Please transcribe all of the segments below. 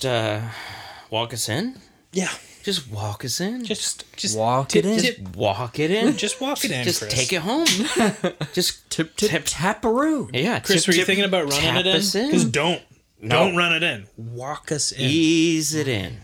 just uh, walk us in? Yeah. Just walk us in. Just just Walk tip, it in. Tip, walk it in. just walk it in, Just Chris. take it home. just Tip tip taparoo. Yeah, Chris, tip, were you tip, thinking about running it in? us in. Because don't. No. Don't run it in. Walk us in. Ease it in.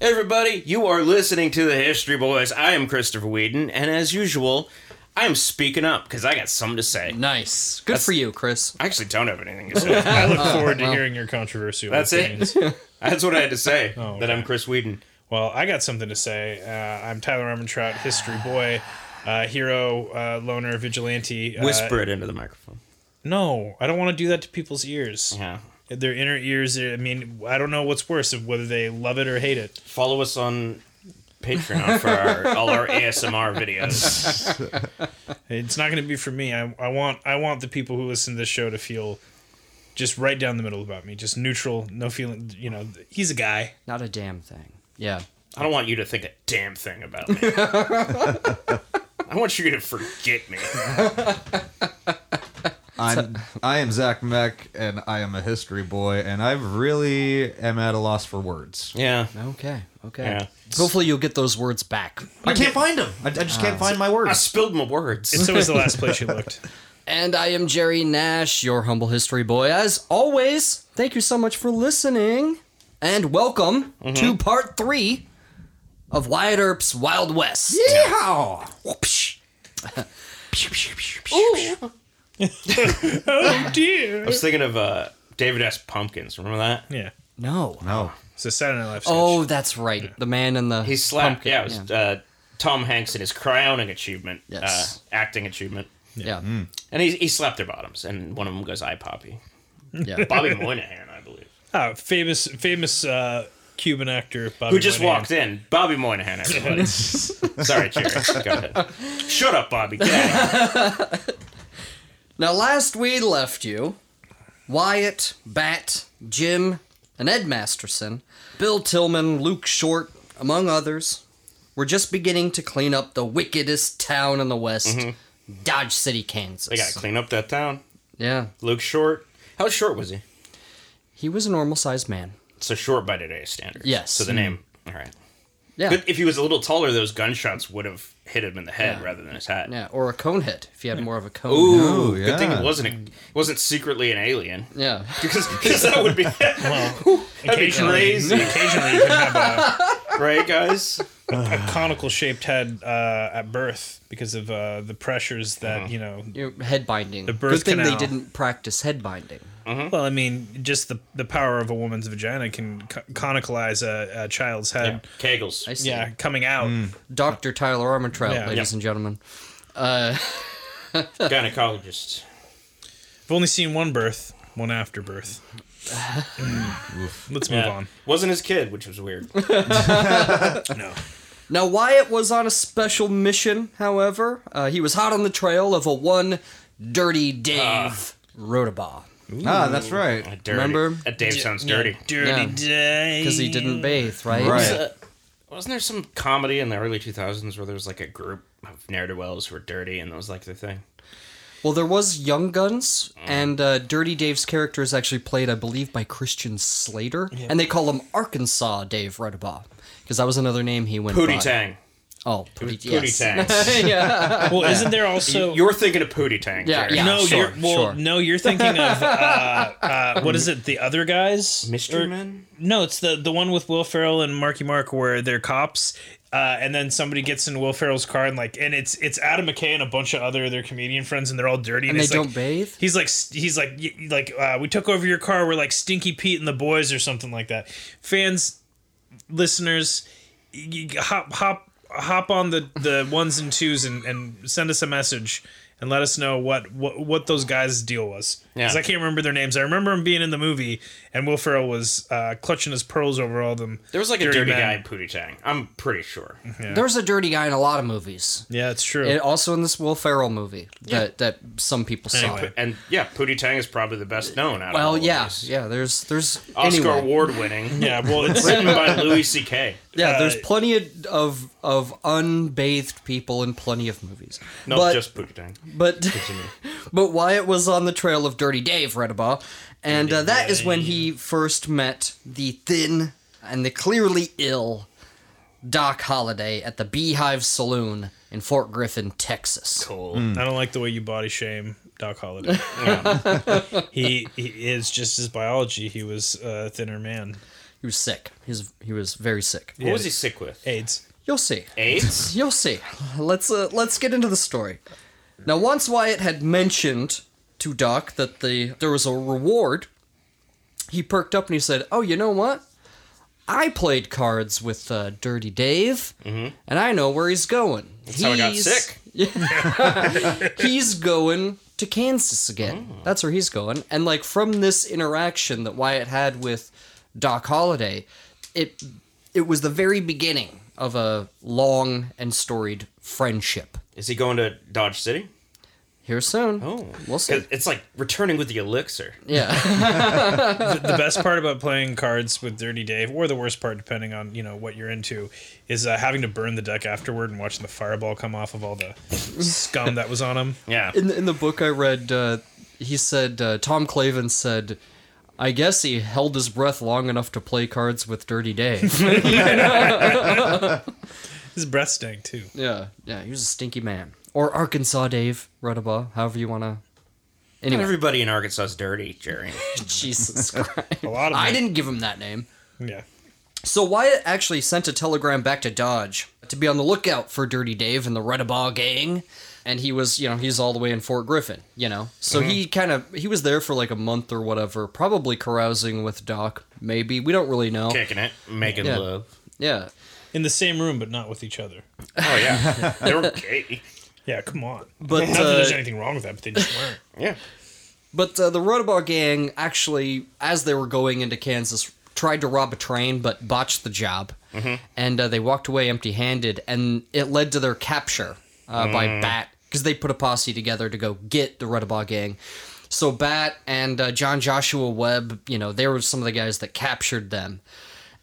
Everybody, you are listening to the History Boys. I am Christopher Whedon, and as usual, I am speaking up because I got something to say. Nice. Good for you, Chris. I actually don't have anything to say. I look forward to hearing your controversial That's it. opinions. That's what I had to say. Oh, That. I'm Chris Whedon. Well, I got something to say. Uh, I'm Tyler Armentrout, history boy, uh, hero, uh, loner, vigilante. Uh, Whisper it into the microphone. No, I don't want to do that to people's ears. Yeah. Their inner ears. I mean, I don't know what's worse, of whether they love it or hate it. Follow us on Patreon for our, all our ASMR videos. It's not going to be for me. I, I want I want the people who listen to this show to feel just right down the middle about me, just neutral, no feeling. You know, he's a guy. Not a damn thing. Yeah. I don't want you to think a damn thing about me. I want you to forget me. I'm I am Zach Meck, and I am a history boy, and I really am at a loss for words. Yeah. Okay. Okay. Yeah. Hopefully you'll get those words back. I can't find them. I, I just can't find my words. I words. spilled my words. It's always the last place you looked. And I am Jerry Nash, your humble history boy. As always, thank you so much for listening. And welcome to part three of Wyatt Earp's Wild West. Yeehaw! Whoopsh. Oh dear. I was thinking of uh, David S. Pumpkins. Remember that? Yeah, No. No. It's a Saturday Night Live sketch. Oh, that's right. The man in the He slapped. pumpkin. yeah, it was Uh, Tom Hanks in his crowning achievement, Yes. uh, acting achievement, yeah. and he, he slapped their bottoms, and one of them goes, "I Poppy." yeah. Bobby Moynihan, I believe, Ah, famous famous uh, Cuban actor Bobby who just Moynihan. walked in. Bobby Moynihan, everybody. Sorry, Jerry. Go ahead. Shut up, Bobby. Get out. Now, last we left you, Wyatt, Bat, Jim, and Ed Masterson, Bill Tilghman, Luke Short, among others, were just beginning to clean up the wickedest town in the West, mm-hmm. Dodge City, Kansas. They gotta clean up that town. Yeah. Luke Short. How short was he? He was a normal sized man. So short by today's standards. Yes. So the mm-hmm. name. All right. Yeah. But If he was a little taller, those gunshots would have hit him in the head Yeah. rather than his hat. Yeah, or a cone head if you had more of a cone. Ooh, Oh, good thing it wasn't. A, it wasn't secretly an alien. Yeah. Because that would be Well, that'd be occasionally, crazy, occasionally you can have a, right, guys? A conical shaped head uh, at birth because of uh, the pressures that you know. You know, head binding. The birth Good thing they didn't practice head binding. Well, I mean, just the the power of a woman's vagina can co- conicalize a, a child's head. Kegels. I see. Yeah, coming out. Dr. Tyler Armentrout, Yeah. ladies Yeah. and gentlemen. Uh, Gynecologist. I've only seen one birth, one afterbirth. Let's move Yeah. on. Wasn't his kid, which was weird. No. Now, Wyatt was on a special mission, however. Uh, he was hot on the trail of a one Dirty Dave Rudabaugh. Ah, that's right. Dirty. Remember? That Dave sounds dirty. Dirty Yeah. day. Because he didn't bathe, right? Right. Uh, wasn't there some comedy in the early 2000s where there was like a group of ne'er do wells who were dirty and that was like the thing? Well, there was Young Guns, and uh, Dirty Dave's character is actually played, I believe, by Christian Slater. And they call him Arkansas Dave Rudabaugh. Because that was another name he went Pootie by. Tang. Oh, was Pootie, Pootie yes. Tang. yeah. Well, isn't there also? You're thinking of Pootie Tang. Yeah, Jerry. yeah. no, sure, you're well. sure. No, you're thinking of uh, uh, what is it? The other guys? Mystery Or- Men? No, it's the the one with Will Ferrell and Marky Mark where they're cops. Uh, and then somebody gets in Will Ferrell's car and like, and it's it's Adam McKay and a bunch of other their comedian friends, and they're all dirty. And they it's don't like, bathe? He's like, he's like, like, uh, we took over your car. We're like Stinky Pete and the boys or something like that. Fans, listeners, hop hop hop on the the ones and twos and, and send us a message and let us know what what, what those guys' deal was. Because Yeah. I can't remember their names. I remember them being in the movie, and Will Ferrell was uh, clutching his pearls over all them. There was like a dirty dirty men. guy in Pootie Tang. I'm pretty sure. There's a dirty guy in a lot of movies. Yeah, it's true. And also in this Will Ferrell movie that, that some people saw. Anyway. And yeah, Pootie Tang is probably the best known out of all Well, of yeah, these. yeah. There's there's Oscar anyway. award winning. yeah, well, it's Written by Louis C.K. Yeah, there's Uh, plenty of, of of unbathed people in plenty of movies. No, but just Pootie Tang. But but Wyatt was on the trail of Dirty Dave Rudabaugh, and uh, that is when he first met the thin and the clearly ill Doc Holliday at the Beehive Saloon in Fort Griffin, Texas. Cool. I don't like the way you body shame Doc Holliday. he, he is just his biology. He was a thinner man. He was sick. He was he was very sick. What was he sick with? AIDS. You'll see. AIDS? You'll see. Let's uh, let's get into the story. Now, once Wyatt had mentioned to Doc that the there was a reward, he perked up and he said, "Oh, you know what? I played cards with uh, Dirty Dave, and I know where he's going. That's how I got sick. he's going to Kansas again. That's where he's going. And like from this interaction that Wyatt had with Doc Holliday, it it was the very beginning of a long and storied friendship. Is he going to Dodge City? Here soon. Oh, We'll see. 'Cause It's like returning with the elixir. Yeah. the best part about playing cards with Dirty Dave, or the worst part, depending on you know what you're into, is uh, having to burn the deck afterward and watching the fireball come off of all the scum that was on him. Yeah. in the, in the book I read, uh, he said uh, Tom Clavin said, "I guess he held his breath long enough to play cards with Dirty Dave." His breath stank too. yeah, yeah, he was a stinky man. Or Arkansas Dave Rudabaugh, however you want to. Not Anyway, everybody in Arkansas is dirty, Jerry. Jesus Christ. A lot of I them. didn't give him that name. Yeah. So Wyatt actually sent a telegram back to Dodge to be on the lookout for Dirty Dave and the Rudabaugh gang. And he was, you know, he's all the way in Fort Griffin, you know. So he kind of he was there for like a month or whatever, probably carousing with Doc, maybe. We don't really know. Kicking it, making Yeah. love. Yeah. In the same room, but not with each other. Oh yeah, they were gay. Yeah, come on. But, not that there's uh, anything wrong with that, but they just weren't. Yeah. But uh, the Rudabaugh gang actually, as they were going into Kansas, tried to rob a train but botched the job, and uh, they walked away empty-handed, and it led to their capture uh, by Bat because they put a posse together to go get the Rudabaugh gang. So Bat and uh, John Joshua Webb, you know, they were some of the guys that captured them.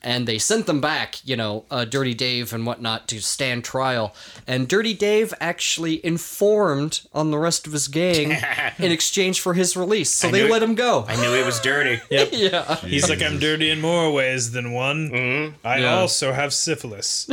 And they sent them back, you know, uh, Dirty Dave and whatnot to stand trial. And Dirty Dave actually informed on the rest of his gang in exchange for his release. So I they knew let it. him go. I knew he was dirty. Yep. yeah. He's like, I'm dirty in more ways than one. I Yeah. also have syphilis.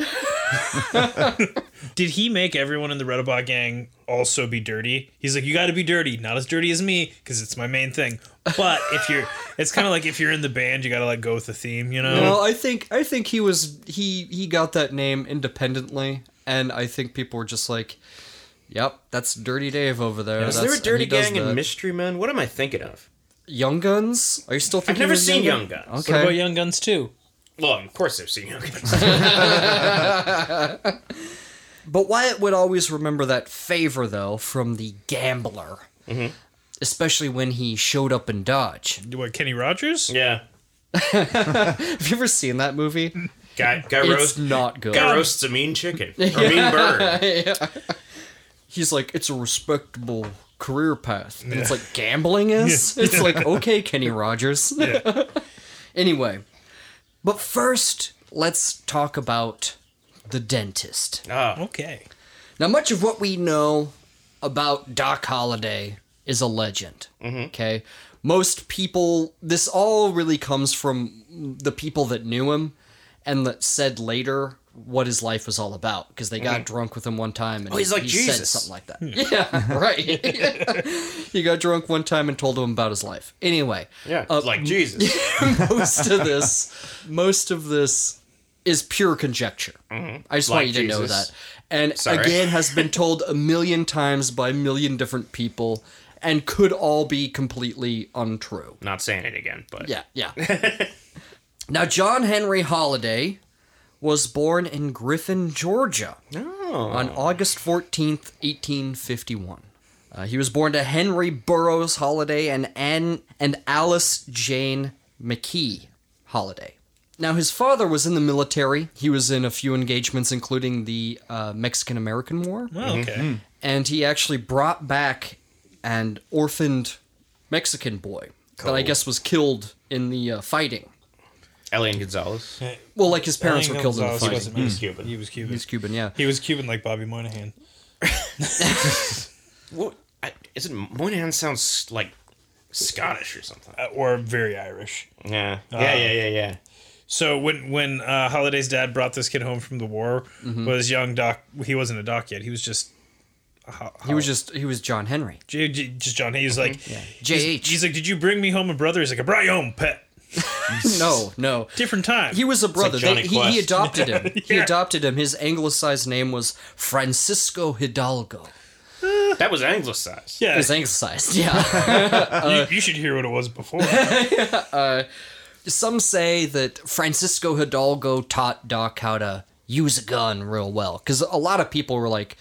Did he make everyone in the Rudabaugh gang also be dirty? He's like, you got to be dirty, not as dirty as me, because it's my main thing. But if you're, it's kind of like if you're in the band, you got to like go with the theme, you know? No, I think I think he was he he got that name independently, and I think people were just like, "Yep, that's Dirty Dave over there." Is there a dirty gang in. Mystery Men? What am I thinking of? Young Guns? Are you still thinking? I've never seen Young Young Guns. Okay. What about Young Guns too? Well, of course I've seen Young Guns. But Wyatt would always remember that favor, though, from the gambler. Mm-hmm. Especially when he showed up in Dodge. What, Kenny Rogers? yeah. Have you ever seen that movie? Guy, guy, It's roast, not good. guy roasts a mean chicken. Or mean bird. yeah. He's like, it's a respectable career path. And it's like, gambling is? It's like, okay, Kenny Rogers. anyway, but first, let's talk about the dentist. Oh, Okay. Now, much of what we know about Doc Holliday is a legend. Mm-hmm. Okay? Most people, this all really comes from the people that knew him and that said later what his life was all about because they got mm-hmm. drunk with him one time and Oh, he's like he Jesus. said something like that. Hmm. Yeah, right. he got drunk one time and told him about his life. Anyway, yeah. uh, like Jesus. most of this, most of this is pure conjecture. I just want Like you to know that. And Sorry. again, has been told a million times by a million different people, and could all be completely untrue. Not saying it again, but Yeah, yeah. now, John Henry Holliday was born in Griffin, Georgia Oh. on August 14th, 1851. Uh, he was born to Henry Burroughs Holliday and Anne and Alice Jane McKee Holliday. Now, his father was in the military. He was in a few engagements, including the uh, Mexican American War. Well, okay. And he actually brought back an orphaned Mexican boy that I guess was killed in the uh, fighting. Elian Gonzalez. Well, like his parents were Elian killed in the Gonzalez fighting. wasn't He was Mexican. Cuban. He was Cuban. He's Cuban, yeah. He was Cuban like Bobby Moynihan. What? I, isn't Moynihan sounds like Scottish or something? Uh, or very Irish. Yeah, yeah, yeah, yeah, yeah. So when when uh, Holliday's dad brought this kid home from the war, mm-hmm. was young Doc. He wasn't a Doc yet. He was just. a ho- He was just he was John Henry. J- J- just John. Henry. He's mm-hmm. like, JH. he's like, did you bring me home a brother? He's like, I brought you home, pet. no, no. Different time. He was a brother. Johnny They- he, he adopted him. He adopted him. His anglicized name was Francisco Hidalgo. That was anglicized. yeah. it was anglicized, yeah. you, uh, you should hear what it was before. Uh, Some say that Francisco Hidalgo taught Doc how to use a gun real well. Because a lot of people were like,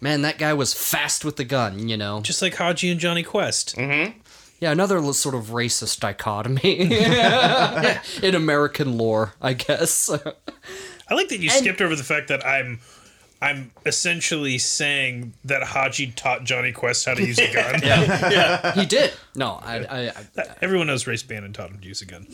man, that guy was fast with the gun, you know? just like Haji and Jonny Quest. Mm-hmm. Yeah, another sort of racist dichotomy in American lore, I guess. I like that you skipped over the fact that I'm. I'm essentially saying that Haji taught Jonny Quest how to use a gun. Yeah. yeah. he did. No, I, I, I Everyone knows Race Bannon taught him to use a gun.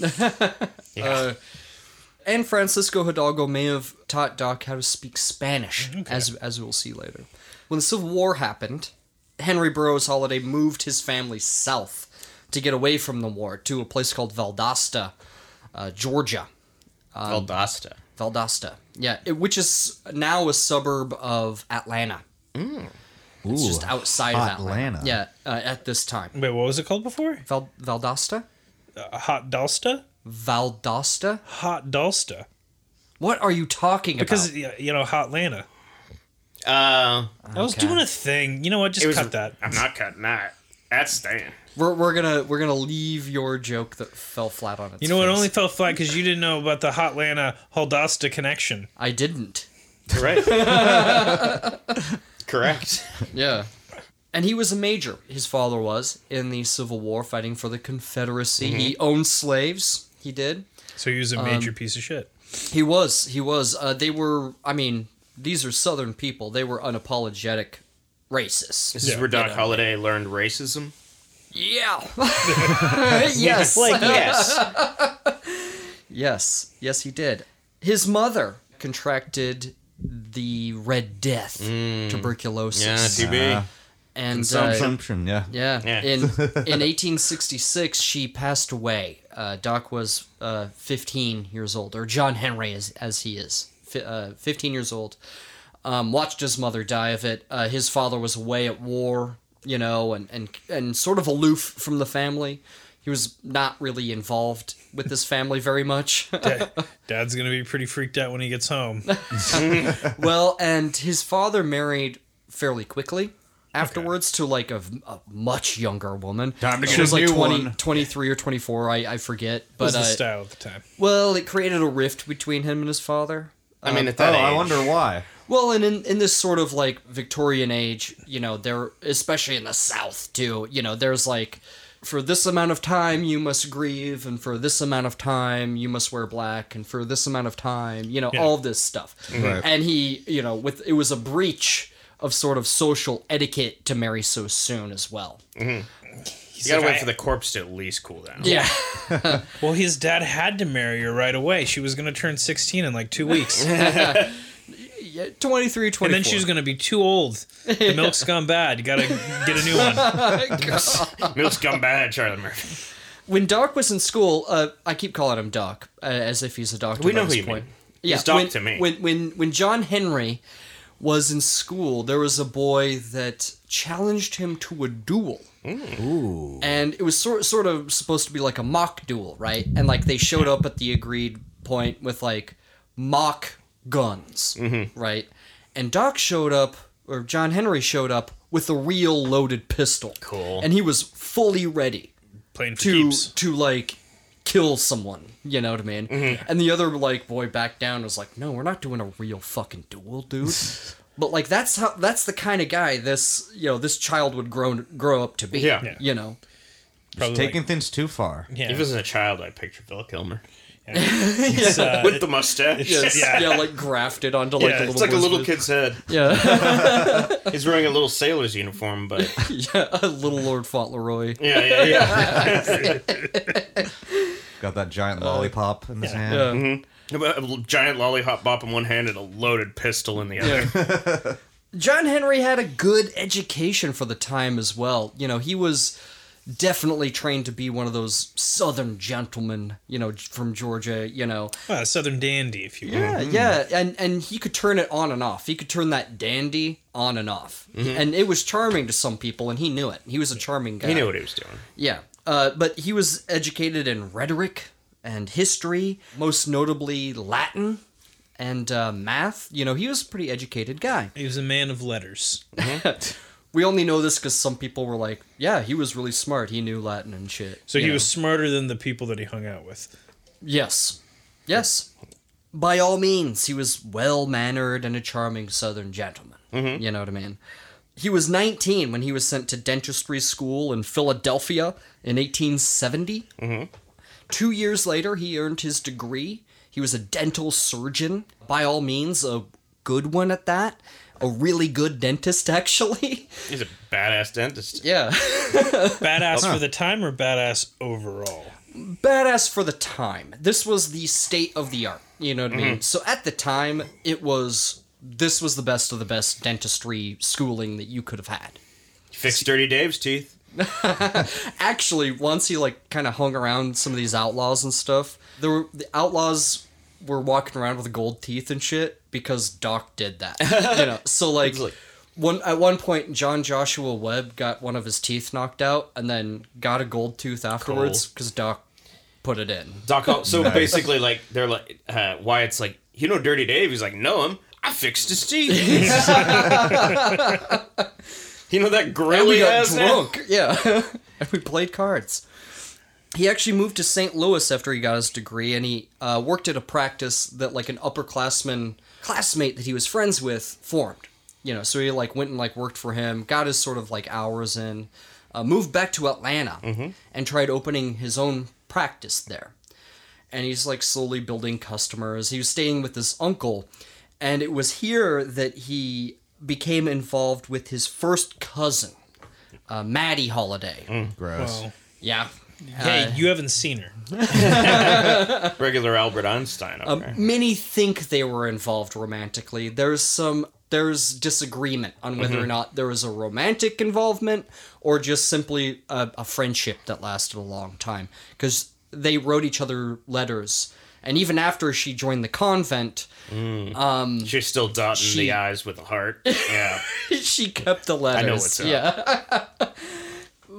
Yeah. and Francisco Hidalgo may have taught Doc how to speak Spanish, as as we'll see later. When the Civil War happened, Henry Burroughs Holliday moved his family south to get away from the war to a place called Valdosta, uh, Georgia. Valdosta. Valdosta, yeah, it, which is now a suburb of Atlanta. It's just outside of Atlanta. Atlanta. Yeah, uh, at this time. Wait, what was it called before? Val- Valdosta? A hot Dalsta? Valdosta? Hot Dalsta. What are you talking Because, about? y- you know, Hot Atlanta. Uh, I was doing a thing. You know what? Just it was. cut that. I'm not cutting that. That's staying. We're, we're gonna we're gonna leave your joke that fell flat on its You know what? face. Only fell flat because you didn't know about the Hot Lana Haldasta connection. I didn't. Correct. Correct. Yeah. And he was a major. His father was in the Civil War, fighting for the Confederacy. He owned slaves. He did. So he was a major piece of shit. He was. He was. Uh, they were. I mean, these are Southern people. They were unapologetic racists. This is where Doc Yeah. Holliday learned racism. Yeah. yes. Like yes. Yes. Yes, he did. His mother contracted the Red Death, tuberculosis. yeah, TB. Uh, and uh, Consumption, yeah. Yeah. Yeah. In in 1866, she passed away. Uh, Doc was uh, 15 years old, or John Henry as as he is, fi- uh, 15 years old. Um, watched his mother die of it. Uh, his father was away at war, you know, and, and and sort of aloof from the family. He was not really involved with his family very much. Da- Dad's gonna be pretty freaked out when he gets home. well, and his father married fairly quickly afterwards to like a, a much younger woman. Time to she get was a like new 20, one. 23 or 24, I, I forget. What was But the uh, style at the time? well, it created a rift between him and his father. I mean, at Oh, that I wonder why. Well, and in, in this sort of like Victorian age, you know, there, especially in the South too, you know, there's like, for this amount of time you must grieve, and for this amount of time you must wear black, and for this amount of time, you know, Yeah. all this stuff. Mm-hmm. Right. And he, you know, with it was a breach of sort of social etiquette to marry so soon as well. Mm-hmm. You gotta like, wait I- for the corpse to at least cool down. Yeah. Well, his dad had to marry her right away. She was gonna turn 16 in like two weeks, yeah 23, 24. and then she's gonna be too old. The milk's gone bad. You gotta get a new one. Milk's gone bad, Charlie Murphy. when Doc was in school, uh, I keep calling him Doc uh, as if he's a doctor. We know this who you point. mean. Yeah, He's Doc when, to me. When when when John Henry was in school, there was a boy that challenged him to a duel. Ooh. and it was sort sort of supposed to be like a mock duel, right? And like they showed up at the agreed point with like mock guns, Mm-hmm. right? And Doc showed up, or John Henry showed up with a real loaded pistol. Cool. And he was fully ready Playing for to keeps. to like kill someone. You know what I mean? Mm-hmm. And the other like boy backed down was like, "No, we're not doing a real fucking duel, dude." but like that's how that's the kind of guy this you know this child would grow grow up to be. Yeah. Yeah. You know. Probably Taking like- things too far. yeah. If I was a child, I'd picture Val Kilmer It's, uh, with the mustache. Yes. Yeah. Yeah. like grafted onto like Yeah, a little. It's like a little kid's head. Yeah, He's wearing a little sailor's uniform, but yeah, a little Lord Fauntleroy. yeah, yeah, yeah. Got that giant lollipop in his hand. Yeah. A giant lollipop bop in one hand and a loaded pistol in the other. John Henry had a good education for the time as well. You know, he was definitely trained to be one of those southern gentlemen, you know, from Georgia, you know. Southern dandy, if you will. Yeah, yeah, and and he could turn it on and off. He could turn that dandy on and off, and it was charming to some people, and he knew it. He was a charming guy. He knew what he was doing. Yeah, uh, but he was educated in rhetoric and history, most notably Latin and uh, math. You know, he was a pretty educated guy. He was a man of letters. We only know this because some people were like, "Yeah, he was really smart. He knew Latin and shit." So he know? was smarter than the people that he hung out with. Yes. Yes. By all means, he was well mannered and a charming southern gentleman. Mm-hmm. You know what I mean? He was 19 when he was sent to dentistry school in Philadelphia in 1870. Mm-hmm. Two years later, he earned his degree. He was a dental surgeon. By all means, a good one at that. A really good dentist, actually. He's a badass dentist. yeah. Badass for the time or badass overall? badass for the time. This was the state of the art. You know what I mean? Mm-hmm. So at the time, it was this was the best of the best dentistry schooling that you could have had. Fixed Dirty Dave's teeth. Actually, once he like kind of hung around some of these outlaws and stuff, there were the outlaws were walking around with gold teeth and shit because Doc did that. you know, so like. like- one at one point, John Joshua Webb got one of his teeth knocked out, and then got a gold tooth afterwards because Doc put it in. Doc. So Nice. basically, like they're like uh, Wyatt's like, you know, Dirty Dave. He's like, know him. I fixed his teeth. you know that grill and we got has now? drunk. Yeah, and we played cards. He actually moved to St. Louis after he got his degree, and he uh, worked at a practice that like an upperclassman classmate that he was friends with formed. You know, so he like went and like worked for him, got his sort of like hours in, uh, moved back to Atlanta, and tried opening his own practice there. And he's like slowly building customers. He was staying with his uncle, and it was here that he became involved with his first cousin, uh, Mattie Holliday. Gross. Well, Yeah. Hey, Uh, you haven't seen her. Regular Albert Einstein. Um, Okay. many think they were involved romantically. There's some there's disagreement on whether or not there was a romantic involvement or just simply a, a friendship that lasted a long time because they wrote each other letters and even after she joined the convent She's still dotting she- the eyes with a heart. Yeah. she kept the letters. I know what's up. Yeah.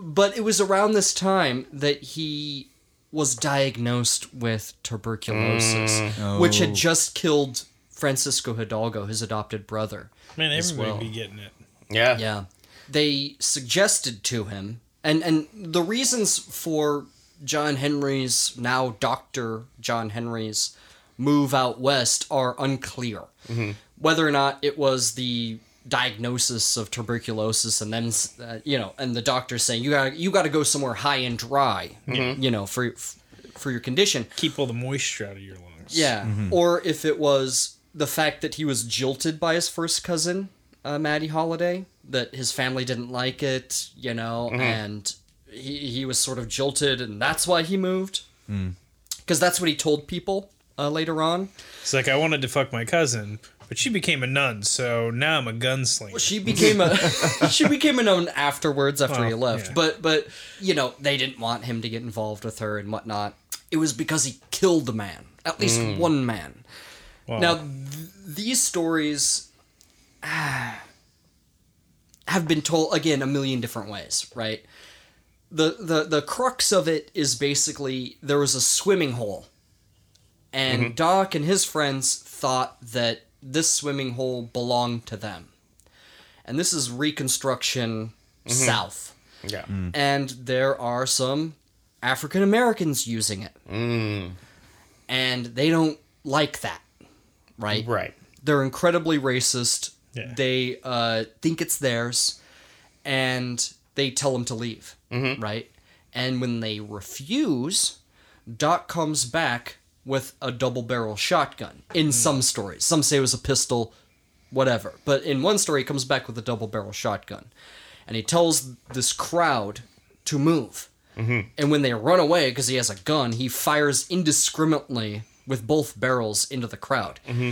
but it was around this time that he was diagnosed with tuberculosis, mm. which had Oh. just killed Francisco Hidalgo, his adopted brother. Man, everybody well. be getting it. Yeah. Yeah. They suggested to him, and, and the reasons for John Henry's, now Dr. John Henry's, move out west are unclear. Mm-hmm. Whether or not it was the diagnosis of tuberculosis and then uh, you know and the doctor saying you got you got to go somewhere high and dry you know for for your condition Keep all the moisture out of your lungs. yeah. Or if it was the fact that he was jilted by his first cousin, uh, Mattie Holliday, that his family didn't like it, you know, and he, he was sort of jilted, and that's why he moved. Because that's what he told people uh, later on. It's like I wanted to fuck my cousin, but she became a nun, so now I'm a gunslinger. She became a she became a nun afterwards after he left. yeah. But but you know they didn't want him to get involved with her and whatnot. It was because he killed a man, at least one man. Wow. Now, th- these stories ah, have been told again a million different ways, right? The, the the crux of it is basically there was a swimming hole, and Doc and his friends thought that this swimming hole belonged to them, and this is Reconstruction mm-hmm. South, Yeah. Mm. and there are some African Americans using it, mm. and they don't like that, right? Right. they're incredibly racist. Yeah. They uh, think it's theirs, and they tell them to leave. Mm-hmm. Right, and when they refuse, Doc comes back with a double barrel shotgun. In some stories, some say it was a pistol, whatever. But in one story, he comes back with a double barrel shotgun, and he tells this crowd to move. Mm-hmm. And when they run away because he has a gun, he fires indiscriminately with both barrels into the crowd. Mm-hmm.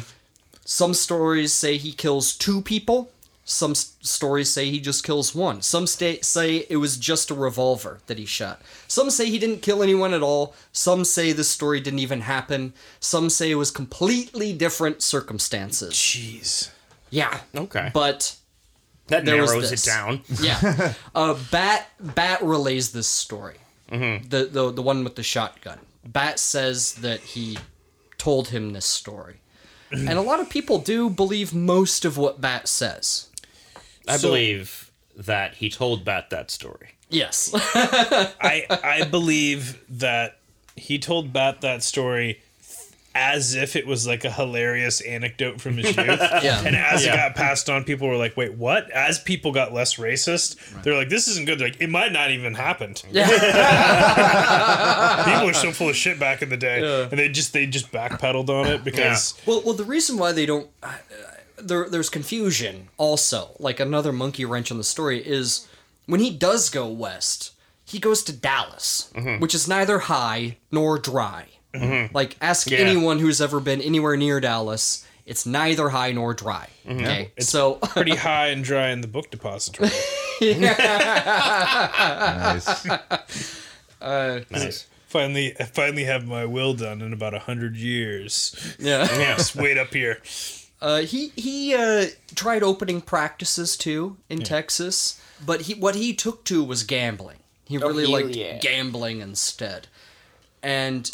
Some stories say he kills two people. Some stories say he just kills one. Some sta- say it was just a revolver that he shot. Some say he didn't kill anyone at all. Some say this story didn't even happen. Some say it was completely different circumstances. Jeez. Yeah. Okay. But that there was narrows it down. yeah, uh, Bat Bat relays this story. The, the the one with the shotgun. Bat says that he told him this story, and a lot of people do believe most of what Bat says. I So- believe that he told Bat that story. Yes. I I believe that he told Bat that story as if it was like a hilarious anecdote from his youth. Yeah. And as Yeah. it got passed on, people were like, "Wait, what?" As people got less racist, they're like, "This isn't good." They're like, it might not even happened. people are so full of shit back in the day, and they just they just backpedaled on it because Well, well, the reason why they don't there, there's confusion also. Like another monkey wrench in the story is when he does go west, he goes to Dallas, mm-hmm. which is neither high nor dry. Mm-hmm. Like ask Yeah. anyone who's ever been anywhere near Dallas. It's neither high nor dry. Mm-hmm. Okay, so pretty high and dry in the book depository. Nice. Uh, nice. finally, I finally have my will done in about a hundred years. yeah, Yeah. Just wait up here. Uh, he he uh, tried opening practices too in Texas, but he what he took to was gambling. He really hell liked yeah. gambling instead. And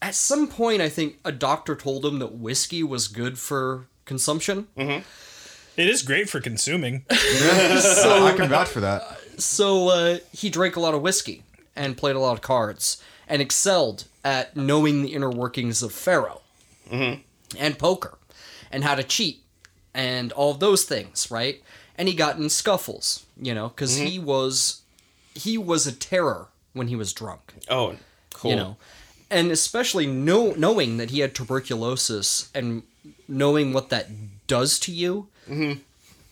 at some point, I think a doctor told him that whiskey was good for consumption. Mm. It is great for consuming. I can vouch for that. So uh, he drank a lot of whiskey and played a lot of cards and excelled at knowing the inner workings of faro and poker and how to cheat and all of those things, right? And he got in scuffles, you know, because he mm-hmm. was he was a terror when he was drunk. Oh, cool. you know and especially know, knowing that he had tuberculosis and knowing what that does to you mm-hmm.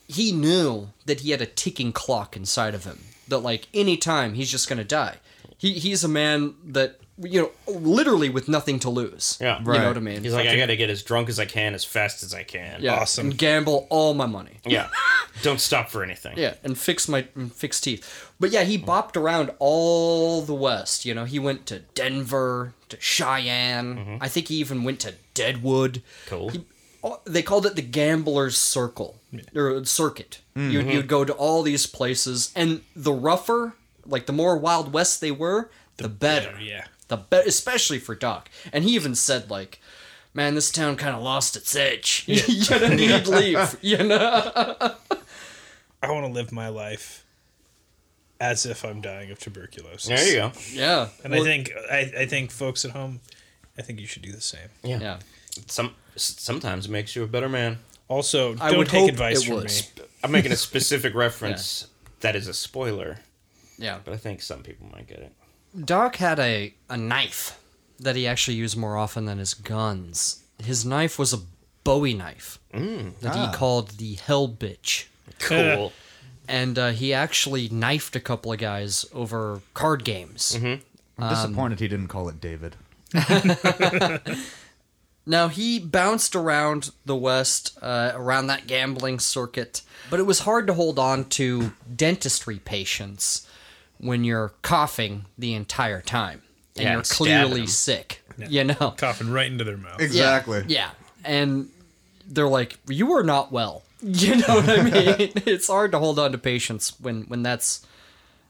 he knew that he had a ticking clock inside of him that like anytime he's just gonna die he, he's a man that you know literally with nothing to lose Yeah. you know what i mean He's like, I gotta get as drunk as I can, as fast as I can. yeah, awesome. and gamble all my money Yeah. Don't stop for anything. Yeah, and fix my and fix teeth. But yeah, he bopped around all the West. You know, he went to Denver, to Cheyenne. Mm-hmm. I think he even went to Deadwood. Cool. He, oh, they called it the Gambler's Circle or Circuit. Mm-hmm. You'd, you'd go to all these places, and the rougher, like the more Wild West they were, the, better. Yeah. The be- especially for Doc. And he even said like. Man, this town kind of lost its edge. you know, he'd leave. You know, I want to live my life as if I'm dying of tuberculosis. There you go. yeah. And Well, I think I, I think folks at home, I think you should do the same. Yeah. yeah. Some sometimes it makes you a better man. Also, I don't would take advice it from would. me. I'm making a specific reference that is a spoiler, Yeah. but I think some people might get it. Doc had a, a knife that he actually used more often than his guns. His knife was a Bowie knife that he called the Hell Bitch. Cool. And uh, he actually knifed a couple of guys over card games. I'm disappointed he didn't call it David. Now, he bounced around the West, uh, around that gambling circuit, but it was hard to hold on to dentistry patients when you're coughing the entire time and Yeah, you're clearly them. sick. You know? Coughing right into their mouth. Exactly. Yeah. And they're like, you are not well. You know what I mean? it's hard to hold on to patients when when that's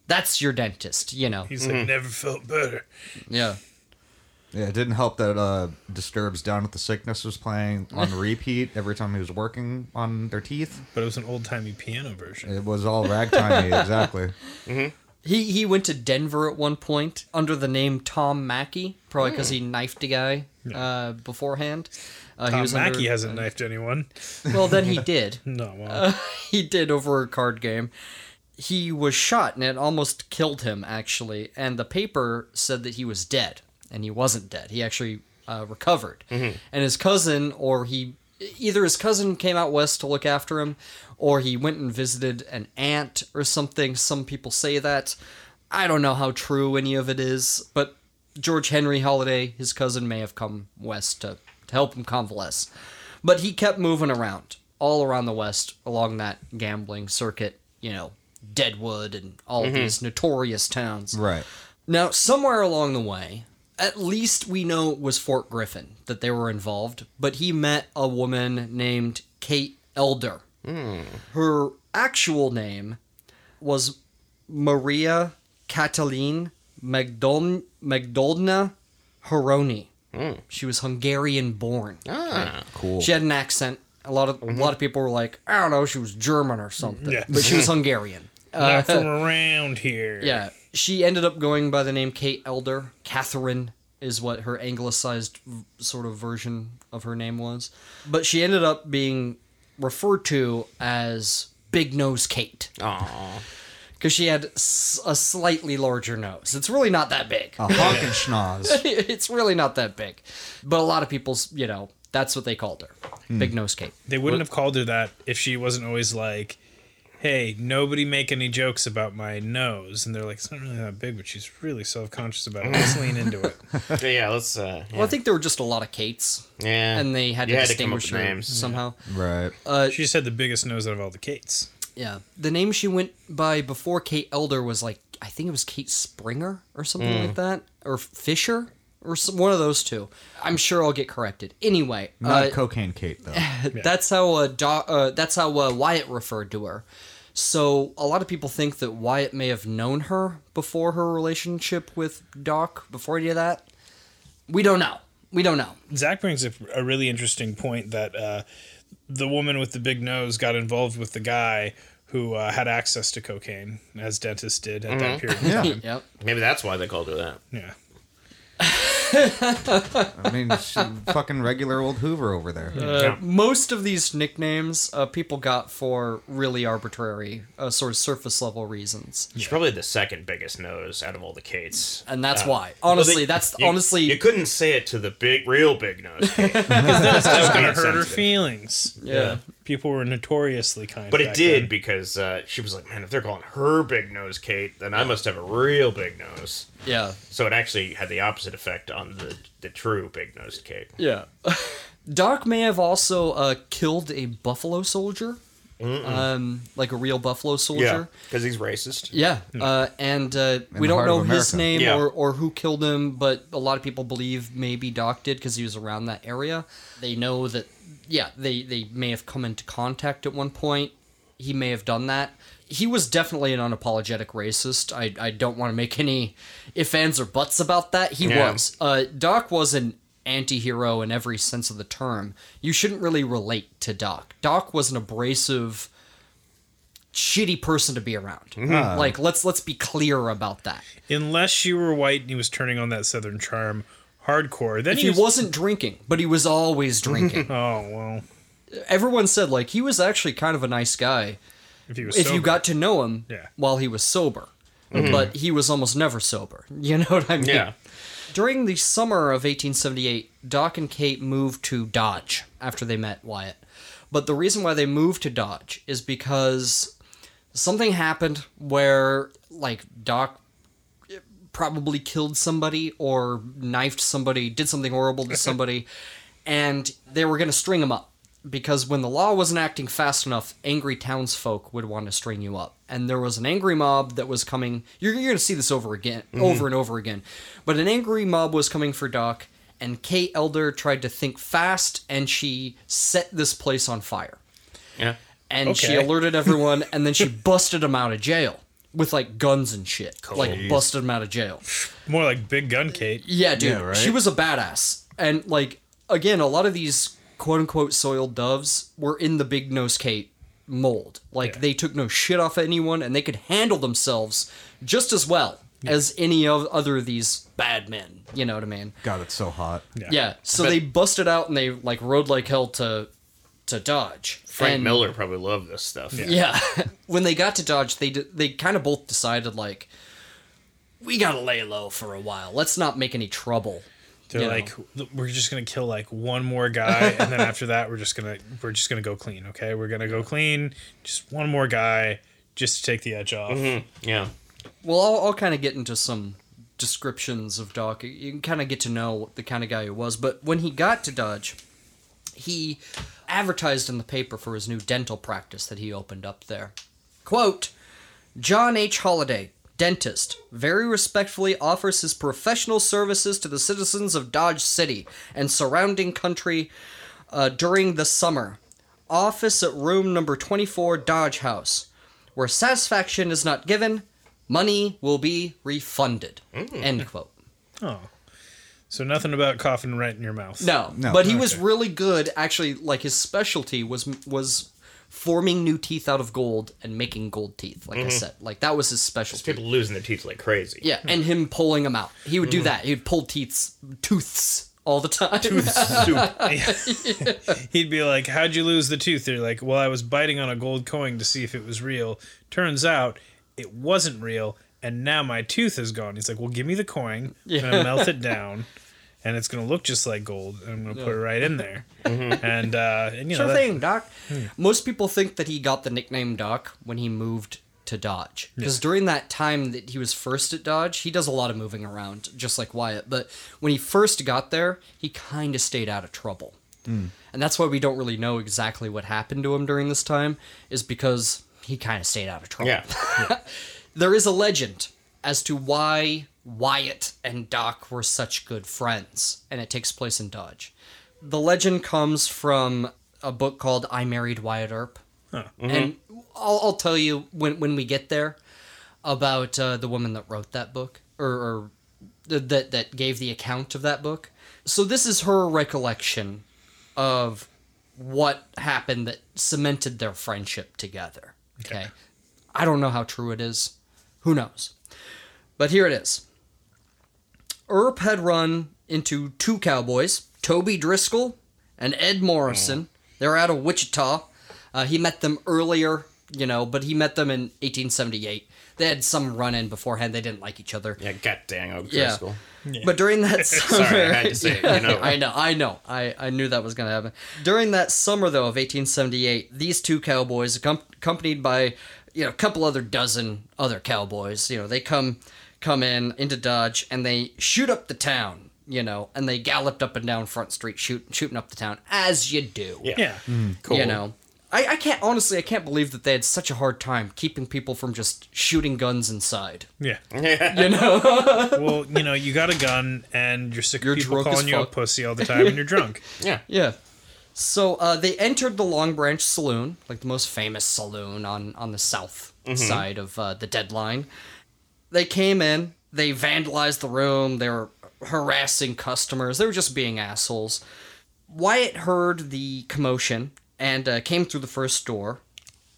that's your dentist, you know. He's like, never felt better. Yeah. Yeah, it didn't help that uh, Disturbed's Down with the Sickness was playing on repeat every time he was working on their teeth. But it was an old timey piano version. It was all ragtimey, exactly. He he went to Denver at one point under the name Tom Mackey, probably because he knifed a guy uh, beforehand. Uh, he Tom was Mackey under- hasn't knifed anyone. Well, then he did. No, well, he did over a card game. He was shot and it almost killed him, actually. And the paper said that he was dead, and he wasn't dead. He actually uh, recovered. And his cousin, or he, either his cousin came out west to look after him, or he went and visited an aunt or something. Some people say that. I don't know how true any of it is, but George Henry Holliday, his cousin, may have come west to, to help him convalesce. But he kept moving around all around the West along that gambling circuit, you know, Deadwood and all of these notorious towns. Right. Now, somewhere along the way, at least we know it was Fort Griffin that they were involved, but he met a woman named Kate Elder. Her actual name was Maria Katalin Magdol- Magdolna Horony. She was Hungarian born. Ah, Cool. She had an accent. A lot of a lot of people were like, I don't know, she was German or something, Yeah. but she was Hungarian. Not from around here. Yeah, she ended up going by the name Kate Elder. Catherine is what her anglicized v- sort of version of her name was. But she ended up being referred to as Big Nose Kate Aw. because she had s- a slightly larger nose. It's really not that big. A honk and schnoz. it's really not that big. But a lot of people's, you know, that's what they called her. Hmm. Big Nose Kate. They wouldn't have called her that if she wasn't always like, "Hey, nobody make any jokes about my nose." And they're like, "It's not really that big, but she's really self-conscious about it. Let's lean into it." But yeah, let's. Uh, yeah. Well, I think there were just a lot of Kates, yeah. and they had to You had to come up distinguish with names. somehow. Right. Uh, She just had the biggest nose out of all the Kates. Yeah. The name she went by before Kate Elder was like I think it was Kate Springer or something Mm. like that, or Fisher, or some, one of those two. I'm sure I'll get corrected. Anyway, Not uh, cocaine Kate though. that's how uh, Do- uh, that's how uh, Wyatt referred to her. So a lot of people think that Wyatt may have known her before her relationship with Doc. Before any of that, we don't know. We don't know. Zach brings up a really interesting point that uh, the woman with the big nose got involved with the guy who uh, had access to cocaine, as dentists did at that period. of Yeah. time. Yep. Maybe that's why they called her that. Yeah. I mean, she, fucking regular old Hoover over there. Uh, most of these nicknames uh, people got for really arbitrary, uh, sort of surface level reasons, She's probably the second biggest nose out of all the Kates. and that's Uh, why. well, Honestly, they- that's you- honestly you couldn't say it to the big, real big nose. Kate. That's gonna hurt her sensitive. feelings. Yeah. People were notoriously kind. But it did then. because uh, she was like, "Man, if they're calling her big nose Kate, then I must have a real big nose." yeah, So it actually had the opposite effect on the the true big nosed Kate. yeah. Doc may have also uh, killed a buffalo soldier, um, like a real buffalo soldier. because he's racist. Yeah, uh, and uh, we don't know his name Yeah. or, or who killed him, but a lot of people believe maybe Doc did because he was around that area. They know that, yeah, they, they may have come into contact at one point. He may have done that. He was definitely an unapologetic racist. I, I don't want to make any ifs, ands, or buts about that. He Yeah. was. Uh, Doc was an anti hero in every sense of the term. You shouldn't really relate to Doc. Doc was an abrasive shitty person to be around. Like let's let's be clear about that. Unless you were white and he was turning on that Southern charm hardcore, then If he, was, wasn't drinking, but he was always drinking. Oh well, Everyone said like he was actually kind of a nice guy if he was. if you got to know him Yeah. while he was sober. Mm-hmm. But he was almost never sober. You know what I mean? Yeah. During the summer of 1878, Doc and Kate moved to Dodge after they met Wyatt. But the reason why they moved to Dodge is because something happened where, like, Doc probably killed somebody or knifed somebody, did something horrible to somebody, and they were going to string him up. Because when the law wasn't acting fast enough, angry townsfolk would want to string you up. And there was an angry mob that was coming. You're, you're going to see this over again, mm-hmm. over and over again. But an angry mob was coming for Doc, and Kate Elder tried to think fast, and she set this place on fire Yeah. and she alerted everyone and then she busted him out of jail with like guns and shit. Like Jeez. busted him out of jail. More like Big Gun Kate. yeah dude. Yeah, right? she was a badass. And like again a lot of these quote unquote soiled doves were in the big nose kate mold. Like Yeah. they took no shit off anyone and they could handle themselves just as well as any of other of these bad men. You know what i mean? God, it's so hot. yeah. Yeah. So bet- they busted out and they like rode like hell to to dodge Frank And- Miller probably loved this stuff. yeah. when they got to Dodge, they d- they kind of both decided like, we gotta lay low for a while. Let's not make any trouble. They're You know. like, we're just gonna kill like one more guy, and then after that, we're just gonna we're just gonna go clean. Okay, we're gonna go clean. Just one more guy, just to take the edge off. Mm-hmm. Yeah. Well, I'll, I'll kind of get into some descriptions of Doc. You can kind of get to know the kind of guy he was. But when he got to Dodge, he advertised in the paper for his new dental practice that he opened up there. Quote John H. Holliday, dentist, very respectfully offers his professional services to the citizens of Dodge City and surrounding country uh, during the summer. Office at room number 24, Dodge House. Where satisfaction is not given, money will be refunded. End quote. Oh. So nothing about coughing right in your mouth. No, No. but he was really good. Actually, like his specialty was was forming new teeth out of gold and making gold teeth. Like I mm-hmm. said, like that was his specialty. People losing their teeth like crazy. Yeah, hmm. and him pulling them out. He would do mm-hmm. that. He would pull teeth, tooths all the time. Tooths. He'd be like, How'd you lose the tooth? They're like, Well, I was biting on a gold coin to see if it was real. Turns out it wasn't real, and now my tooth is gone. He's like, Well, give me the coin. I'm gonna melt it down. And it's gonna look just like gold. And I'm gonna put it right in there. Mm-hmm. And uh and you know Sure that- thing, Doc. Hmm. Most people think that he got the nickname Doc when he moved to Dodge. Because during that time that he was first at Dodge, he does a lot of moving around, just like Wyatt. But when he first got there, he kind of stayed out of trouble. Hmm. And that's why we don't really know exactly what happened to him during this time, is because he kind of stayed out of trouble. Yeah. There is a legend as to why Wyatt and Doc were such good friends, and it takes place in Dodge. The legend comes from a book called I Married Wyatt Earp. And I'll, I'll tell you when, when we get there about uh, the woman that wrote that book, or, or th- that, that gave the account of that book. So this is her recollection of what happened that cemented their friendship together. Okay. I don't know how true it is. Who knows? But here it is. Earp had run into two cowboys, Toby Driscoll and Ed Morrison. They were out of Wichita. Uh, he met them earlier, you know, but he met them in 1878. They had some run in beforehand. They didn't like each other. Yeah, god dang Yeah. O'Driscoll. But during that summer, Sorry, I had to say it, you know. I know, I know, I, I knew that was gonna happen. During that summer though of 1878, these two cowboys, accompanied by you know a couple other dozen other cowboys, you know, they come come in into Dodge and they shoot up the town, you know, and they galloped up and down Front Street, shoot, shooting up the town as you do. Yeah. Yeah. Mm. Mm. Cool. You know, I, I can't honestly, I can't believe that they had such a hard time keeping people from just shooting guns inside. Yeah. You know. Well, you know, you got a gun and you're sick You're of people calling you a pussy all the time and you're drunk. Yeah. Yeah. So uh, they entered the Long Branch Saloon, like the most famous saloon on, on the south side of uh, the deadline. They came in, they vandalized the room, they were harassing customers, they were just being assholes. Wyatt heard the commotion and uh, came through the first door,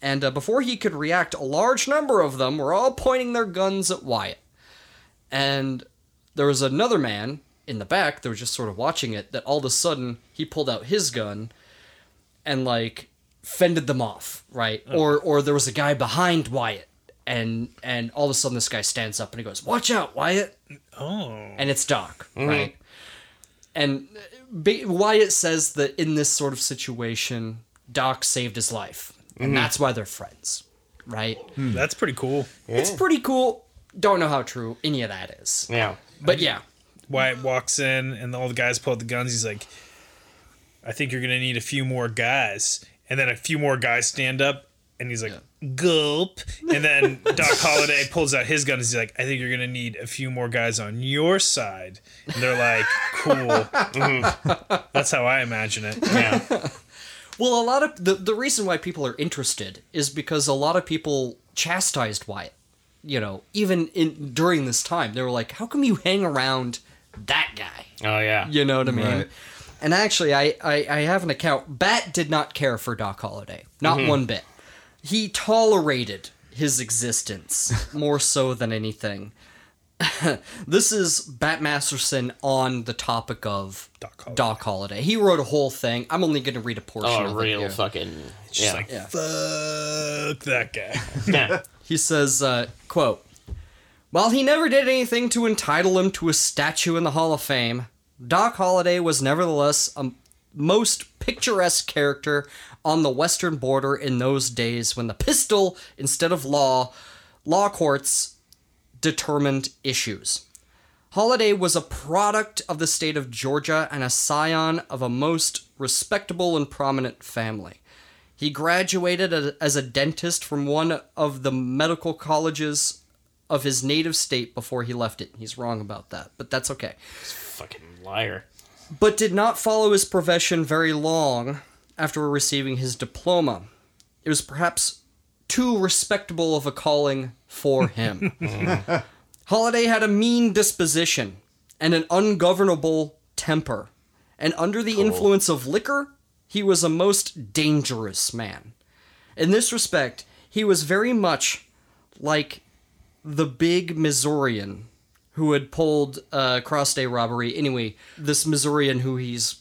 and uh, before he could react, a large number of them were all pointing their guns at Wyatt. And there was another man in the back that was just sort of watching it that all of a sudden he pulled out his gun and like fended them off right? Or or there was a guy behind wyatt and and all of a sudden this guy stands up and he goes watch out wyatt. Oh. and it's doc right? And uh, wyatt says that in this sort of situation doc saved his life and that's why they're friends right? That's pretty cool. it's pretty cool. Don't know how true any of that is. Yeah. but yeah Wyatt walks in and all the guys pull out the guns. He's like, I think you're going to need a few more guys. And then a few more guys stand up and he's like, gulp. And then Doc Holliday pulls out his gun and he's like, I think you're going to need a few more guys on your side. And they're like, cool. Mhm. That's how I imagine it. Yeah. Well, a lot of the the reason why people are interested is because a lot of people chastised Wyatt. You know, even in during this time, they were like, "How come you hang around that guy?" Oh yeah. You know what I mean? Right. And actually, I, I I have an account. Bat did not care for Doc Holliday, not one bit. He tolerated his existence more so than anything. this is Bat Masterson on the topic of Doc Holliday. Doc Holliday. He wrote a whole thing. I'm only going to read a portion Oh, of real it. here. fucking. Just Yeah. like, Yeah. fuck that guy. yeah. He says, uh, quote, While he never did anything to entitle him to a statue in the Hall of Fame, Doc Holliday was nevertheless a most picturesque character on the western border in those days when the pistol, instead of law, law courts determined issues. Holliday was a product of the state of Georgia and a scion of a most respectable and prominent family. He graduated as a dentist from one of the medical colleges of his native state before he left it. He's wrong about that, but that's okay. Fucking liar. But did not follow his profession very long after receiving his diploma. It was perhaps too respectable of a calling for him. Holliday had a mean disposition and an ungovernable temper, and under the influence of liquor, he was a most dangerous man. In this respect, he was very much like the big Missourian who had pulled uh, cross day robbery. Anyway, this Missourian who he's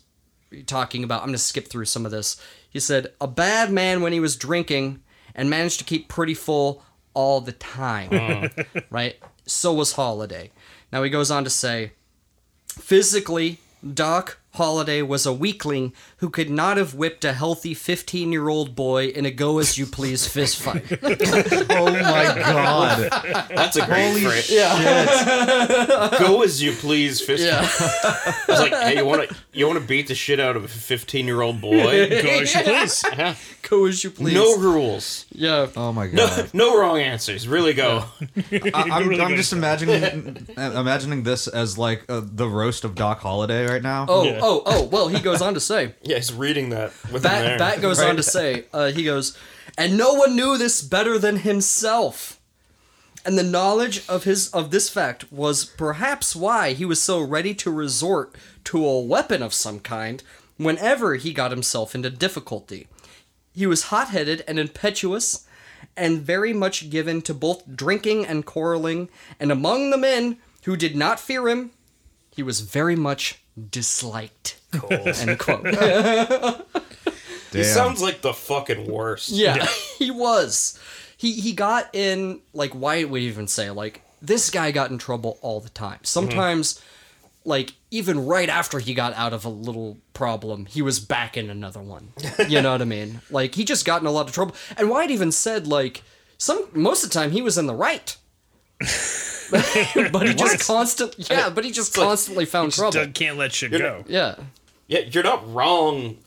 talking about, I'm going to skip through some of this. He said, A bad man when he was drinking and managed to keep pretty full all the time. right? So was Holliday. Now he goes on to say, Physically, Doc Holliday was a weakling who could not have whipped a healthy 15 year old boy in a go as you please fist fight. Oh my god. That's a great Holy phrase. shit. Go as you please, fist. yeah. I was like, hey, you want to you want to beat the shit out of a 15 year old boy? Go as you please. Yeah. Go as you please. No rules. Yeah. Oh my No, god. no wrong answers. Really go. I, I'm, Really I'm just imagining imagining this as like uh, the roast of Doc Holliday right now. Oh, Yeah. oh, oh, well, he goes on to say. Yeah, he's reading that with Bat. Bat goes on to say, uh, he goes, and no one knew this better than himself. And the knowledge of his of this fact was perhaps why he was so ready to resort to a weapon of some kind whenever he got himself into difficulty. He was hot-headed and impetuous and very much given to both drinking and quarreling, and among the men who did not fear him, he was very much disliked. End quote. He sounds like the fucking worst. Yeah, he was. He he got in like Wyatt would even say like this guy got in trouble all the time. Sometimes like even right after he got out of a little problem, he was back in another one. You know what I mean? Like he just got in a lot of trouble. And Wyatt even said like some most of the time he was in the right. but he just constantly yeah, but he just like- constantly found trouble. Doc can't let shit go. yeah. Yeah, you're not wrong.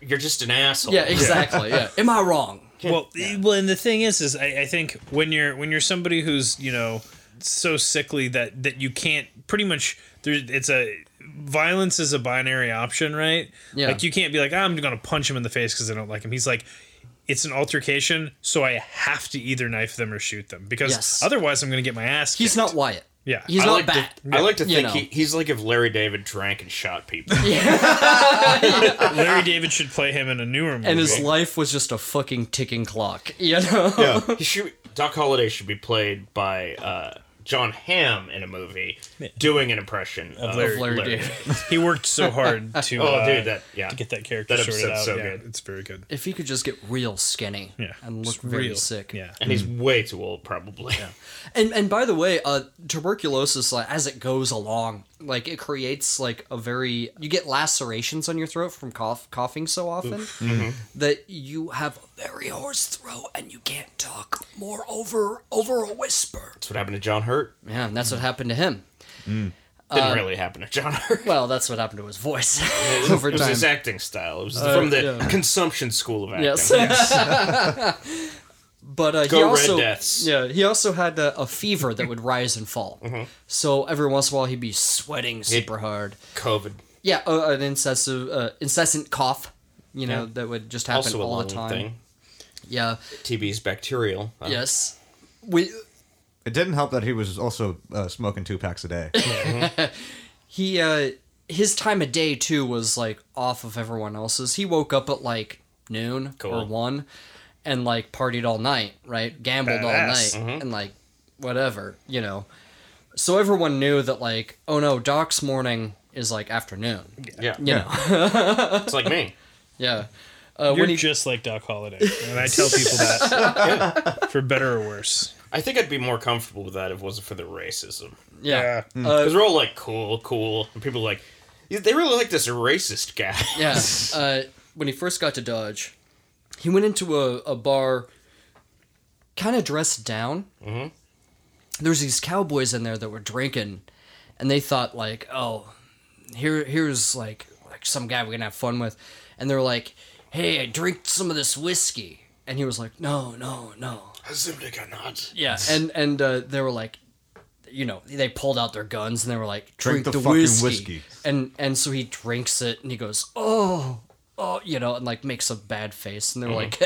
You're just an asshole. Yeah, exactly. Yeah. Am I wrong? Well, well, and the thing is, is I, I think when you're when you're somebody who's you know so sickly that that you can't pretty much there it's a violence is a binary option, right? Yeah. Like you can't be like ah, I'm gonna punch him in the face because I don't like him. He's like. It's an altercation, so I have to either knife them or shoot them because Yes. otherwise I'm going to get my ass. He's not Wyatt. Yeah. He's I not like bad. To, I like to You think know. he, he's like if Larry David drank and shot people. Yeah. Larry David should play him in a newer movie. and his life was just a fucking ticking clock. You know? yeah, he should. Doc Holliday should be played by uh, John Hamm in a movie, doing an impression of, Larry- Larry Larry. David. he worked so hard to Oh, uh, dude, that yeah. to get that character That sorted out. so yeah, good. it's very good. If he could just get real skinny Yeah, and look Just very real. sick. Yeah, and he's way too old, probably. Yeah. And and by the way, uh, tuberculosis, like as it goes along, like it creates like a very you get lacerations on your throat from cough coughing so often Mm-hmm. that you have a very hoarse throat and you can't talk more over over a whisper. That's what happened to John Hurt. Yeah, and that's what happened to him. Didn't Uh, really happen to John Hurt. Well, that's what happened to his voice over It was his acting style. It was from the yeah. consumption school of acting. Yes. but uh, he Red also, Deaths. Yeah, he also had a, a fever that would rise and fall. Mm-hmm. So every once in a while he'd be sweating super hard. COVID. Yeah, uh, an incessant, uh, incessant cough. You know that would just happen Also all the time. thing. Yeah. TB is bacterial. Uh, Yes. We It didn't help that he was also uh, smoking two packs a day. he uh his time of day too was like off of everyone else's. He woke up at like noon or Cool. one and like partied all night, right? Gambled all Badass. night and like whatever, you know. So everyone knew that like, oh no, Doc's morning is like afternoon. Yeah. You know. It's like me. yeah. Uh, You're when he just like Doc Holliday, and I tell people that for better or worse. I think I'd be more comfortable with that if it wasn't for the racism. yeah. Yeah. Uh, Because we're all like, cool, cool. And people are like, they really like this racist guy. Yeah. Uh, when he first got to Dodge, he went into a, a bar kind of dressed down. Mm-hmm. There was these cowboys in there that were drinking, and they thought like, oh, here here's like like some guy we're gonna have fun with, and they're like, hey, I drink some of this whiskey, and he was like, no, no, no, I simply cannot. Yeah, and and uh, they were like, you know, they pulled out their guns and they were like, Drink drink, the the, fucking whiskey. whiskey. and and so he drinks it and he goes, oh. Oh, you know, and like makes a bad face, and they're like,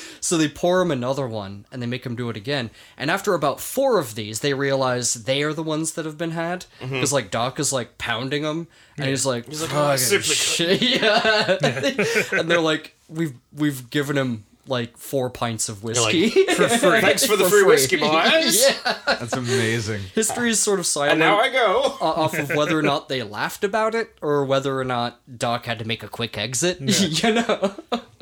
so they pour him another one, and they make him do it again. And after about four of these, they realize they are the ones that have been had, because like Doc is like pounding them, and he's like, he's like, "Oh, I simply shit, yeah. and they're like, we've we've given him like four pints of whiskey For free. Thanks for the free whiskey, boys. yeah, That's amazing. history is sort of silent And now I go. off of whether or not they laughed about it or whether or not Doc had to make a quick exit. you know?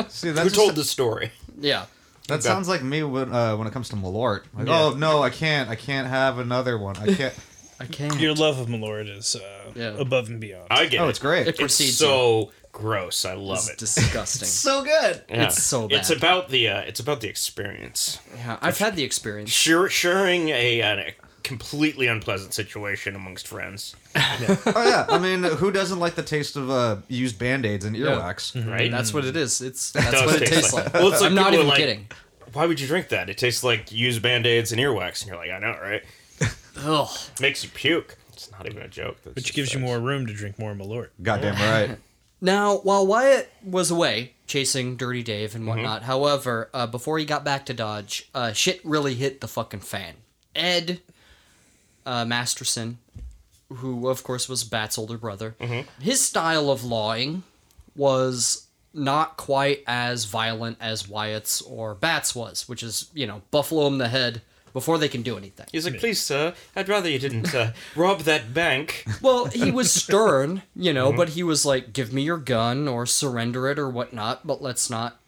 See, Who told the story? Yeah. that sounds like me when uh, when it comes to Malort. Like, oh no, I can't. I can't have another one. I can't. I can't. Your love of Malort is uh, Yeah. above and beyond. I get Oh, it. it's great. It It's precedes so gross. I love It's it. disgusting. so good. Yeah. it's so It's about the uh, it's about the experience. yeah, I've had the experience. Sure, sharing a, a completely unpleasant situation amongst friends, Oh yeah. I mean, who doesn't like the taste of uh, used band aids and earwax? right? That's what it is. It's that's does what it taste tastes like- like. Well, it's like I'm not even like- kidding. Why would you drink that? It tastes like used band aids and earwax, and you're like, I know, right? Ugh. Makes you puke. It's not even a joke. That's Which just gives you more room to drink more Malort. Goddamn right. Now, while Wyatt was away chasing Dirty Dave and whatnot, however, uh, before he got back to Dodge, uh, shit really hit the fucking fan. Ed uh, Masterson, who of course was Bat's older brother, his style of lawing was not quite as violent as Wyatt's or Bat's was, which is, you know, buffalo him the head before they can do anything. He's like, please, sir, I'd rather you didn't uh, rob that bank. Well, he was stern, you know, but he was like, "Give me your gun or surrender it or whatnot." But let's not,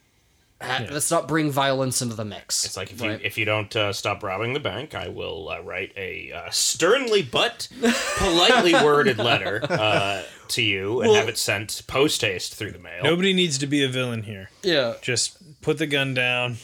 ha- let's not bring violence into the mix. It's like if you if you don't uh, stop robbing the bank, I will uh, write a uh, sternly but politely worded letter uh, to you and Well- have it sent post haste through the mail. Nobody needs to be a villain here. yeah, Just put the gun down.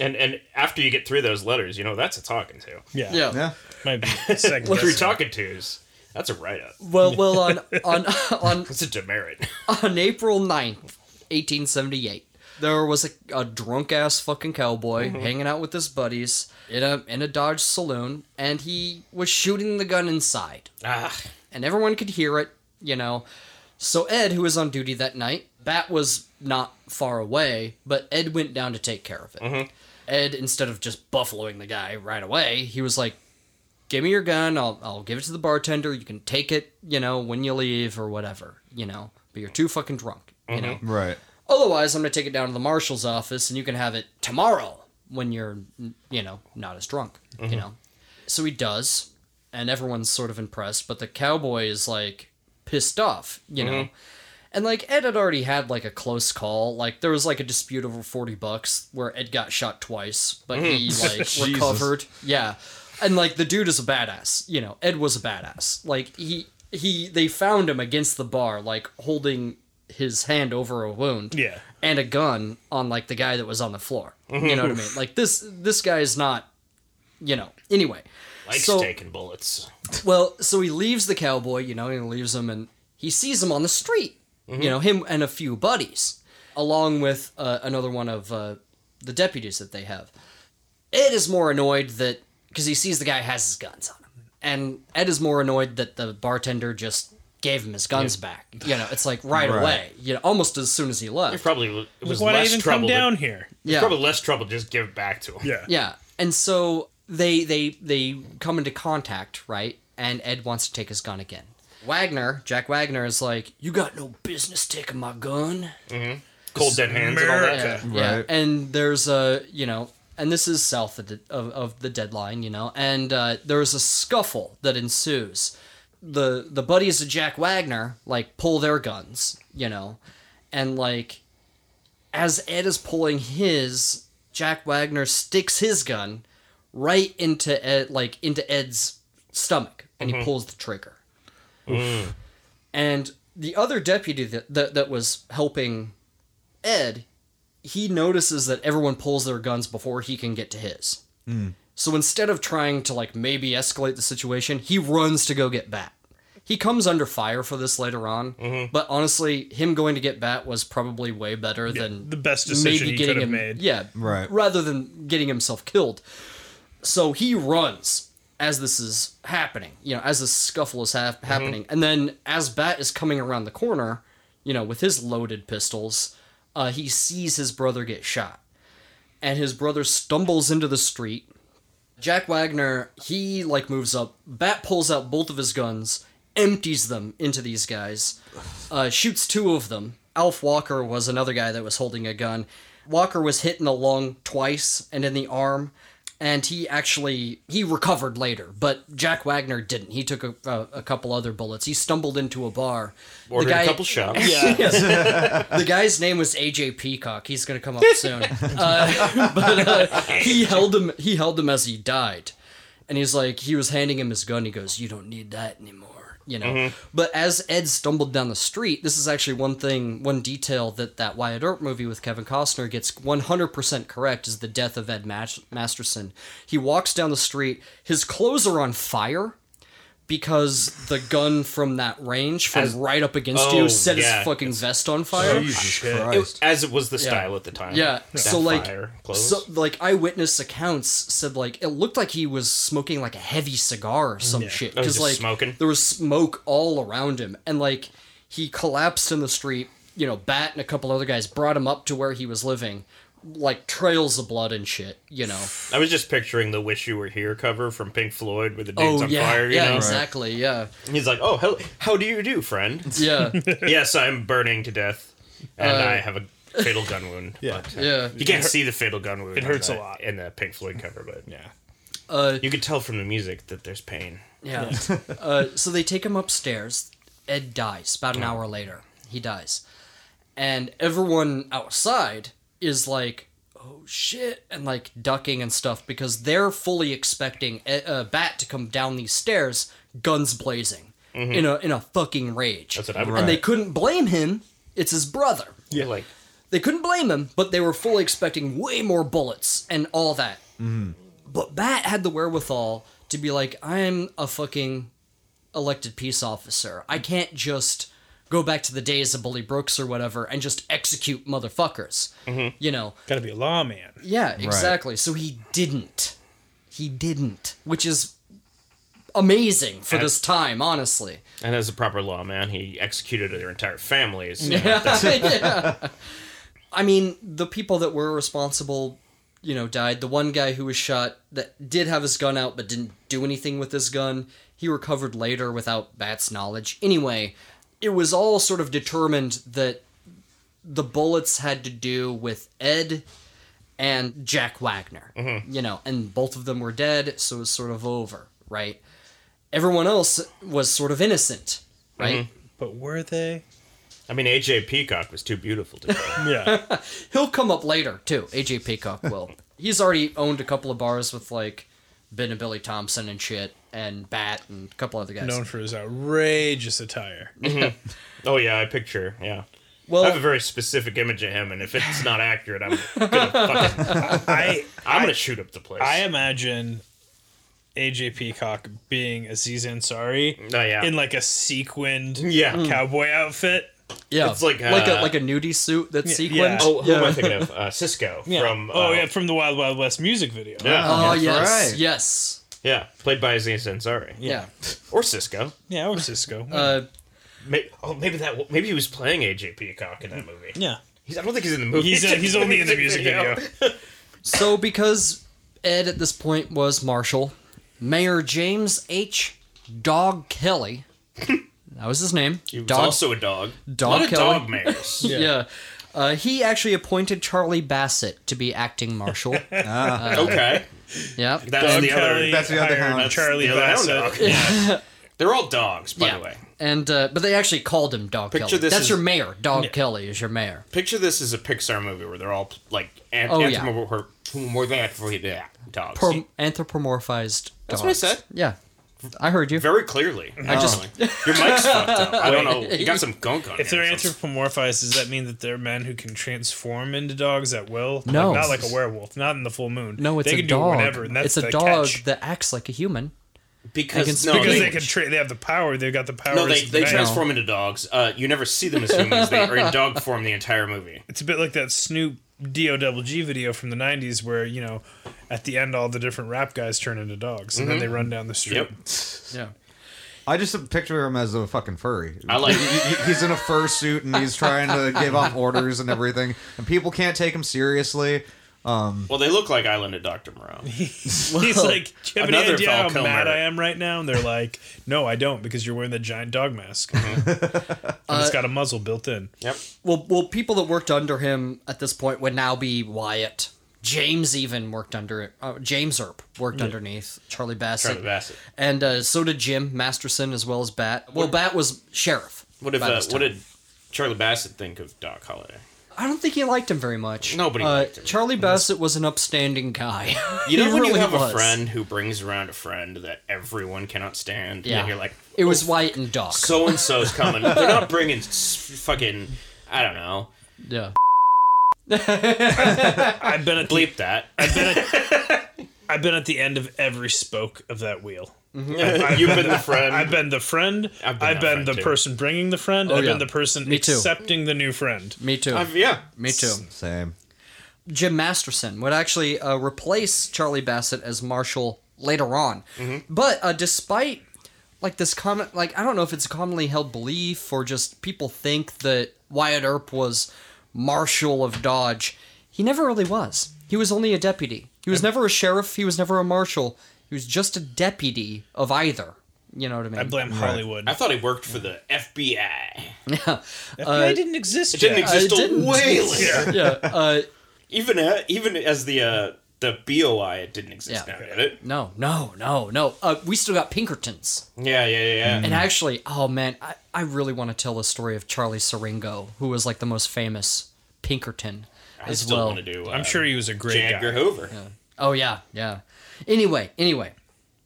And and after you get through those letters, you know that's a talking to. Yeah. yeah. Yeah. Might be second. Three talking tos. That's a write up. Well, well, on on on That's a demerit. on April 9th, eighteen seventy eight, there was a, a drunk ass fucking cowboy hanging out with his buddies in a in a Dodge saloon, and he was shooting the gun inside. ah, and everyone could hear it, you know. So Ed, who was on duty that night, Bat was not far away, but Ed went down to take care of it. Ed, instead of just buffaloing the guy right away, he was like, "Give me your gun. I'll I'll give it to the bartender. You can take it, you know, when you leave or whatever, you know. But you're too fucking drunk, you mm-hmm. know. Right. Otherwise, I'm gonna take it down to the marshal's office, and you can have it tomorrow when you're, you know, not as drunk, you mm-hmm. know. So he does, and everyone's sort of impressed, but the cowboy is like pissed off, you know. Mm-hmm. And like Ed had already had like a close call. Like there was like a dispute over forty bucks where Ed got shot twice, but he hmm. like recovered. Yeah, and like the dude is a badass. You know, Ed was a badass. Like he he they found him against the bar, like holding his hand over a wound. Yeah. and a gun on like the guy that was on the floor. You know what I mm-hmm. mean? Like this this guy is not. You know. Anyway, likes So- taking bullets. well, so he leaves the cowboy, you know, and he leaves him, and he sees him on the street. You know, him and a few buddies, along with uh, another one of uh, the deputies that they have. Ed is more annoyed that because he sees the guy has his guns on him, and Ed is more annoyed that the bartender just gave him his guns back. You know, it's like right, Right. away. You know, almost as soon as he It left. probably it was Why less even trouble. come to- down here? Yeah, Probably less trouble to just give it back to him. Yeah. Yeah, and so they they they come into contact, right? And Ed wants to take his gun again. Wagner, Jack Wagner, is like, "You got no business taking my gun." Cold dead hands and all that. Yeah, Okay. yeah. And there's a you know, and this is south of the, of, of the deadline, you know, and uh, there's a scuffle that ensues. The the buddies of Jack Wagner like pull their guns, you know, and like as Ed is pulling his, Jack Wagner sticks his gun right into Ed, like into Ed's stomach, and he pulls the trigger. And the other deputy that, that that was helping Ed, he notices that everyone pulls their guns before he can get to his. So instead of trying to like maybe escalate the situation, he runs to go get Bat. He comes under fire for this later on, Mm-hmm. but honestly, him going to get Bat was probably way better than the best decision he could have him, made. Yeah, Right. Rather than getting himself killed. So he runs as this is happening, you know, as this scuffle is hap- Mm-hmm. happening. And then as Bat is coming around the corner, you know, with his loaded pistols, uh, he sees his brother get shot. And his brother stumbles into the street. Jack Wagner, he like moves up. Bat pulls out both of his guns, empties them into these guys, uh, shoots two of them. Alf Walker was another guy that was holding a gun. Walker was hit in the lung twice and in the arm, and he actually he recovered later. But Jack Wagner didn't. He took a, a, a couple other bullets. He stumbled into a bar. Ordered the guy, a couple shots. Yeah. the guy's name was AJ Peacock. He's gonna come up soon. Uh, but uh, he held him. He held him as he died, and he's like, he was handing him his gun. He goes, "You don't need that anymore." You know. Mm-hmm. But as Ed stumbled down the street, this is actually one thing, one detail that that Wyatt Earp movie with Kevin Costner gets 100% correct is the death of Ed Mas- Masterson. He walks down the street. His clothes are on fire. Because the gun from that range, from As- right up against Oh, you, set yeah. his fucking vest on fire. Jesus It- as it was the style at the time. Yeah. That So like, fire so like eyewitness accounts said like it looked like he was smoking like a heavy cigar or some shit Oh, because just like smoking? there was smoke all around him and like he collapsed in the street. You know, Bat and a couple other guys brought him up to where he was living, like trails of blood and shit. You know. I was just picturing the "Wish You Were Here" cover from Pink Floyd with the dudes oh on yeah, fire. You yeah, know, exactly, yeah, he's like, "Oh, how, how do you do, friend?" yeah, yes, I'm burning to death, and Uh, I have a fatal gun wound. Yeah. but, uh, yeah. You can't see the fatal gun wound. It hurts the- a lot. in the Pink Floyd cover, but Yeah. Uh, you could tell from the music that there's pain. Yeah. uh, so they take him upstairs. Ed dies about an hour later. He dies. And everyone outside is like, oh shit, and like ducking and stuff because they're fully expecting a, uh, Bat to come down these stairs, guns blazing, in a in a fucking rage. That's what I would. And they couldn't blame him. It's his brother. Yeah, like They couldn't blame him, but they were fully expecting way more bullets and all that. But Bat had the wherewithal to be like, I'm a fucking elected peace officer. I can't just go back to the days of Bully Brooks or whatever and just execute motherfuckers. Mm-hmm. You know? Gotta be a lawman. Yeah, exactly. So he didn't. He didn't, which is amazing for this time, honestly. And as a proper lawman, he executed their entire families. yeah. I mean, the people that were responsible, you know, died. The one guy who was shot that did have his gun out but didn't do anything with his gun, he recovered later without Bat's knowledge. Anyway, it was all sort of determined that the bullets had to do with Ed and Jack Wagner. Mm-hmm. You know, and both of them were dead, so it was sort of over, right? Everyone else was sort of innocent, right? Mm-hmm. But were they? I mean, AJ Peacock was too beautiful to die. Yeah. He'll come up later too. AJ Peacock will. He's already owned a couple of bars with like Ben and Billy Thompson and shit, and Bat and a couple other guys. Known for his outrageous attire. oh yeah, I picture. Yeah, Well, I have a very specific image of him, and if it's not accurate, I'm gonna fucking, I I'm gonna shoot up the place. I imagine AJ Peacock being Aziz Ansari Oh yeah. in like a sequined Yeah. cowboy outfit. yeah, it's like, like a uh, like a nudie suit that's yeah. sequined. oh, who am yeah. I thinking of? Uh, Sisqó from. oh uh, yeah, from the Wild Wild West music video. yeah, Oh That's yes, right. yes, yeah, played by Aziz Ansari. yeah. or Sisqó. Yeah, or Sisqó. Uh, Maybe, oh, maybe that. Maybe he was playing AJ Peacock in that movie. yeah. He's, I don't think he's in the movie. He's uh, he's only in the music video. so because Ed at this point was Marshal, Mayor James H. Dog Kelly. that was his name. He was Dog. also a dog. Dog a lot of Kelly. dog mayors. yeah. Uh, he actually appointed Charlie Bassett to be acting marshal. okay, yeah. that's Doug the other. Kelly that's the other hired hound. Charlie the other hound Bassett. dog. They're all dogs, by yeah. the way. And uh, but they actually called him Dog Picture Kelly. this That's as- your mayor. Dog Kelly is your mayor. Picture this as a Pixar movie where they're all like an- Oh, yeah. anthropomorph- more than yeah, dogs. Pro- anthropomorphized. That's what I dogs. said. Yeah. I heard you. very clearly. I just Your mic's fucked up. I don't know. You got some gunk on If you. they're anthropomorphized, does that mean that they're men who can transform into dogs at will? Like, No. not like a werewolf, not in the full moon. no, it's they a can dog. do it whenever, and that's it's a the dog catch. that acts like a human. because can no, because they, they can tra- they have the power. They've got the power. no, they, they transform into dogs. Uh, you never see them as humans. They are in dog form the entire movie. It's a bit like that Snoop D O double G video from the '90s, where you know, at the end, all the different rap guys turn into dogs, and then mm-hmm. they run down the street. Yep. Yeah. I just picture him as a fucking furry. I like- He- he- he's in a fur suit and he's trying to give off orders and everything, and people can't take him seriously. Well, they look like Island of Dr. Moreau. He's like, "Do you have any Another idea how Val mad I am right now?" And they're like, "No, I don't, because you're wearing the giant dog mask, and Uh, it's got a muzzle built in." Yep. Well, well, people that worked under him at this point would now be Wyatt. James even worked under it. Uh, James Earp worked underneath Charlie Bassett. Charlie Bassett. And uh, so did Jim Masterson as well as Bat. Well, Bat was sheriff. What if uh, what did Charlie Bassett think of Doc Holliday? I don't think he liked him very much. Nobody Uh, liked him. Charlie Bassett was an upstanding guy. You know when really you have was. a friend who brings around a friend that everyone cannot stand, Yeah. and you're like, It was Wyatt and Doc. so and so's coming. They're not bringing fucking, I don't know, yeah. I've been at bleep that. I've been at, I've been at the end of every spoke of that wheel. You've been the friend. I've been the friend. I've I've been been, friend, the too. person bringing the friend. I've yeah. been the person Me too. accepting the new friend. Me too. I've- yeah. Me too. Same. Jim Masterson would actually uh, replace Charlie Bassett as Marshall later on. But uh, despite like this common, like I don't know if it's a commonly held belief or just people think that Wyatt Earp was Marshal of Dodge. He never really was. He was only a deputy. He was never a sheriff. He was never a marshal. He was just a deputy of either. You know what I mean? I blame Hollywood. I thought he worked for the FBI. FBI didn't exist. It didn't yet. exist it till didn't. way later. yeah. Uh, Even uh, even as the uh, the BOI, it didn't exist Yeah. now, did it? no, no, no, no. Uh, we still got Pinkertons. Yeah, yeah, yeah. yeah. And actually, oh man, I, I really want to tell the story of Charlie Siringo, who was like the most famous Pinkerton I as still well. want to do. Uh, I'm sure he was a great J. guy. Edgar Hoover. Oh yeah, yeah. Anyway, anyway,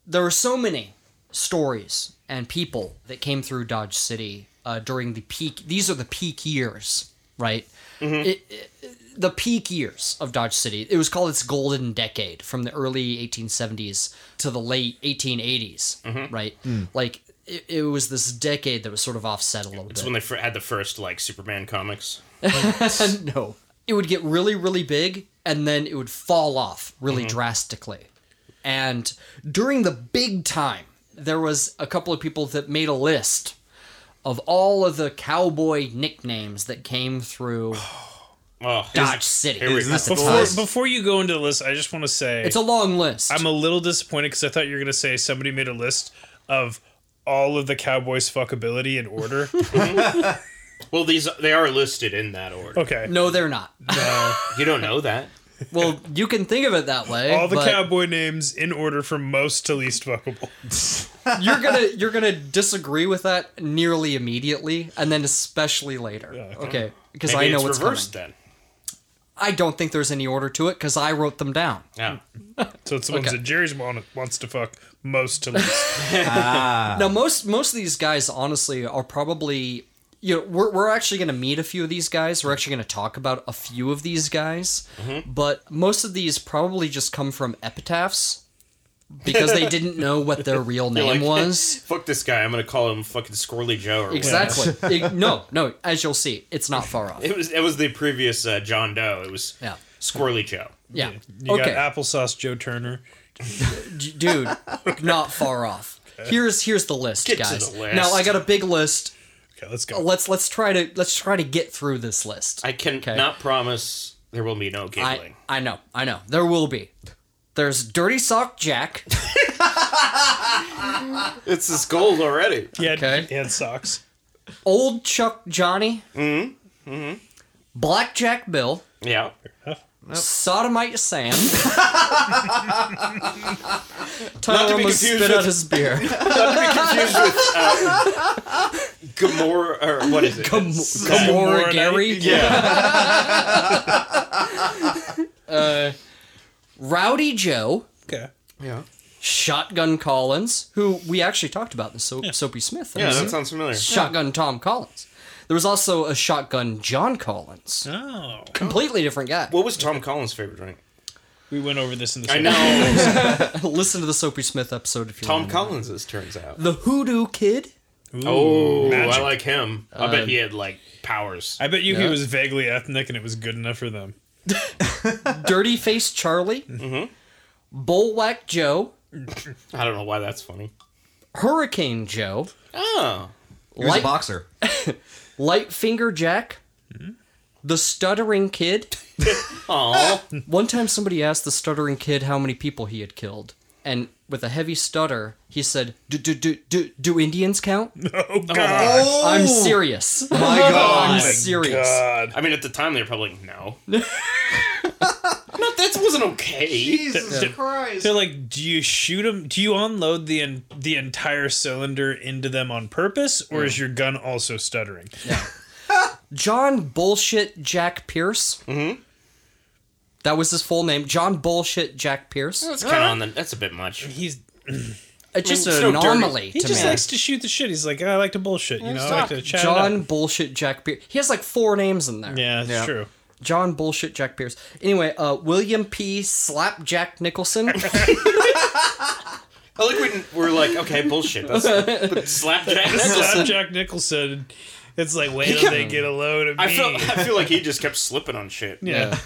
there were so many stories and people that came through Dodge City uh, during the peak. These are the peak years, right? Mm-hmm. It, it- the peak years of Dodge City. It was called its golden decade from the early 1870s to the late 1880s, mm-hmm. right? Mm. Like it, it was this decade that was sort of offset a little It's bit. when they fir- had the first like Superman comics. no. It would get really, really big and then it would fall off really Mm-hmm. drastically. And during the big time, there was a couple of people that made a list of all of the cowboy nicknames that came through Oh, Dodge City. here we go. Before before you go into the list, I just want to say It's a long list. I'm a little disappointed because I thought you were gonna say somebody made a list of all of the Cowboys' fuckability in order. well, these they are listed in that order. Okay. no, they're not. No. You don't know that? Well, you can think of it that way. All the but cowboy names in order from most to least fuckable. you're gonna you're gonna disagree with that nearly immediately, and then especially later. okay. Okay, because Maybe I know it's what's reversed coming. then. I don't think there's any order to it because I wrote them down. Yeah. So it's the ones Okay. that Jerry's want, wants to fuck most to least. Ah. Now, most most of these guys, honestly, are probably you know we're we're actually going to meet a few of these guys. We're actually going to talk about a few of these guys, but most of these probably just come from epitaphs because they didn't know what their real name like, was. Fuck this guy. I'm gonna call him fucking Squirrely Joe. Or. Exactly. It- no, no. As you'll see, it's not far off. It was it was the previous uh, John Doe. It was Yeah. Squirrely Joe. Yeah. You okay. got applesauce Joe Turner. Dude, not far off. Here's here's the list, Get to guys. the list. Now I got a big list. Okay, let's go. Let's let's try to let's try to get through this list. I can Okay. not promise there will be no I, giggling. I know, I know. There will be. There's Dirty Sock Jack. it's his gold already. Yeah, had, Okay. he had socks. Old Chuck Johnny. Mm-hmm. Mm-hmm. Blackjack Bill. Yeah. Sodomite Sam. Not to be almost confused spit with- out his beer. Not to be Confused with uh, Gomorrah or what is it? Gam- Gomorrah Gomorrah Gary. yeah. Uh, Rowdy Joe. Okay. Yeah. Shotgun Collins, who we actually talked about in the so- Soapy Smith. Yeah, that sounds familiar. Shotgun Tom Collins. There was also a Shotgun John Collins. Oh, Completely different guy. What was Tom Collins' favorite drink? we went over this in the. I know Listen to the Soapy Smith episode if you Tom Collins, Collins's turns out. The Hoodoo Kid. Ooh, Oh, magic. I like him. I Uh, bet he had like powers. I bet you Yeah. he was vaguely ethnic and it was good enough for them. Dirty Face Charlie. Mm-hmm. Bullwhack Joe. I don't know why that's funny. Hurricane Joe. Oh, He was Light- a boxer. Light Finger Jack. The Stuttering Kid. oh, One time somebody asked the Stuttering Kid how many people he had killed. And with a heavy stutter, he said, Do, do, do, do, do Indians count? Oh, oh God! Oh I'm serious. My God. I'm oh. serious. Oh, God. I mean, at the time they were probably like, no. No, that wasn't okay. Jesus Yeah. Christ. They're like, do you shoot them? Do you unload the en- the entire cylinder into them on purpose, or is your gun also stuttering? Yeah. John Bullshit Jack Pierce. Mm-hmm. That was his full name. John Bullshit Jack Pierce. That's kind of on the. That's a bit much. He's It's just it's an no dirty- he to just me. likes to shoot the shit. He's like, I like to bullshit. You know, I like to chat. John. Bullshit Jack Pierce. He has like four names in there. Yeah, that's Yeah. true. John Bullshit Jack Pierce. Anyway, uh, William P. Slapjack Nicholson. I like we we're like, okay, bullshit. That's but slapjack. Slapjack Nicholson. It's like, wait till they get a load of me. I feel I feel like he just kept slipping on shit. yeah.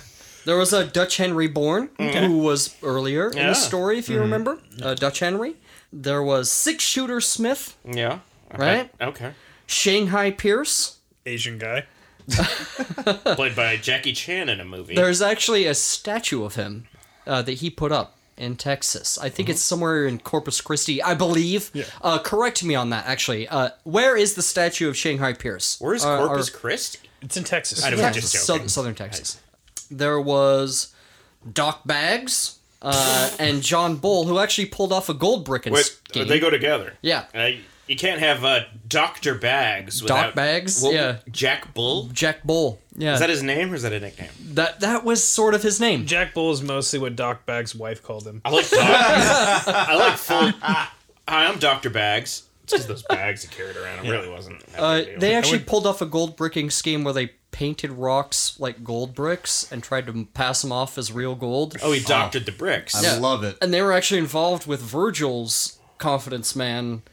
There was a Dutch Henry Born, who was earlier in Yeah. the story, if you remember. Uh, Dutch Henry. There was Six Shooter Smith, Yeah. Okay. Right? Okay. Shanghai Pierce. Asian guy. Played by Jackie Chan in a movie. There's actually a statue of him uh, that he put up in Texas. I think it's somewhere in Corpus Christi, I believe. Yeah. Uh, correct me on that, actually. Uh, where is the statue of Shanghai Pierce? Where's Uh, Corpus or- Christi? It's in Texas. I don't Yeah, I'm just sou- joking. southern Texas. There was Doc Baggs uh, and John Bull, who actually pulled off a gold brick and Wait, scheme. they go together. Yeah. You can't have uh, Doctor Baggs without Bags? What- Yeah. Jack Bull. Jack Bull. Yeah. Is that his name or is that a nickname? that that was sort of his name. Jack Bull is mostly what Doc Bag's wife called him. I like. Doc- I like full. Hi, I'm Doctor Bags. It's because those bags he carried around. It really wasn't. Uh, big a deal. they actually would- pulled off a gold bricking scheme where they painted rocks like gold bricks and tried to pass them off as real gold. Oh, he doctored the bricks. I Yeah. love it. And they were actually involved with Virgil's Confidence Man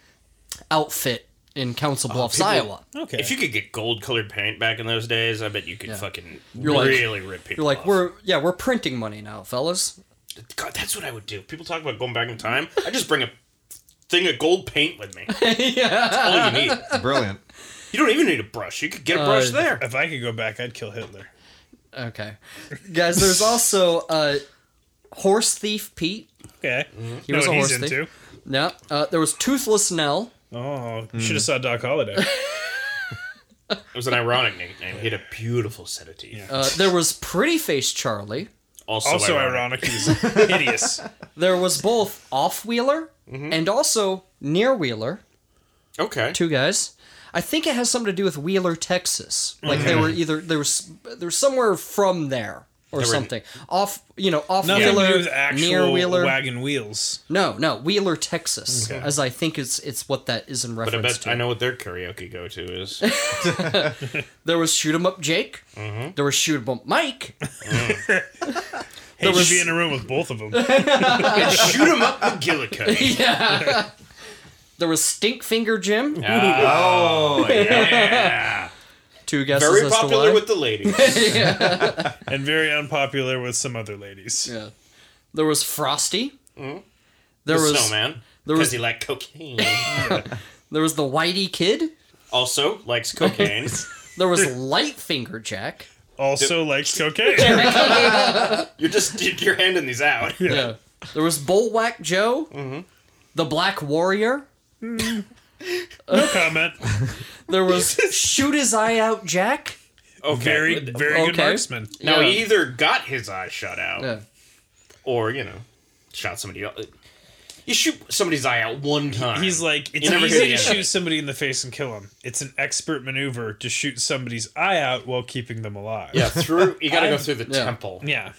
outfit in Council Bluffs, people- Iowa. Okay. If you could get gold colored paint back in those days, I bet you could fucking You're like- really rip people. You're like, off. we're yeah, we're printing money now, fellas. God, that's what I would do. People talk about going back in time. I just bring a thing of gold paint with me. yeah. That's all you need. Brilliant. You don't even need a brush. You could get a brush Uh, there. if I could go back, I'd kill Hitler. Okay. Guys, there's also uh Horse Thief Pete. Okay. He was what a he's horse thief. into. Yeah. Uh, there was Toothless Nell. Oh, you should have saw Doc Holliday. It was an ironic nickname. He had a beautiful set of teeth. Uh, there was Pretty Face Charlie. Also, also ironic. ironic. He's hideous. There was both Off Wheeler Mm-hmm. and also Near Wheeler. Okay. Two guys. I think it has something to do with Wheeler, Texas. Like they were either they were s- they were somewhere from there or They were- something. Off, you know, off Nothing to Wheeler, do with near Wheeler. wagon wheels. No, no, Wheeler, Texas, Okay. as I think it's it's what that is in But I reference bet to. I know what their karaoke go to is. There was Shoot 'em Up Jake. Mm-hmm. There was Shoot 'em Up Mike. Hate was- to be in a room with both of them. Shoot 'em up McGillicuddy. yeah. there was Stink Finger Jim. Oh, yeah. Two guesses Very as to popular why. with the ladies. and very unpopular with some other ladies. Yeah. There was Frosty. There Mm-hmm. the was snowman. there Because was- he liked cocaine. there was the Whitey Kid. also likes cocaine. There was Light Finger Jack. Also likes cocaine. You're just you're handing these out. Yeah. There was Bullwhack Joe. Mm-hmm. The Black Warrior. no comment. There was Shoot His Eye Out Jack. Okay. Very, very good Okay. marksman. Now Yeah. he either got his eye shot out, Yeah. or you know, shot somebody else. You shoot somebody's eye out one time. He's like, it's You never easy hear the to end of shoot it. somebody in the face and kill him. It's an expert maneuver to shoot somebody's eye out while keeping them alive. yeah, through. You got to go through the Yeah. temple. Yeah.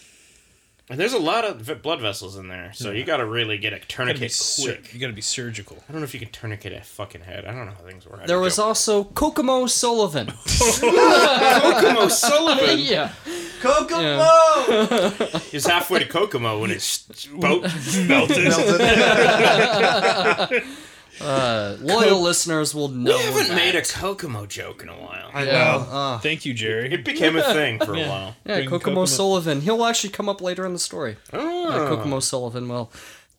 And there's a lot of blood vessels in there, so you got to really get a You gotta, be tourniquet sur- quick. you gotta be surgical. I don't know if you can tourniquet a fucking head. I don't know how things work. There was also Kokomo Sullivan. Kokomo Sullivan. yeah. Kokomo! He's halfway to Kokomo when his boat Melted. Loyal listeners will know. We haven't that. made a Kokomo joke in a while. I Yeah. know. Uh, Thank you, Jerry. It became a thing for a while. Yeah, Kokomo, Kokomo- Sullivan. He'll actually come up later in the story. Oh. Uh, Kokomo Sullivan will.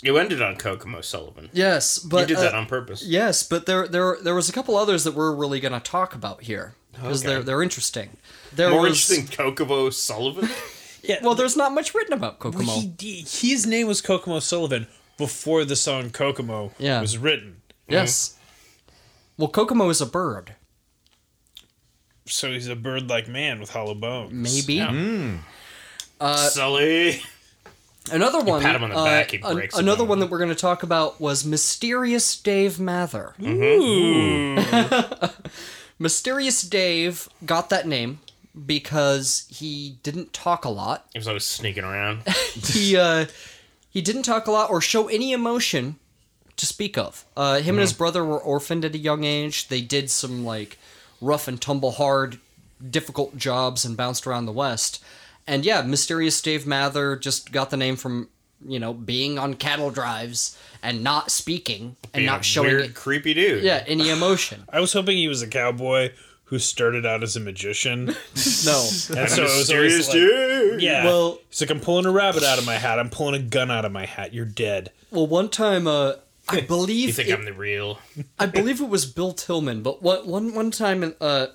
You ended on Kokomo Sullivan. Yes, but you did that uh, on purpose. Yes, but there there there was a couple others that we're really going to talk about here because Okay. they're they're interesting. There More was interesting Kokomo Sullivan? Yeah. well, there's not much written about Kokomo. he, his name was Kokomo Sullivan before the song Kokomo Yeah. was written. Yes. Well, Kokomo is a bird. So he's a bird-like man with hollow bones. Maybe. Yeah. Sully. Another one. pat him on the uh, back, he an- breaks a another bone. one that we're going to talk about was Mysterious Dave Mather. Ooh. Mysterious Dave got that name because he didn't talk a lot. He was always sneaking around. he uh, he didn't talk a lot or show any emotion to speak of. Uh, him and his brother were orphaned at a young age. They did some like rough and tumble hard, difficult jobs and bounced around the West. And yeah, mysterious Dave Mather just got the name from you know being on cattle drives and not speaking and Being not a showing weird, it, creepy dude. yeah any emotion. I was hoping he was a cowboy who started out as a magician. No. And so it was Mysterious like, dude. yeah. Well- he's like, I'm pulling a rabbit out of my hat. I'm pulling a gun out of my hat. You're dead. Well, one time, uh, I believe You think it- I'm the real? I believe it was Bill Tilghman, but what one one time in uh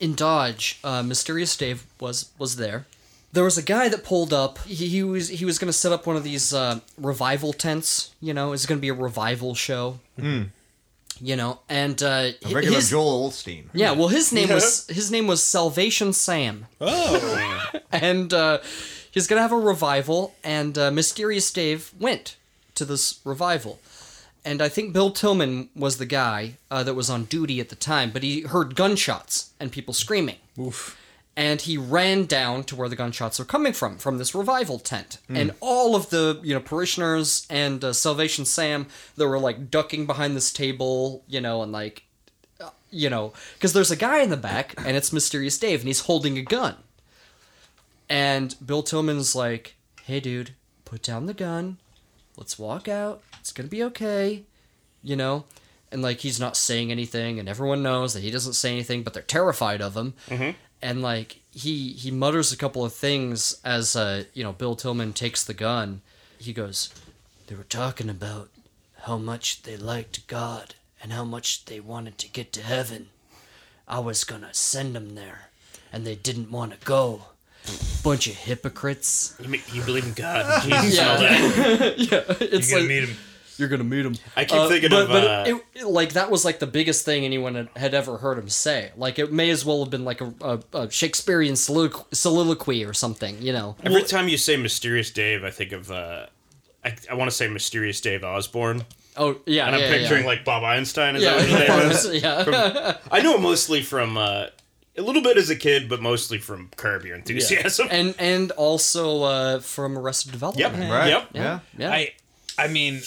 in Dodge, uh, Mysterious Dave was was there. There was a guy that pulled up. He, he was he was going to set up one of these uh, revival tents. You know, it's going to be a revival show. You know, and uh, a regular his, Joel Osteen. yeah, well, his name was his name was Salvation Sam, Oh. and uh, he's gonna have a revival. And uh, Mysterious Dave went to this revival, and I think Bill Tilghman was the guy uh, that was on duty at the time. But he heard gunshots and people screaming, Oof. and he ran down to where the gunshots were coming from, from this revival tent. And all of the you know parishioners and uh, Salvation Sam, that were like ducking behind this table, you know, and like uh, you know, because there's a guy in the back, and it's Mysterious Dave, and he's holding a gun. And Bill Tilghman's like, "Hey, dude, put down the gun. Let's walk out. It's gonna be okay." You know, and like he's not saying anything, and everyone knows that he doesn't say anything, but they're terrified of him. And like he he mutters a couple of things as uh you know Bill Tilghman takes the gun. He goes, "They were talking about how much they liked God and how much they wanted to get to heaven. I was gonna send them there, and they didn't want to go. Bunch of hypocrites. You, mean- you believe in God, Jesus, and all Yeah. that. yeah, it's You're gonna like meet him. You're gonna meet him. I keep thinking but, of, but uh, it, it- like that was like the biggest thing anyone had, had ever heard him say. Like it may as well have been like a, a, a Shakespearean soliloquy, soliloquy or something. You know. Every time you say Mysterious Dave, I think of, uh, I, I want to say Mysterious Dave Osborne. Oh yeah, And I'm yeah, picturing yeah. like Bob Einstein. Is yeah, that what his name is? yeah. I know him mostly from, uh, a little bit as a kid, but mostly from Curb Your Enthusiasm. and and also uh, from Arrested Development. Yep. Right? Yep. Yeah. Yeah. I, I mean,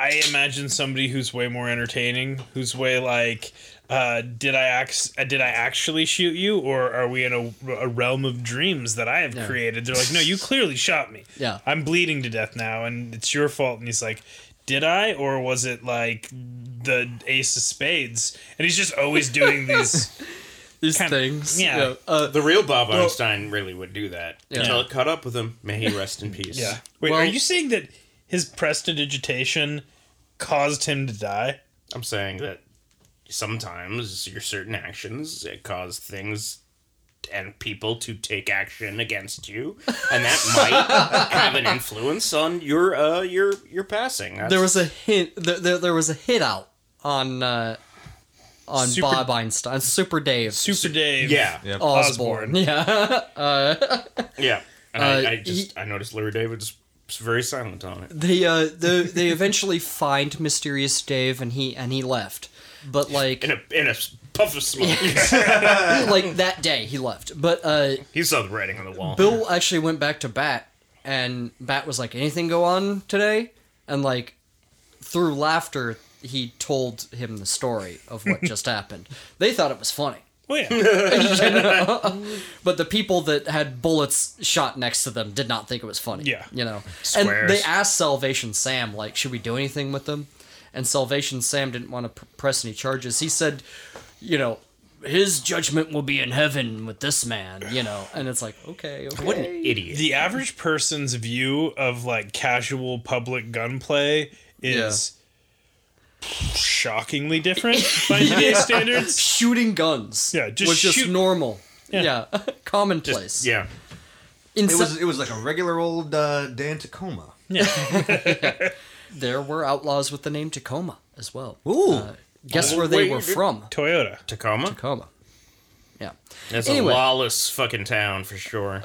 I imagine somebody who's way more entertaining, who's way like, uh, did I act? Did I actually shoot you, or are we in a, a realm of dreams that I have Yeah. created? They're like, no, you clearly shot me. Yeah. I'm bleeding to death now, and it's your fault. And he's like, did I, or was it like the Ace of Spades? And he's just always doing these. These kind- things. yeah. Uh, The real Bob Einstein really would do that Yeah. until it caught up with him. May he rest in peace. yeah. Wait, Well- are you saying that his prestidigitation caused him to die? I'm saying that sometimes your certain actions it cause things and people to take action against you, and that might have an influence on your uh your your passing. That's, there was a hint. There, there, there was a hit out on uh, on Super- Bob Einstein, Super Dave Super Dave. yeah Yep. Osborne. Yeah. yeah. And Uh, I, I just he- I noticed Larry David was very silent on it. They uh the they eventually find Mysterious Dave and he and he left. But like In a in a puff of smoke, like that day he left. But uh he saw the writing on the wall. Bill actually went back to bat and Bat was like, "Anything go on today?" And like through laughter, he told him the story of what just happened. They thought it was funny. Oh yeah. But the people that had bullets shot next to them did not think it was funny. Yeah. You know? Swears. And they asked Salvation Sam, like, should we do anything with them? And Salvation Sam didn't want to pr- press any charges. He said, you know, his judgment will be in heaven with this man, you know? And it's like, okay, okay. What an idiot. the average person's view of like casual public gunplay is shockingly different by today's standards. Shooting guns. Yeah, just was just normal. Yeah. Commonplace. Yeah. In It se- was it was like a regular old uh, day in Tacoma. there were outlaws with the name Tacoma as well. Ooh. Uh, guess Oh, where they wait, were from? Toyota. Tacoma? Tacoma. Yeah. That's Anyway. a lawless fucking town for sure.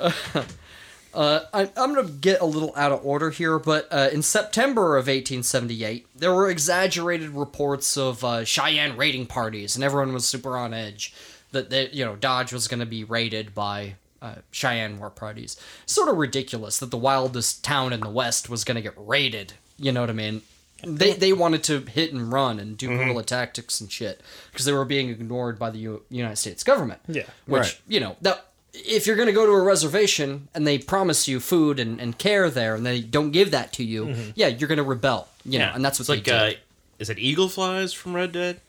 Uh, I, I'm going to get a little out of order here, but uh, in September of 1878, there were exaggerated reports of uh, Cheyenne raiding parties, and everyone was super on edge that they, you know Dodge was going to be raided by uh, Cheyenne war parties. Sort of ridiculous that the wildest town in the West was going to get raided. You know what I mean? They they wanted to hit and run and do guerrilla tactics and shit because they were being ignored by the U- United States government. Yeah. Which, Right. you know, that if you're going to go to a reservation and they promise you food and, and care there and they don't give that to you, yeah, you're going to rebel, you know, and that's what it's they like uh, is it Eagle Flies from Red Dead?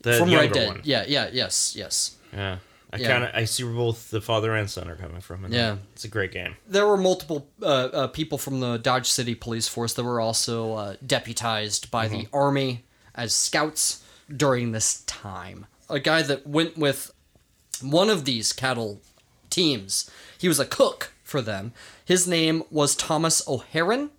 The From Red Dead. one. Yeah, yeah, yes, yes. Yeah. I Yeah. kind of I see where both the father and son are coming from. Yeah. it's a great game. There were multiple uh, uh, people from the Dodge City Police Force that were also uh, deputized by the Army as scouts during this time. A guy that went with one of these cattle teams, he was a cook for them. His name was Thomas O'Haran,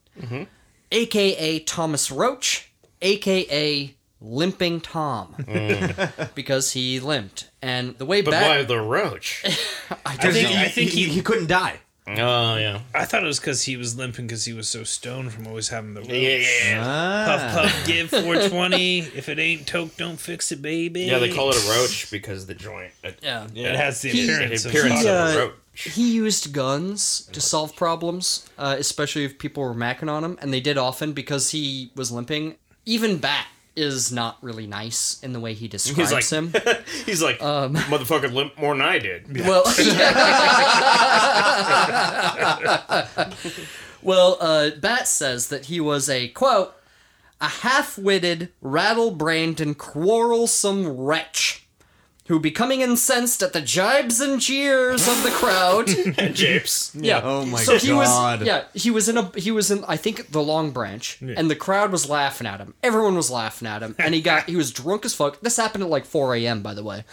aka Thomas Roach, aka Limping Tom, because he limped. And the way But back, why the roach? I I think, know. I think he, he. he couldn't die. Oh yeah. I thought it was because he was limping because he was so stoned from always having the roach. Yeah, yeah, yeah. Puff puff, give 420. if it ain't toke, don't fix it, baby. Yeah, they call it a roach because the joint. It, yeah. It has the He- appearance, appearance of. of uh, a roach. He used guns to solve problems, uh, especially if people were macking on him, and they did often because he was limping. Even Bat is not really nice in the way he describes like- him. He's like, Um, motherfucker limp more than I did. Well, well, uh, Bat says that he was a quote, a half-witted, rattle-brained, and quarrelsome wretch. Who, becoming incensed at the jibes and jeers of the crowd, and Japes. Yeah. Oh my so he was God. yeah, he was in a he was in I think the Long Branch and the crowd was laughing at him. Everyone was laughing at him and he got he was drunk as fuck. This happened at like 4 a.m. by the way.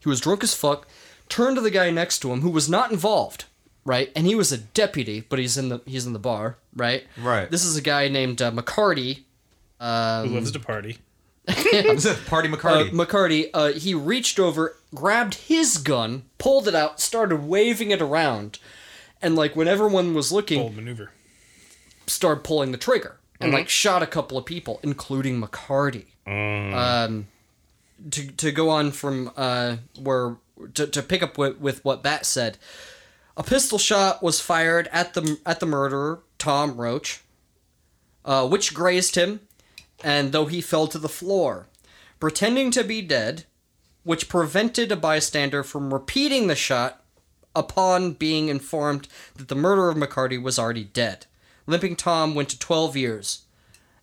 He was drunk as fuck, turned to the guy next to him who was not involved, right? And he was a deputy, but he's in the he's in the bar, right? Right. This is a guy named uh, McCarty. Who loves to party. Party Uh, McCarty. McCarty, uh, he reached over, grabbed his gun, pulled it out, started waving it around, and like when everyone was looking, Bold maneuver. started pulling the trigger and Mm-hmm. like shot a couple of people, including McCarty. Mm. Um, to to go on from uh, where to, to pick up with, with what Bat said, a pistol shot was fired at the at the murderer Tom Roach, uh, which grazed him, and though he fell to the floor, pretending to be dead, which prevented a bystander from repeating the shot upon being informed that the murderer of McCarty was already dead. Limping Tom went to 12 years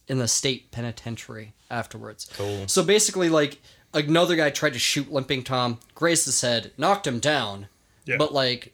in the state penitentiary afterwards. Cool. So basically, like, another guy tried to shoot Limping Tom, grazed his head, knocked him down, Yeah. but, like,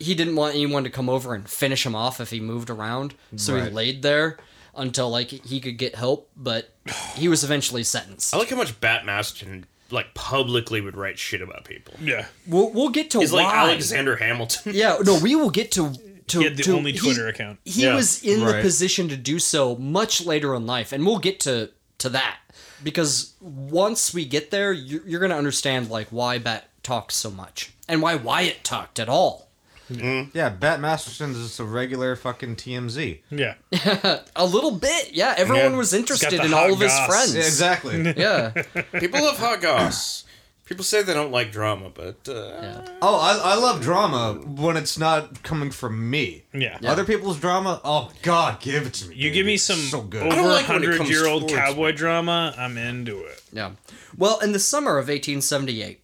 he didn't want anyone to come over and finish him off if he moved around. So he laid there until, like, he could get help, but he was eventually sentenced. I like how much Bat Masterson like publicly would write shit about people. Yeah. We'll, we'll get to He's why. like Alexander Hamilton. Yeah, no, we will get to. to He had the to- only Twitter account. He Yeah. was in the position to do so much later in life, and we'll get to to that because once we get there, you're, you're gonna understand like why Bat talked so much and why Wyatt talked at all. Yeah, Bat Masterson's just a regular fucking TMZ. Yeah. A little bit, yeah. Everyone Yeah. was interested in all of his friends. Yeah, exactly. Yeah, People love hot goss. People say they don't like drama, but uh, Yeah. Oh, I, I love drama when it's not coming from me. Yeah. Other people's drama, oh God, give it to me. You baby. give me some so good. over don't like hundred year old towards cowboy drama. I'm into it. Yeah. Well, in the summer of 1878,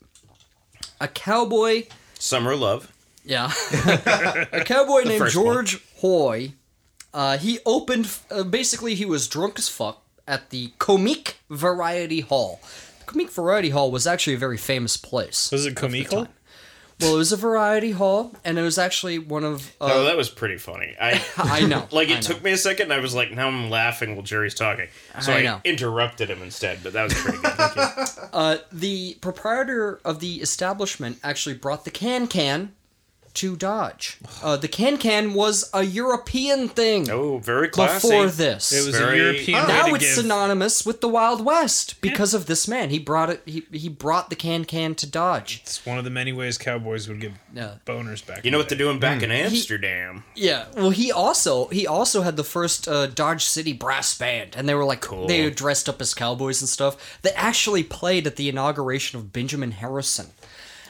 a cowboy, summer love. Yeah, a cowboy named first one. George Hoy, uh, he opened, uh, basically, he was drunk as fuck at the Comique Variety Hall. The Comique Variety Hall was actually a very famous place. Was it comical? Well, it was a variety hall, and it was actually one of. Uh, oh, that was pretty funny. I I know. like it know. took me a second. and I was like, now I'm laughing while Jerry's talking, so I I, know. interrupted him instead. But that was pretty good. Thank you. Uh, the proprietor of the establishment actually brought the can can to Dodge. Uh, the can can was a European thing Oh, very classy. before this. It was Very- a European. way now to it's give, synonymous with the Wild West because of this man. He brought it. He, he brought the can can to Dodge. It's one of the many ways cowboys would give Yeah. boners back. You know the what they're doing back in Amsterdam? Yeah. Well, he also he also had the first uh, Dodge City brass band, and they were like Cool. they were dressed up as cowboys and stuff. They actually played at the inauguration of Benjamin Harrison.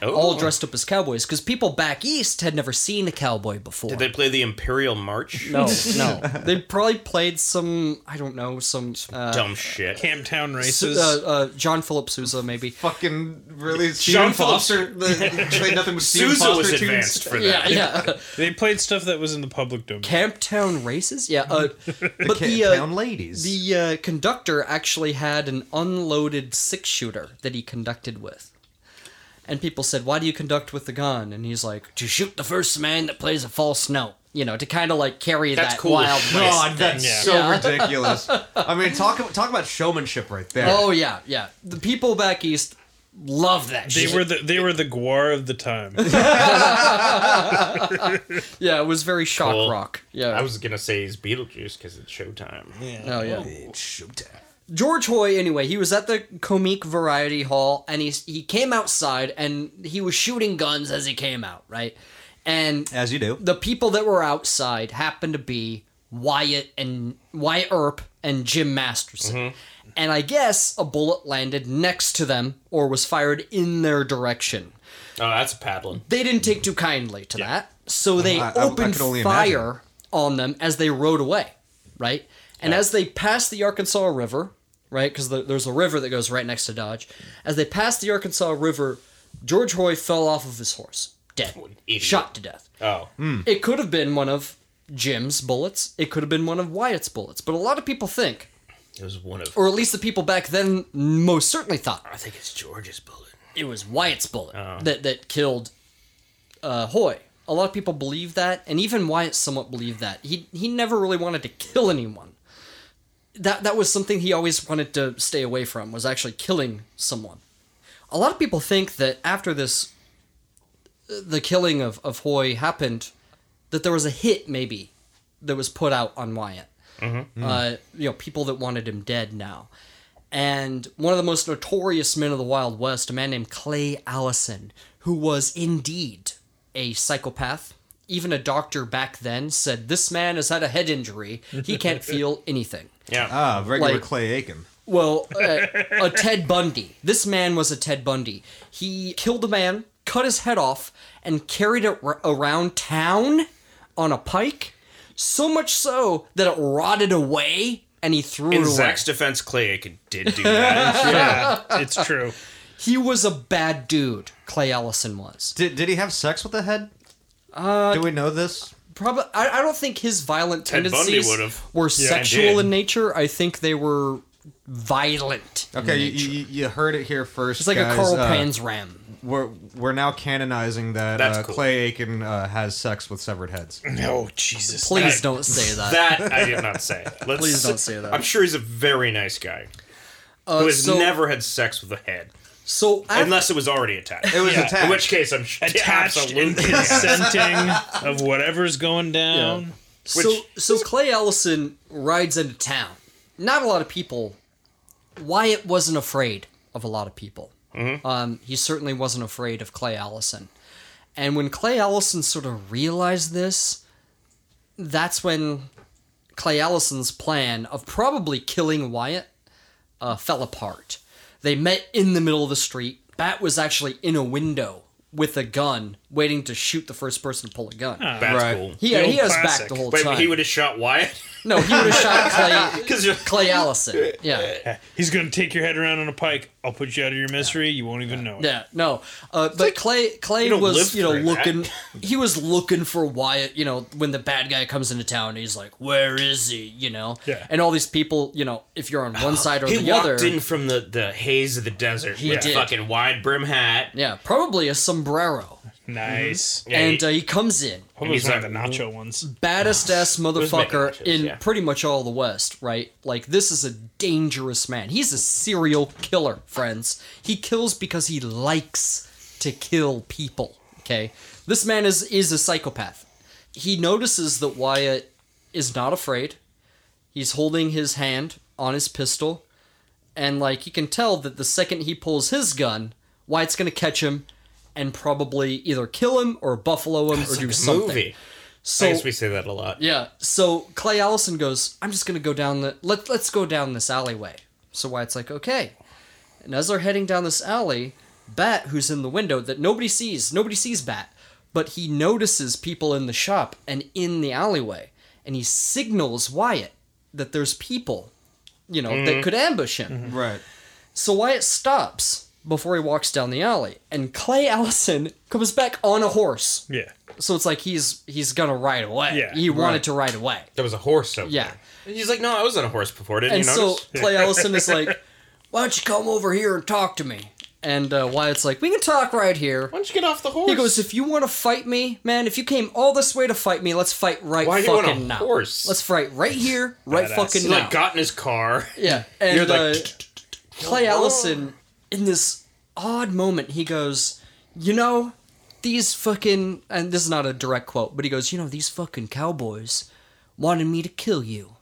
Oh, all dressed up as cowboys because people back east had never seen a cowboy before. Did they play the Imperial March? No, no. they probably played some I don't know some uh, Dumb shit. Camptown Su- races. uh, uh, John Philip Sousa maybe. Fucking really Sean Stephen Foster. The, played nothing but Stephen Sousa Foster was tunes. advanced for that. Yeah, yeah. they played stuff that was in the public domain. Camptown races. Yeah, uh, but Ca- the uh, Town ladies. the uh, conductor actually had an unloaded six shooter that he conducted with. And people said, "Why do you conduct with the gun?" And he's like, "To shoot the first man that plays a false note." You know, to kind of like carry That's that cool as wild west God, that's Yeah. so Yeah. ridiculous. I mean, talk talk about showmanship right there. Oh yeah, yeah. The people back east love that. They shit. were the they were the GWAR of the time. yeah, it was very shock Cool. rock. Yeah, I was gonna say he's Beetlejuice because it's Showtime. Yeah. Oh yeah. It's showtime. George Hoy, anyway, he was at the Comique Variety Hall, and he he came outside, and he was shooting guns as he came out, right? And As you do. the people that were outside happened to be Wyatt and Wyatt Earp and Jim Masterson. Mm-hmm. And I guess a bullet landed next to them or was fired in their direction. Oh, that's a paddling. They didn't take too kindly to that, so they I- I- I opened could only fire on them as they rode away, right? And as they passed the Arkansas River, right, because the, there's a river that goes right next to Dodge, as they passed the Arkansas River, George Hoy fell off of his horse, dead, idiot. shot to death. Oh, It could have been one of Jim's bullets. It could have been one of Wyatt's bullets. But a lot of people think, it was one of. or at least the people back then most certainly thought, I think it's George's bullet. it was Wyatt's bullet Oh. that that killed uh, Hoy. A lot of people believe that, and even Wyatt somewhat believed that. He he never really wanted to kill anyone. That that was something he always wanted to stay away from. Was actually killing someone. A lot of people think that after this, the killing of of Hoy happened, that there was a hit maybe that was put out on Wyatt. Uh, you know, people that wanted him dead now. And one of the most notorious men of the Wild West, a man named Clay Allison, who was indeed a psychopath. Even a doctor back then said, This man has had a head injury. He can't feel anything. Yeah. Ah, regular Like- Clay Aiken. Well, uh, a Ted Bundy. This man was a Ted Bundy. He killed a man, cut his head off, and carried it r- around town on a pike. So much so that it rotted away, and he threw In it away. Zach's defense, Clay Aiken did do that. yeah, it's true. He was a bad dude. Clay Allison was. Did, did he have sex with the head? Uh, Do we know this? Probably. I, I don't think his violent Ted Bundy tendencies would've. were Yeah, sexual did. in nature. I think they were violent. in Okay, you, nature. you, you heard it here first. it's like guys. a Carl Uh, Panzram. We're we're now canonizing that That's uh, cool. Clay Aiken uh, has sex with severed heads. No, Jesus! Please That- don't say that. That I did not say. Let's, Please don't say that. I'm sure he's a very nice guy Uh, who has so, never had sex with a head, so af- unless it was already attached. It was Yeah. attached. In which case, I'm sh- attached and consenting of whatever's going down. so which- so Clay Allison rides into town. Not a lot of people. Wyatt wasn't afraid of a lot of people. Um, he certainly wasn't afraid of Clay Allison. And when Clay Allison sort of realized this, that's when Clay Allison's plan of probably killing Wyatt uh, fell apart. They met in the middle of the street, Bat was actually in a window with a gun, waiting to shoot the first person to pull a gun. That's Right. cool. He, he old has back the whole Wait, time. he would have shot Wyatt? no, he would have shot Clay Because you're. Clay Allison. Yeah. He's gonna take your head around on a pike. I'll put you out of your misery. You won't even know it. Yeah, no. Uh, but Clay Clay don't was, you know, through that. looking he was looking for Wyatt, you know, when the bad guy comes into town, he's like, "Where is he?" you know. Yeah. And all these people, you know, if you're on one side or He the walked in from the, the haze of the desert He with did. a fucking wide brim hat. yeah, probably a sombrero. Nice. Yeah, and he- uh, he comes in, Hope it was he's one of the nacho ones. baddest ass motherfucker nachos, in yeah. pretty much all the West, right? Like this is a dangerous man. He's a serial killer, friends. He kills because he likes to kill people. Okay, this man is is a psychopath. He notices that Wyatt is not afraid. He's holding his hand on his pistol, and like he can tell that the second he pulls his gun, Wyatt's gonna catch him and probably either kill him or buffalo him or It's do like a something. movie. So I guess we say that a lot. yeah. So Clay Allison goes, I'm just gonna go down the let let's go down this alleyway. So Wyatt's like, okay. And as they're heading down this alley, Bat, who's in the window that nobody sees, nobody sees Bat, but he notices people in the shop and in the alleyway, and he signals Wyatt that there's people, you know, that mm-hmm. could ambush him. Right. So Wyatt stops before he walks down the alley, and Clay Allison comes back on a horse. Yeah. So it's like he's he's gonna ride away. Yeah, he wanted right. to ride away. There was a horse over Yeah. there. And he's like, no, I was on a horse before. Didn't And you so notice? Clay Allison is like, "Why don't you come over here and talk to me?" And uh, Wyatt's like, "We can talk right here." Why don't you get off the horse? He goes, "If you want to fight me, man, if you came all this way to fight me, let's fight right Why do you fucking want a now. horse? Let's fight right here, right Badass. fucking he now." like got in his car. yeah, and You're like, uh, Clay Allison, in this odd moment, he goes, "You know, these fucking," and this is not a direct quote, but he goes, "You know, these fucking cowboys wanted me to kill you.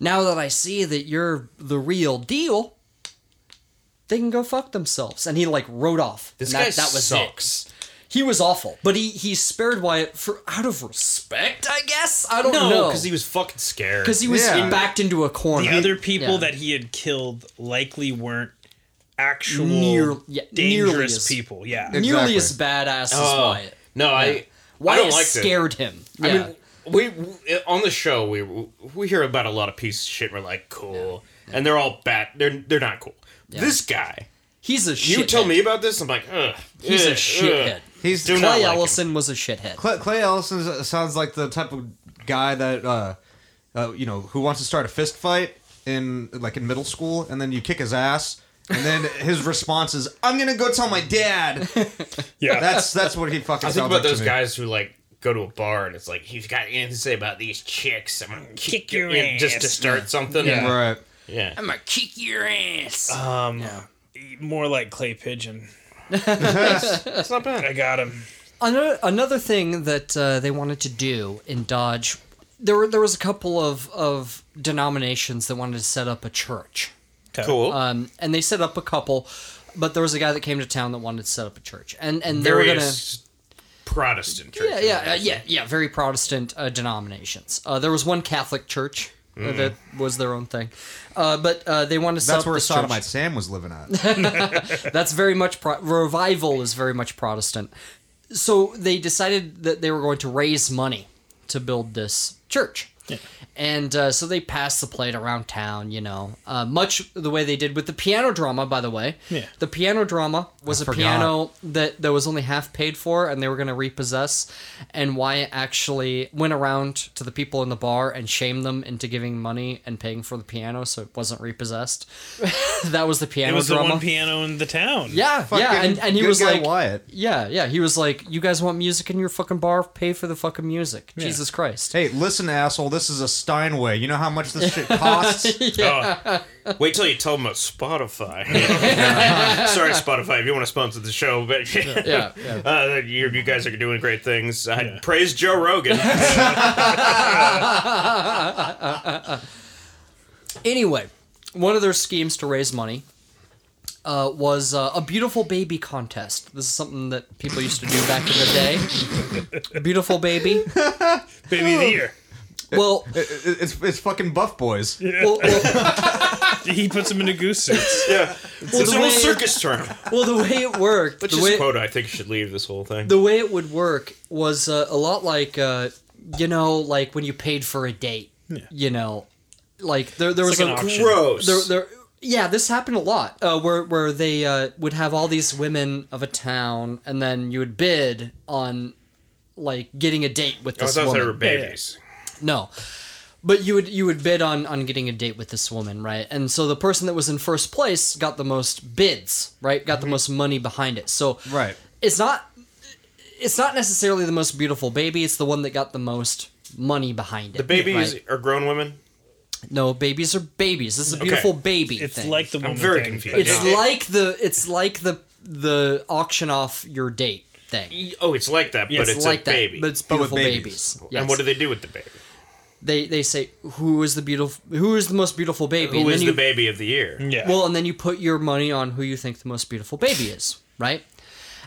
Now that I see that you're the real deal." They can go fuck themselves, and he like rode off. This and guy that, that was sucks. it. He was awful, but he he spared Wyatt for out of respect, I guess. I don't No, know because he was fucking scared. because he was Yeah. backed into a corner. The other people Yeah. that he had killed likely weren't actual Near- yeah, nearly dangerous as- people. Yeah. nearly as badass as Oh, Wyatt. no, I. I Wyatt don't like that. scared him. I mean, we, we on the show we we hear about a lot of pieces of shit. We're like, cool, and they're all bad. They're they're not cool. This guy, he's a you shithead. tell me about this, I'm like, ugh. he's a shithead. ugh. He's Do Clay not like him. Was a shithead. Clay, Clay Allison sounds like the type of guy that uh, uh, you know who wants to start a fist fight in like in middle school, and then you kick his ass, and then his response is, "I'm gonna go tell my dad." Yeah. That's that's what he fucking. I think sounds about like to those me. guys who like go to a bar and it's like, if you've got anything to say about these chicks, I'm gonna kick, Kick your ass. just to start something. Yeah. Right. yeah. I'm gonna kick your ass. um, more like clay pigeon. That's not bad. I got him. Another another thing that uh, they wanted to do in Dodge, there were there was a couple of of denominations that wanted to set up a church. Cool. Um, and they set up a couple, but there was a guy that came to town that wanted to set up a church, and and they were gonna. Various Protestant Yeah, churches. yeah, uh, yeah, yeah. Very Protestant uh, denominations. Uh, there was one Catholic church uh, that was their own thing, uh, but uh, they wanted to set That's up where this Sodomite. Sam was living at. That's very much pro- revival is very much Protestant. So they decided that they were going to raise money to build this church. And uh, so they passed the plate around town, you know, uh, much the way they did with the piano drama. By the way, Yeah. the piano drama was I a forgot. piano that that was only half paid for, and they were going to repossess. And Wyatt actually went around to the people in the bar and shamed them into giving money and paying for the piano, so it wasn't repossessed. that was the piano It piano was the drama. one piano in the town. yeah, yeah, and, and he good was guy like, Wyatt. yeah, yeah. He was like, "You guys want music in your fucking bar? Pay for the fucking music." Jesus Christ. Hey, listen, asshole. This is a Steinway. You know how much this shit costs? Oh, wait till you tell them about Spotify. Sorry, Spotify, if you want to sponsor the show, but Yeah, yeah. Uh, you, you guys are doing great things. I praise Joe Rogan. Anyway, one of their schemes to raise money uh, was uh, a beautiful baby contest. This is something that people used to do back in the day. A beautiful baby. Baby of the year. Well, It- it- it's it's fucking buff boys. well, well, He puts him into goose suits. Yeah, well, it's a whole old way- circus term. well, the way it worked, Which the is way, a quote I think should leave this whole thing. the way it would work was uh, a lot like uh, you know like when you paid for a date you know like there, there was like a an. Gross. there, there yeah this happened a lot uh, where where they uh, would have all these women of a town and then you would bid on like getting a date with I this thought woman they were babies. No. But you would you would bid on on getting a date with this woman, right? And so the person that was in first place got the most bids, right? Got the mm-hmm. most money behind it. So Right. it's not it's not necessarily the most beautiful baby, it's the one that got the most money behind it. The babies right? are grown women. No, babies are babies. This is a beautiful baby It's thing. like the woman very thing, confused. it's not- like the it's like the the auction off your date thing. Oh, it's like that, but it's, it's, like a that, baby. but it's But with beautiful babies. babies. Yes. And what do they do with the baby? They they say who is the beautiful who is the most beautiful baby? Who And is then the baby of the year? Yeah. Well, and then you put your money on who you think the most beautiful baby is, right?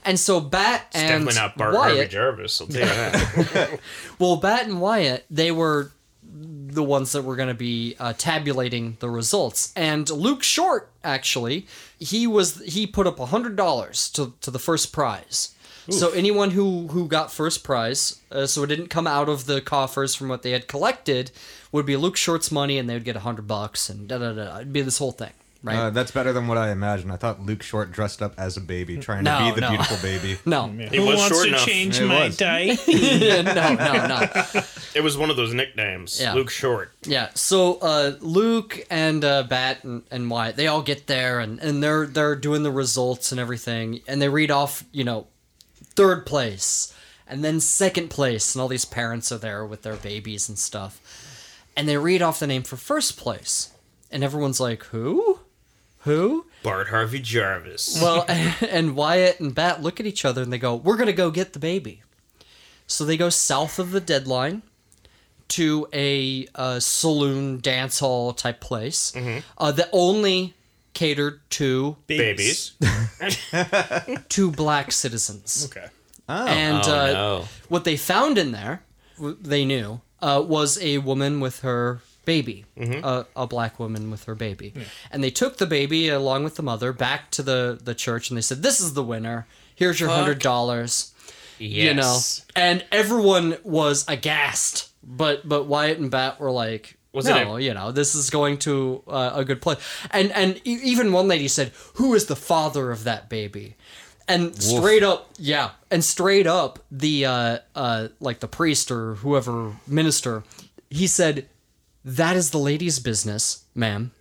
And so Bat It's and definitely not Bart Harvey Jarvis. I'll tell you that. Well, Bat and Wyatt, they were the ones that were going to be uh, tabulating the results. And Luke Short, actually, he was he put up hundred dollars to to the first prize. So anyone who who got first prize, uh, so it didn't come out of the coffers from what they had collected, would be Luke Short's money, and they would get a hundred bucks, and da da da. It'd be this whole thing, right? Uh, that's better than what I imagined. I thought Luke Short dressed up as a baby, trying No, to be the no. beautiful baby. no, Who was wants short to enough. change It my was. diet? no, no, no. it was one of those nicknames. Yeah. Luke Short. Yeah, so uh, Luke and uh, Bat and, and Wyatt, they all get there and, and they're they're doing the results and everything, and they read off, you know, third place, and then second place, and all these parents are there with their babies and stuff, and they read off the name for first place, and everyone's like, who, who? Bart Harvey Jarvis. Well, and Wyatt and Bat look at each other and they go, "We're gonna go get the baby." So they go south of the deadline to a, uh saloon dance hall type place uh, that only catered to Babies. to black citizens. Okay. And Oh, uh, no. what they found in there, they knew, uh, was a woman with her baby, uh, a black woman with her baby. And they took the baby along with the mother back to the, the church and they said, This is the winner. Here's your hundred dollars. Yes. You know, and everyone was aghast. But but Wyatt and Bat were like, Was it no, a- you know, this is going to uh, a good place. And and e- even one lady said, "Who is the father of that baby?" And straight up, yeah, and straight up, the uh, uh, like the priest or whoever minister, he said, "That is the lady's business, ma'am."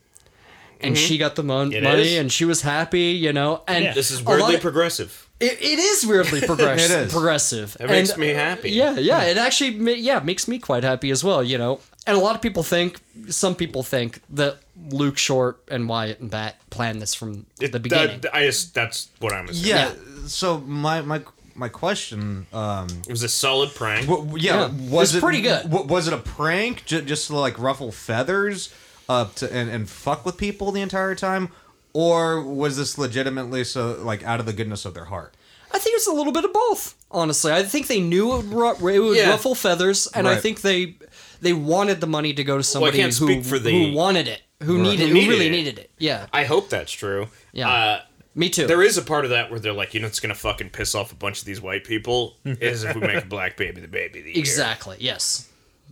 And she got the mon- money, is? and she was happy, you know. And Yeah. This is weirdly of- progressive. it, it is weirdly progressive. It is. progressive. It makes And, me happy. Yeah, yeah. It actually, yeah, makes me quite happy as well. You know, and a lot of people think, some people think that Luke Short and Wyatt and Bat planned this from It- the beginning. that- I just, that's what I'm assuming. Yeah. Yeah. So my my my question, um, It was a solid prank. w- yeah, Yeah. was it pretty good. w- was it a prank j- just to like ruffle feathers, uh, to and, and fuck with people the entire time, or was this legitimately so like out of the goodness of their heart? I think it's a little bit of both. Honestly, I think they knew it would, ru- it would Yeah. ruffle feathers, and I think they they wanted the money to go to somebody can't who, for the- who wanted it, who needed, Who who, really it. needed it. Yeah, I hope that's true. Yeah. Uh, me too. there is a part of that where they're like, you know, it's gonna fucking piss off a bunch of these white people is if we make a black baby the baby of the year. exactly. Yes,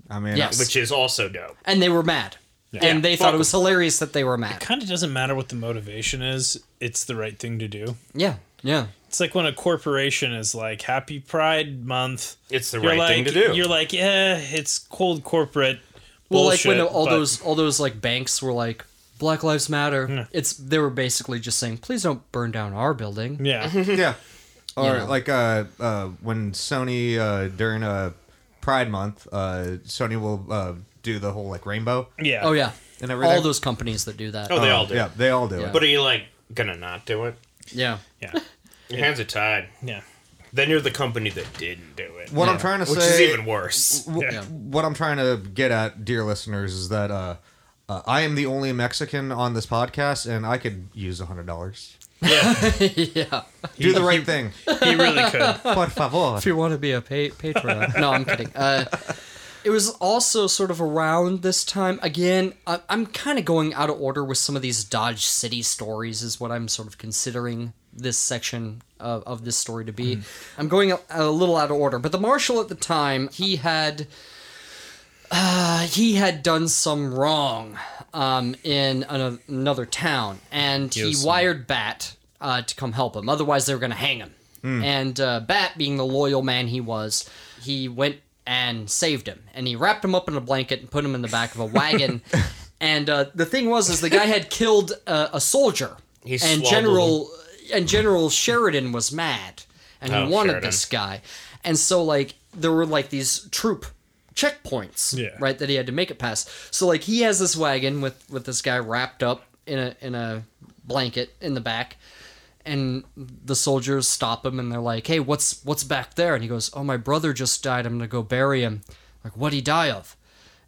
I mean, Yes. Which is also dope. and they were mad, Yeah, and they fuck thought it was hilarious that they were mad. It kind of doesn't matter what the motivation is. It's the right thing to do. Yeah, yeah. It's like when a corporation is like Happy Pride Month. It's the You're right like, thing to do. You're like, yeah, it's cold corporate. Well, bullshit, like when all but- those all those like banks were like Black Lives Matter. It's they were basically just saying, please don't burn down our building. Yeah. yeah. Or know. like uh, uh, when Sony uh, during uh, Pride Month, uh, Sony will uh, do the whole like rainbow Yeah. Oh yeah, and everything. all those companies that do that. Oh, they Uh, all do. Yeah, they all do Yeah. it. But are you like gonna not do it? Yeah. Yeah. Your hands are tied. Yeah. Then you're the company that didn't do it. What I'm trying to Which say, is even worse. w- Yeah. what I'm trying to get at, dear listeners, is that uh, uh, I am the only Mexican on this podcast, and I could use a hundred dollars. Yeah. yeah. Do the right thing, He really could. por favor. If you want to be a pa- patron, no, I'm kidding. Uh, It was also sort of around this time. Again, I- I'm kind of going out of order with some of these Dodge City stories, is what I'm sort of considering this section of, of this story to be. I'm going a, a little out of order, but the marshal at the time, he had. Uh, he had done some wrong um, in an, another town, and he Yes. wired Bat uh, to come help him. Otherwise, they were going to hang him. And uh, Bat, being the loyal man he was, he went and saved him. And he wrapped him up in a blanket and put him in the back of a wagon. and uh, the thing was, is the guy had killed uh, a soldier, He and swallowed General and General Sheridan was mad, and he Oh, wanted Sheridan. this guy. And so, like, there were like these troop checkpoints, Yeah. right, that he had to make it past. So, like, he has this wagon with with this guy wrapped up in a in a blanket in the back, and the soldiers stop him and they're like, "Hey, what's what's back there?" And he goes, "Oh, my brother just died. I'm gonna go bury him." Like, what'd he die of?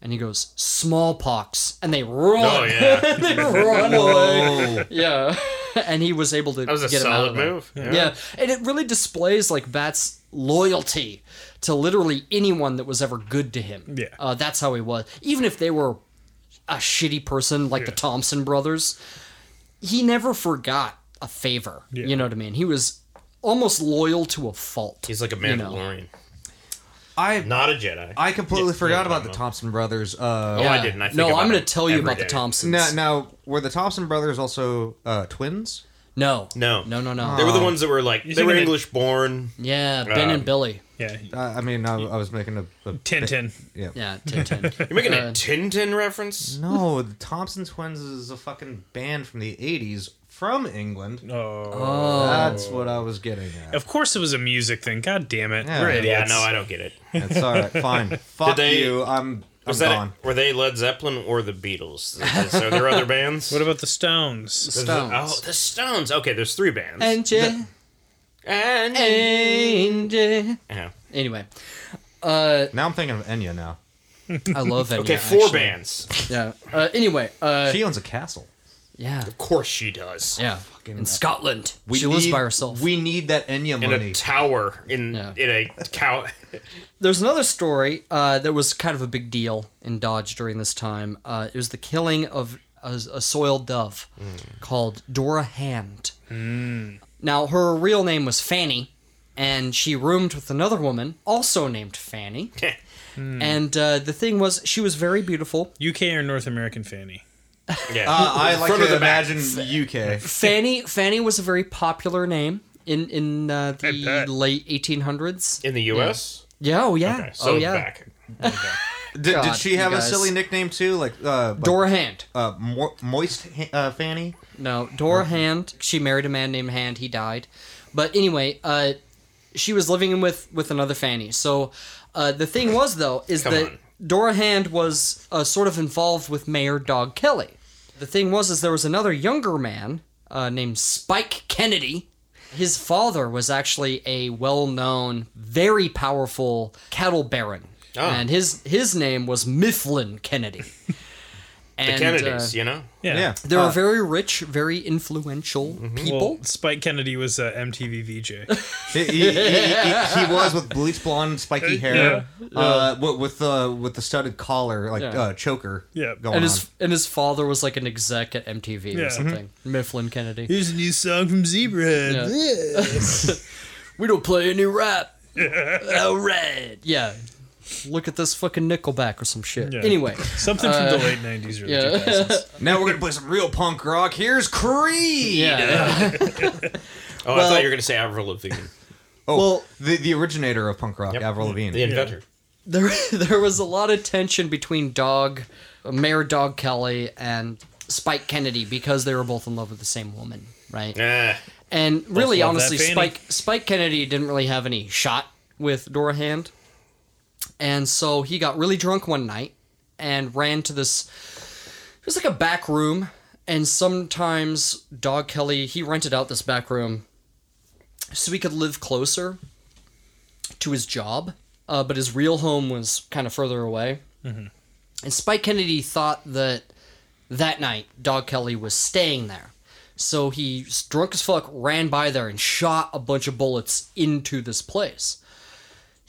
And he goes, "Smallpox." And they run. Oh yeah, they run away. Yeah. and he was able to that was a get him out solid of there. move. Yeah. and it really displays like Bat's loyalty to literally anyone that was ever good to him. Yeah. uh, that's how he was. Even if they were a shitty person like the Thompson brothers, he never forgot a favor. Yeah. You know what I mean? He was almost loyal to a fault. He's like a you know. Mandalorian, I not a Jedi. I completely forgot yeah, about the. Thompson brothers. Uh, Oh, I didn't. I think no, about I'm going to tell you every about the day. Thompsons. now, now were the Thompson brothers also uh, twins? no, No. no, no, no. They were the ones that were like they were of- English born. yeah, Ben Um, and Billy. Yeah, Uh, I mean, I, I was making a, a Tintin. Yeah. Yeah, Tintin. You're making Uh, a Tintin reference. No, the Thompson twins is a fucking band from the '80s from England. Oh. That's what I was getting at. Of course, it was a music thing. God damn it. Yeah. We're Yeah, Yeah, idiots. no, I don't get it. It's all right, fine. Fuck they- you. I'm. I'm Was that gone. were they Led Zeppelin or the Beatles? Are there other bands? What about the Stones? The Stones. Oh, the Stones. Okay, there's three bands. Angel, and angel. Yeah. Anyway, uh, Now I'm thinking of Enya. Now I love Enya. Okay, four actually. bands. Yeah. Uh, anyway, uh, she owns a castle. Yeah, Of course she does. yeah. In Scotland, We she lives need- by herself. We need that Enya In money. a tower in Yeah. in a cow. There's another story uh, that was kind of a big deal in Dodge during this time. Uh, it was the killing of a, a soiled dove called Dora Hand. Now, her real name was Fanny, and she roomed with another woman also named Fanny. And uh, the thing was, she was very beautiful. UK or North American Fanny? Yeah. uh, I like Front to or the back? imagine UK. Fanny Fanny was a very popular name in in uh, I the bet. late 1800s. in the U.S. Yeah, oh yeah, Okay, so oh yeah. back. Did, did God, she have you a guys. silly nickname too? Like uh, like, Dora Hand. uh, Mo- moist ha- uh, Fanny. No, Dora Hand. She married a man named Hand. He died. But anyway, uh, she was living with with another Fanny. So uh, the thing was though is Come that on. Dora Hand was uh, sort of involved with Mayor Dog Kelly. The thing was is there was another younger man uh, named Spike Kennedy. His father was actually a well-known, very powerful cattle baron, Oh. and his his name was Mifflin Kennedy. The and, Kennedys, uh, you know. Yeah. Yeah. they Uh, were very rich, very influential people. Well, Spike Kennedy was a MTV VJ. He, he, he, he, he was with bleach blonde, spiky hair, uh, with with the with the studded collar, like Yeah. uh, choker. Yeah. going and on. his and his father was like an exec at MTV Yeah. or something. Mifflin Kennedy. Here's a new song from Zebrahead. We don't play any rap. All right. Yeah. Look at this fucking Nickelback or some shit. Yeah. Anyway. Something from the late 90s, early yeah. 2000s. Now we're gonna play some real punk rock. Here's Creed. Yeah. Oh, I Well- thought you were gonna say Avril Lavigne, Oh, Well- the the originator of punk rock, Yep. Avril Lavigne. the inventor. there there was a lot of tension between Dog Mayor Dog Kelly and Spike Kennedy because they were both in love with the same woman, right? Ah, And really, honestly, Spike Spike Kennedy didn't really have any shot with Dora Hand, and so he got really drunk one night and ran to this. It was like a back room, and sometimes Dog Kelly he rented out this back room so he could live closer to his job, uh, but his real home was kind of further away. And Spike Kennedy thought that that night Dog Kelly was staying there. So he, drunk as fuck, ran by there and shot a bunch of bullets into this place.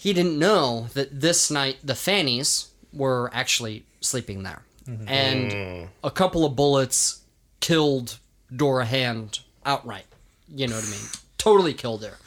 He didn't know that this night the Fannies were actually sleeping there, Mm-hmm. and a couple of bullets killed Dora Hand outright. You know what I mean? Totally killed her.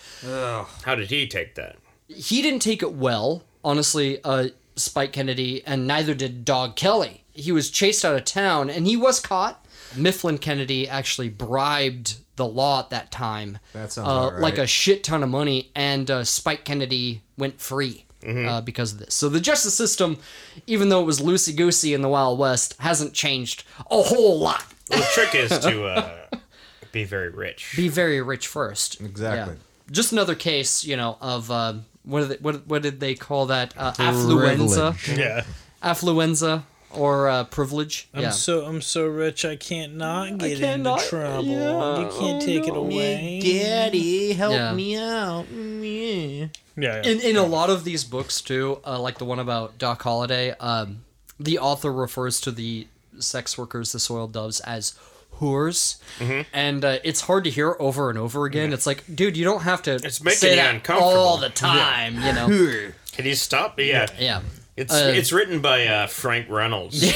How did he take that? He didn't take it well, honestly. Uh, Spike Kennedy, and neither did Dog Kelly. He was chased out of town, and he was caught. Mifflin Kennedy actually bribed the law at that time, That sounds uh, right. like a shit ton of money, and uh, Spike Kennedy went free uh, because of this. So the justice system, even though it was loosey goosey in the Wild West, hasn't changed a whole lot. Well, the trick is to uh, be very rich. Be very rich first. Exactly. Yeah. Just another case, you know, of uh, what, did they, what what did they call that? Uh, affluenza, Yeah. affluenza, or uh, privilege. I'm yeah. so I'm so rich I can't not get cannot- into trouble. yeah, you can't oh take it no. away. Daddy, help Yeah. me out. Yeah. Yeah. yeah. in in a lot of these books too, uh, like the one about Doc Holliday, um, the author refers to the sex workers, the soiled doves, as whores, Mm-hmm. and uh, it's hard to hear over and over again. It's like, dude, you don't have to It's making say you that uncomfortable. all the time, you know. Can you stop? Yeah. Yeah. It's Uh, it's written by uh, Frank Reynolds.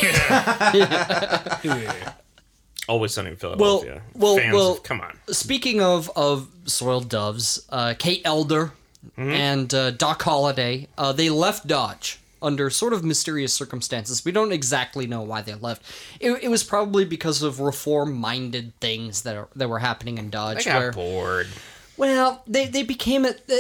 Always Sunny in Philadelphia. well, Fans well- of, come on. Speaking of of soiled doves, uh, Kate Elder and uh, Doc Holliday, uh, they left Dodge under sort of mysterious circumstances. We don't exactly know why they left. It, it was probably because of reform-minded things that are, that were happening in I Dodge. got where, bored. well, they they became a. Uh,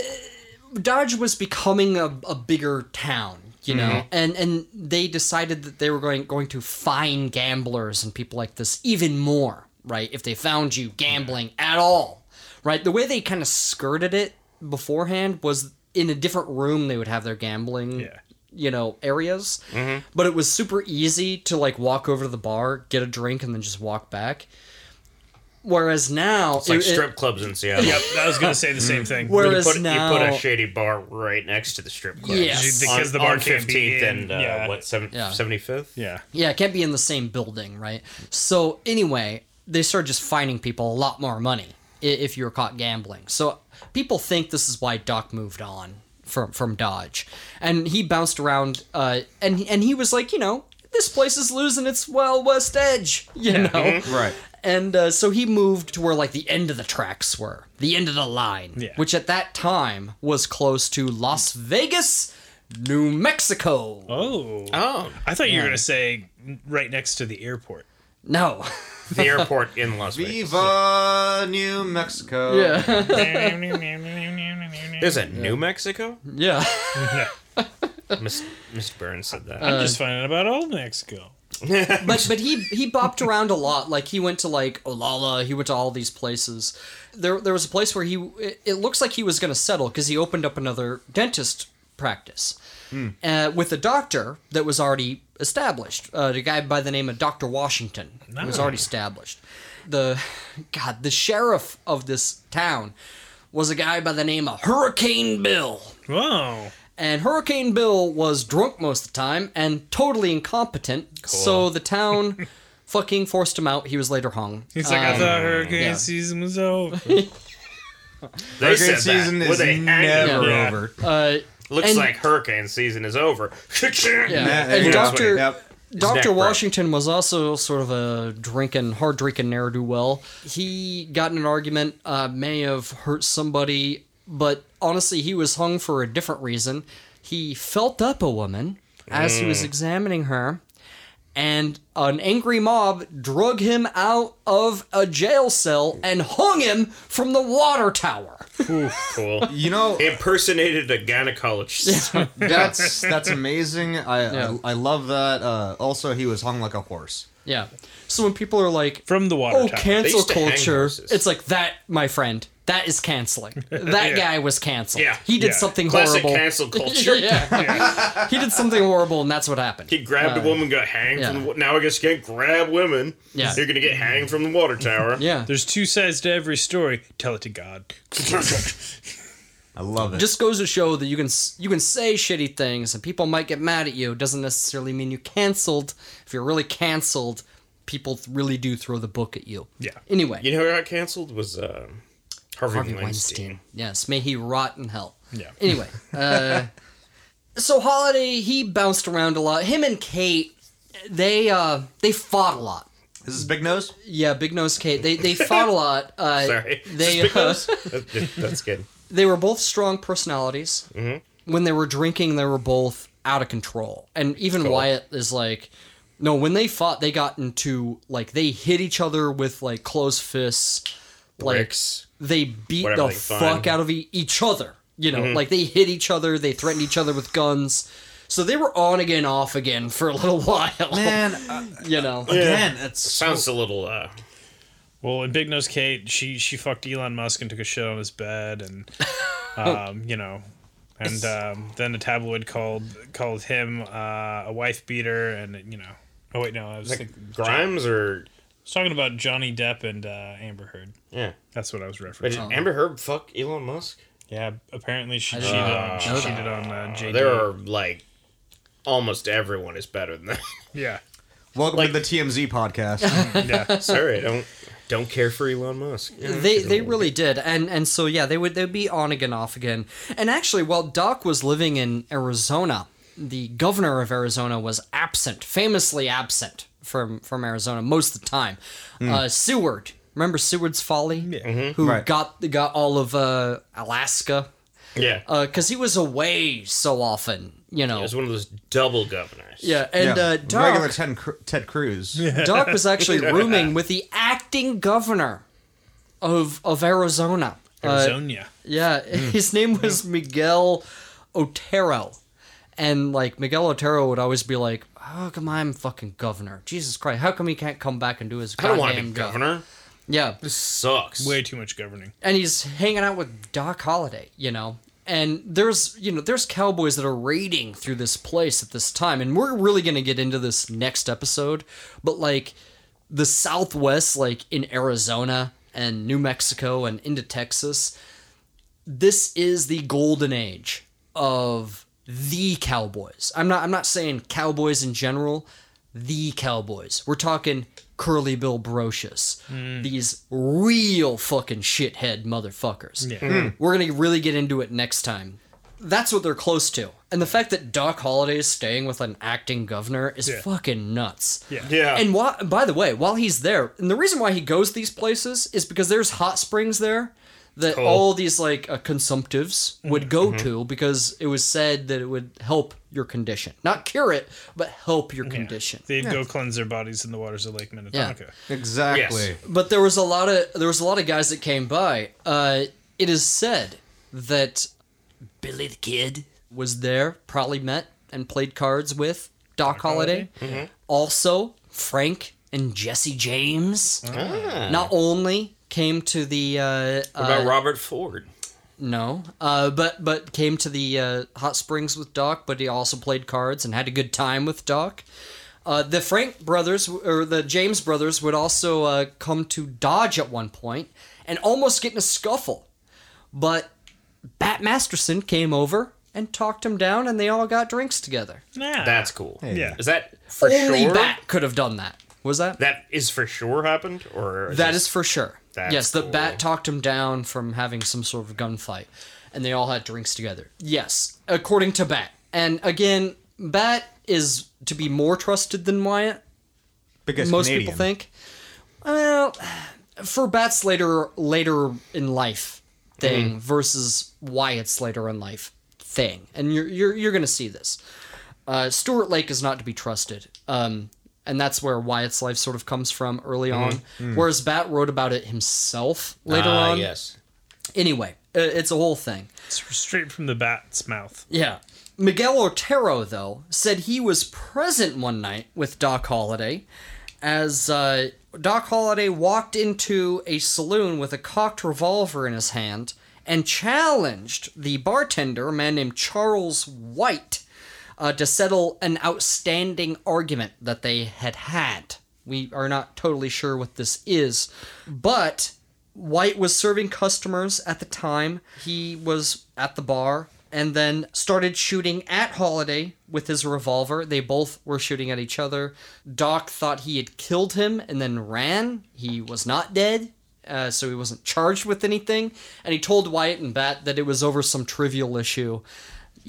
Dodge was becoming a, a bigger town, you know, mm-hmm. and and they decided that they were going going to fine gamblers and people like this even more, right? If they found you gambling at all, right? The way they kind of skirted it beforehand was in a different room they would have their gambling. Yeah. You know areas, mm-hmm. but it was super easy to like walk over to the bar, get a drink, and then just walk back. Whereas now, It's like it- it- strip clubs in Seattle. Yep, I was gonna say the same thing. Where- You Whereas put, now- you put a shady bar right next to the strip club. Yes. Because on, the bar can't be 15th in- and uh, yeah. what seven, Yeah. 75th? yeah. Yeah, it can't be in the same building, right? So anyway, they started just fining people a lot more money if you were caught gambling. So people think this is why Doc moved on from from Dodge, and he bounced around, uh, and and he was like, you know, this place is losing its well West edge, you know. Right. And uh, so he moved to where like the end of the tracks were, the end of the line, Yeah. which at that time was close to Las Vegas, New Mexico. Oh. Oh, I thought you were gonna say right next to the airport. No. the airport in Las Vegas. Viva New Mexico. yeah. There's a New Mexico? yeah. Miss, Mr. Burns said that. I'm just finding out about old Mexico. but but he he bopped around a lot. Like he went to like Olala. He went to all these places. There there was a place where he it, it looks like he was going to settle because he opened up another dentist practice uh, with a doctor that was already established. Uh, a guy by the name of Doctor Washington who was already established. The God the sheriff of this town was a guy by the name of Hurricane Bill. Whoa. And Hurricane Bill was drunk most of the time and totally incompetent. So the town fucking forced him out. He was later hung. He's like, I Um, thought hurricane yeah. season was over. They Hurricane said season that. Were is they hanging never? Yeah. over. uh, Looks And- like hurricane season is over. yeah. Nah, And yeah. Doctor Yep. Doctor neck broke. Washington was also sort of a drinking, hard drinking ne'er do well. He got in an argument, uh, may have hurt somebody, but honestly, he was hung for a different reason. He felt up a woman as he Mm. was examining her, and an angry mob drug him out of a jail cell and hung him from the water tower. cool. You know, Impersonated a gynecologist. that's that's amazing. I, Yeah. I I love that. Uh, also, he was hung like a horse. Yeah. So when people are like, From the water oh, tower. cancel used to hang culture. It's like that, my friend. That is canceling. That guy was canceled. Yeah. He did Yeah. something Classic horrible. cancel culture. yeah. he did something horrible, and that's what happened. He grabbed a uh, woman, got hanged yeah. from the. Now I guess you can't grab women. Yeah. You're gonna get hanged from the water tower. yeah. There's two sides to every story. Tell it to God. I love it. Just goes to show that you can you can say shitty things, and people might get mad at you. It doesn't necessarily mean you canceled. If you're really canceled, people th- really do throw the book at you. Yeah. Anyway, You know who got canceled was uh, Harvey, Harvey Weinstein. Weinstein. Yes, may he rot in hell. Yeah. Anyway, uh, so Holliday he bounced around a lot. Him and Kate, they uh they fought a lot. This is Big Nose. Yeah, Big Nose Kate. They they fought a lot. Uh, Sorry. They Just uh, because- That's good. they were both strong personalities. Mm-hmm. When they were drinking, they were both out of control. And even Cool. Wyatt is like, no, when they fought, they got into like they hit each other with like closed fists. Like Bricks. they beat the they fuck out of e- each other. You know, like they hit each other, they threatened each other with guns. So they were on again, off again for a little while. Man, uh, you know. again, it's Sounds a little. uh Well, in Big Nose Kate, she she fucked Elon Musk and took a shit on his bed, and um, you know, and um, then a tabloid called called him uh, a wife beater, and you know. Oh wait, no, I was, thinking, Grimes or I was talking about Johnny Depp and uh, Amber Heard. yeah. That's what I was But referencing. did Amber Heard fuck Elon Musk? Yeah, apparently she I cheated didn't on she know cheated on uh, JD. There are like almost everyone is better than that. yeah, welcome like- to the TMZ podcast. yeah. Sorry, I don't don't care for Elon Musk. Yeah, they they little- really did and and so yeah they would they'd be on again off again and actually while doc was living in arizona the governor of arizona was absent famously absent from from arizona most of the time uh seward remember seward's folly who Right. got got all of uh alaska Yeah. because he was away so often you know It was one of those double governors. yeah and yeah, uh regular Ted, Ted Cruz. doc was actually rooming with the acting governor of of arizona Uh, Arizona. Yeah, his name was Miguel Otero. And like Miguel Otero would always be like, "How come I'm fucking governor? Jesus Christ! How come he can't come back and do his I don't want to goddamn be job?" governor. Yeah, This sucks. Way too much governing. and he's hanging out with Doc Holliday, you know. And there's you know there's cowboys that are raiding through this place at this time, and we're really gonna get into this next episode. But like the Southwest, like in Arizona and New Mexico and into Texas, this is the golden age of the cowboys. I'm not I'm not saying cowboys in general, the cowboys. We're talking Curly Bill Brocius. Hmm. These real fucking shithead motherfuckers. Yeah. Hmm. We're going to really get into it next time. That's what they're close to. And the fact that Doc Holliday is staying with an acting governor is Yeah. fucking nuts. Yeah. Yeah. And why, by the way, while he's there, and the reason why he goes these places is because there's hot springs there that Cool. all these like uh, consumptives would go to because it was said that it would help your condition, not cure it, but help your condition. They'd go cleanse their bodies in the waters of Lake Minnetonka. Yeah. Exactly. Yes. But there was a lot of there was a lot of guys that came by. Uh, it is said that Billy the Kid was there, probably met and played cards with Doc, Holliday. Also, Frank and Jesse James Ah. not only came to the uh, What about uh, Robert Ford? no, uh, but but came to the uh, hot springs with Doc, but he also played cards and had a good time with Doc. Uh, the Frank brothers or the James brothers would also uh, come to Dodge at one point and almost get in a scuffle, but Bat Masterson came over and talked him down, and they all got drinks together. Nah. That's cool. Yeah. Is that for Only sure? Bat could have done that. Was that? That is for sure happened, or That is for sure. That's yes, the cool. bat talked him down from having some sort of gunfight, and they all had drinks together. Yes, according to Bat. And again, Bat is to be more trusted than Wyatt. Because Most Canadian. people think. Well, for Bat's later later in life thing Mm-hmm. versus Wyatt's later in life thing, and you're you're you're gonna see this. Uh, Stuart Lake is not to be trusted. Um, and that's where Wyatt's life sort of comes from early on. Whereas Bat wrote about it himself later Mm-hmm. Ah, on. yes. Anyway, uh, it's a whole thing. It's straight from the bat's mouth. Yeah. Miguel Otero, though, said he was present one night with Doc Holliday as uh, Doc Holliday walked into a saloon with a cocked revolver in his hand and challenged the bartender, a man named Charles White, uh, to settle an outstanding argument that they had had. We are not totally sure what this is, but White was serving customers at the time. He was at the bar and then started shooting at Holliday with his revolver. They both were shooting at each other. Doc thought he had killed him and then ran. He was not dead, uh, so he wasn't charged with anything. And he told Wyatt and Bat that it was over some trivial issue.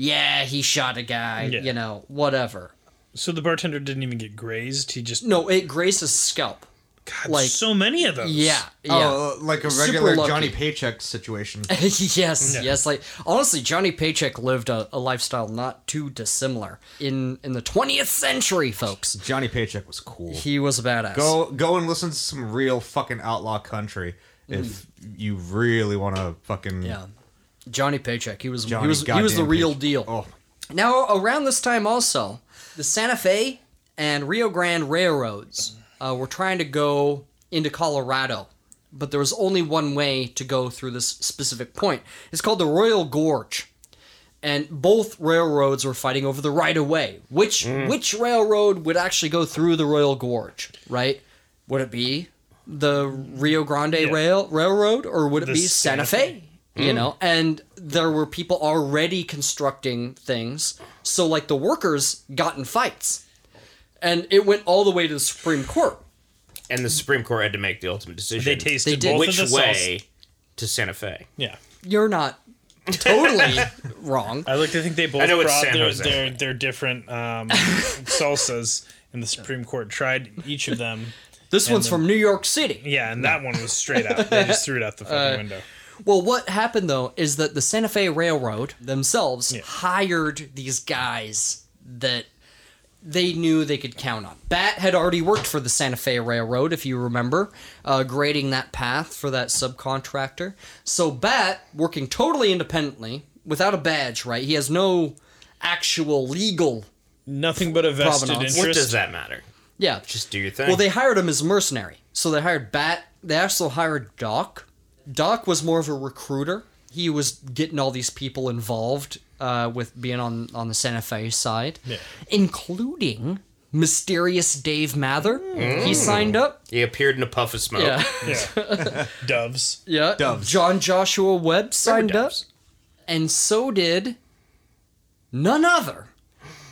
Yeah, he shot a guy, Yeah. you know, whatever. So the bartender didn't even get grazed. He just No, it grazed his scalp. God, like- so many of those. Yeah, yeah. Oh, like a Super regular. Johnny Paycheck situation. yes, Yeah. yes. Like honestly, Johnny Paycheck lived a, a lifestyle not too dissimilar in in the 20th century, folks. Johnny Paycheck was cool. He was a badass. Go go and listen to some real fucking outlaw country if you really want to fucking Mm. Yeah, Johnny Paycheck. He was Johnny he was he was the real Paycheck. deal. Oh, Now around this time also, the Santa Fe and Rio Grande railroads uh, were trying to go into Colorado, but there was only one way to go through this specific point. It's called the Royal Gorge. And both railroads were fighting over the right of way. Which which railroad would actually go through the Royal Gorge, right? Would it be the Rio Grande Rail Railroad or would it The be Santa Santa Fe? You know, and there were people already constructing things. So like the workers got in fights. And it went all the way to the Supreme Court. And the Supreme Court had to make the ultimate decision. They tasted They did. both which of the way sauce. to Santa Fe. Yeah. You're not totally wrong. I like to think they both I know it's brought San their, Jose. their their different um, salsas, and the Supreme Court tried each of them. This one's then- from New York City. Yeah, and that one was straight out. They just threw it out the Uh, fucking window. Well, what happened though is that the Santa Fe Railroad themselves Yeah. hired these guys that they knew they could count on. Bat had already worked for the Santa Fe Railroad, if you remember, uh, grading that path for that subcontractor. So Bat, working totally independently, without a badge, right? He has no actual legal. Nothing but a vested Provenance. interest. What does that matter? Yeah. Just do your thing. Well, they hired him as a mercenary. So they hired Bat. They also hired Doc. Doc was more of a recruiter. He was getting all these people involved uh, with being on, on the Santa Fe side, Yeah. including mysterious Dave Mather. He signed up. he appeared in a puff of smoke. Yeah. Yeah. Doves. yeah. Doves. John Joshua Webb signed up. And so did none other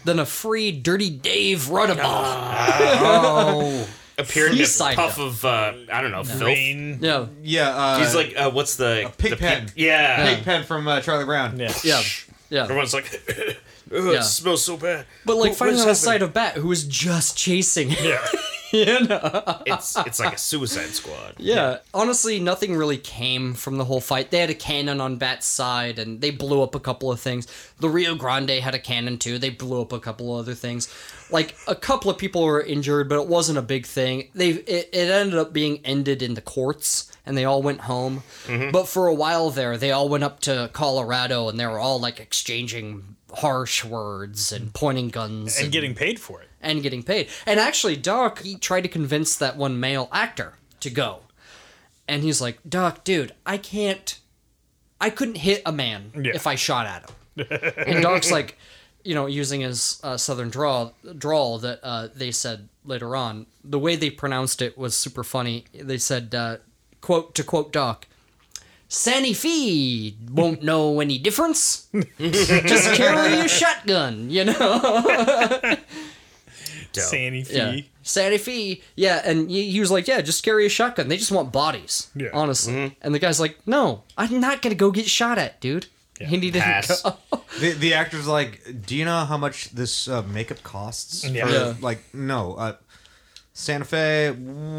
than a free Dirty Dave Rudabaugh. oh, Appeared He in a signed puff up. of uh, I don't know filth. Rain. yeah. yeah. Uh, He's like, uh, what's the pig the pen. Yeah. Pig Pigpen from uh, Charlie Brown. Yeah. Yeah. Yeah. Everyone's like, Ugh, Yeah. it smells so bad. But like What- finding what on the is side of Bat, who was just chasing him. Yeah. It's it's like a Suicide Squad. Yeah. Honestly, nothing really came from the whole fight. They had a cannon on Bat's side, and they blew up a couple of things. The Rio Grande had a cannon too. They blew up a couple of other things. Like a couple of people were injured, but it wasn't a big thing. They it, it ended up being ended in the courts, and they all went home. Mm-hmm. But for a while there, they all went up to Colorado, and they were all like exchanging harsh words and pointing guns And getting paid for it. And getting paid. And actually, Doc, he tried to convince that one male actor to go. And he's like, Doc, dude, I can't. I couldn't hit a man Yeah. if I shot at him. and Doc's like, you know, using his uh, southern drawl, drawl that uh, they said later on, the way they pronounced it was super funny. They said, uh, quote, to quote Doc, Sandy Fee won't know any difference. Just carry a shotgun, you know? Dope. Sandy Fee. Yeah. Santa Fe. Yeah, and he, he was like, yeah, just carry a shotgun. They just want bodies. Yeah. Honestly. And the guy's like, no, I'm not going to go get shot at, dude. And he didn't Pass. go. The, the actor's like, do you know how much this uh, makeup costs? Yeah. For, Yeah. Like, no. Uh, Santa Fe,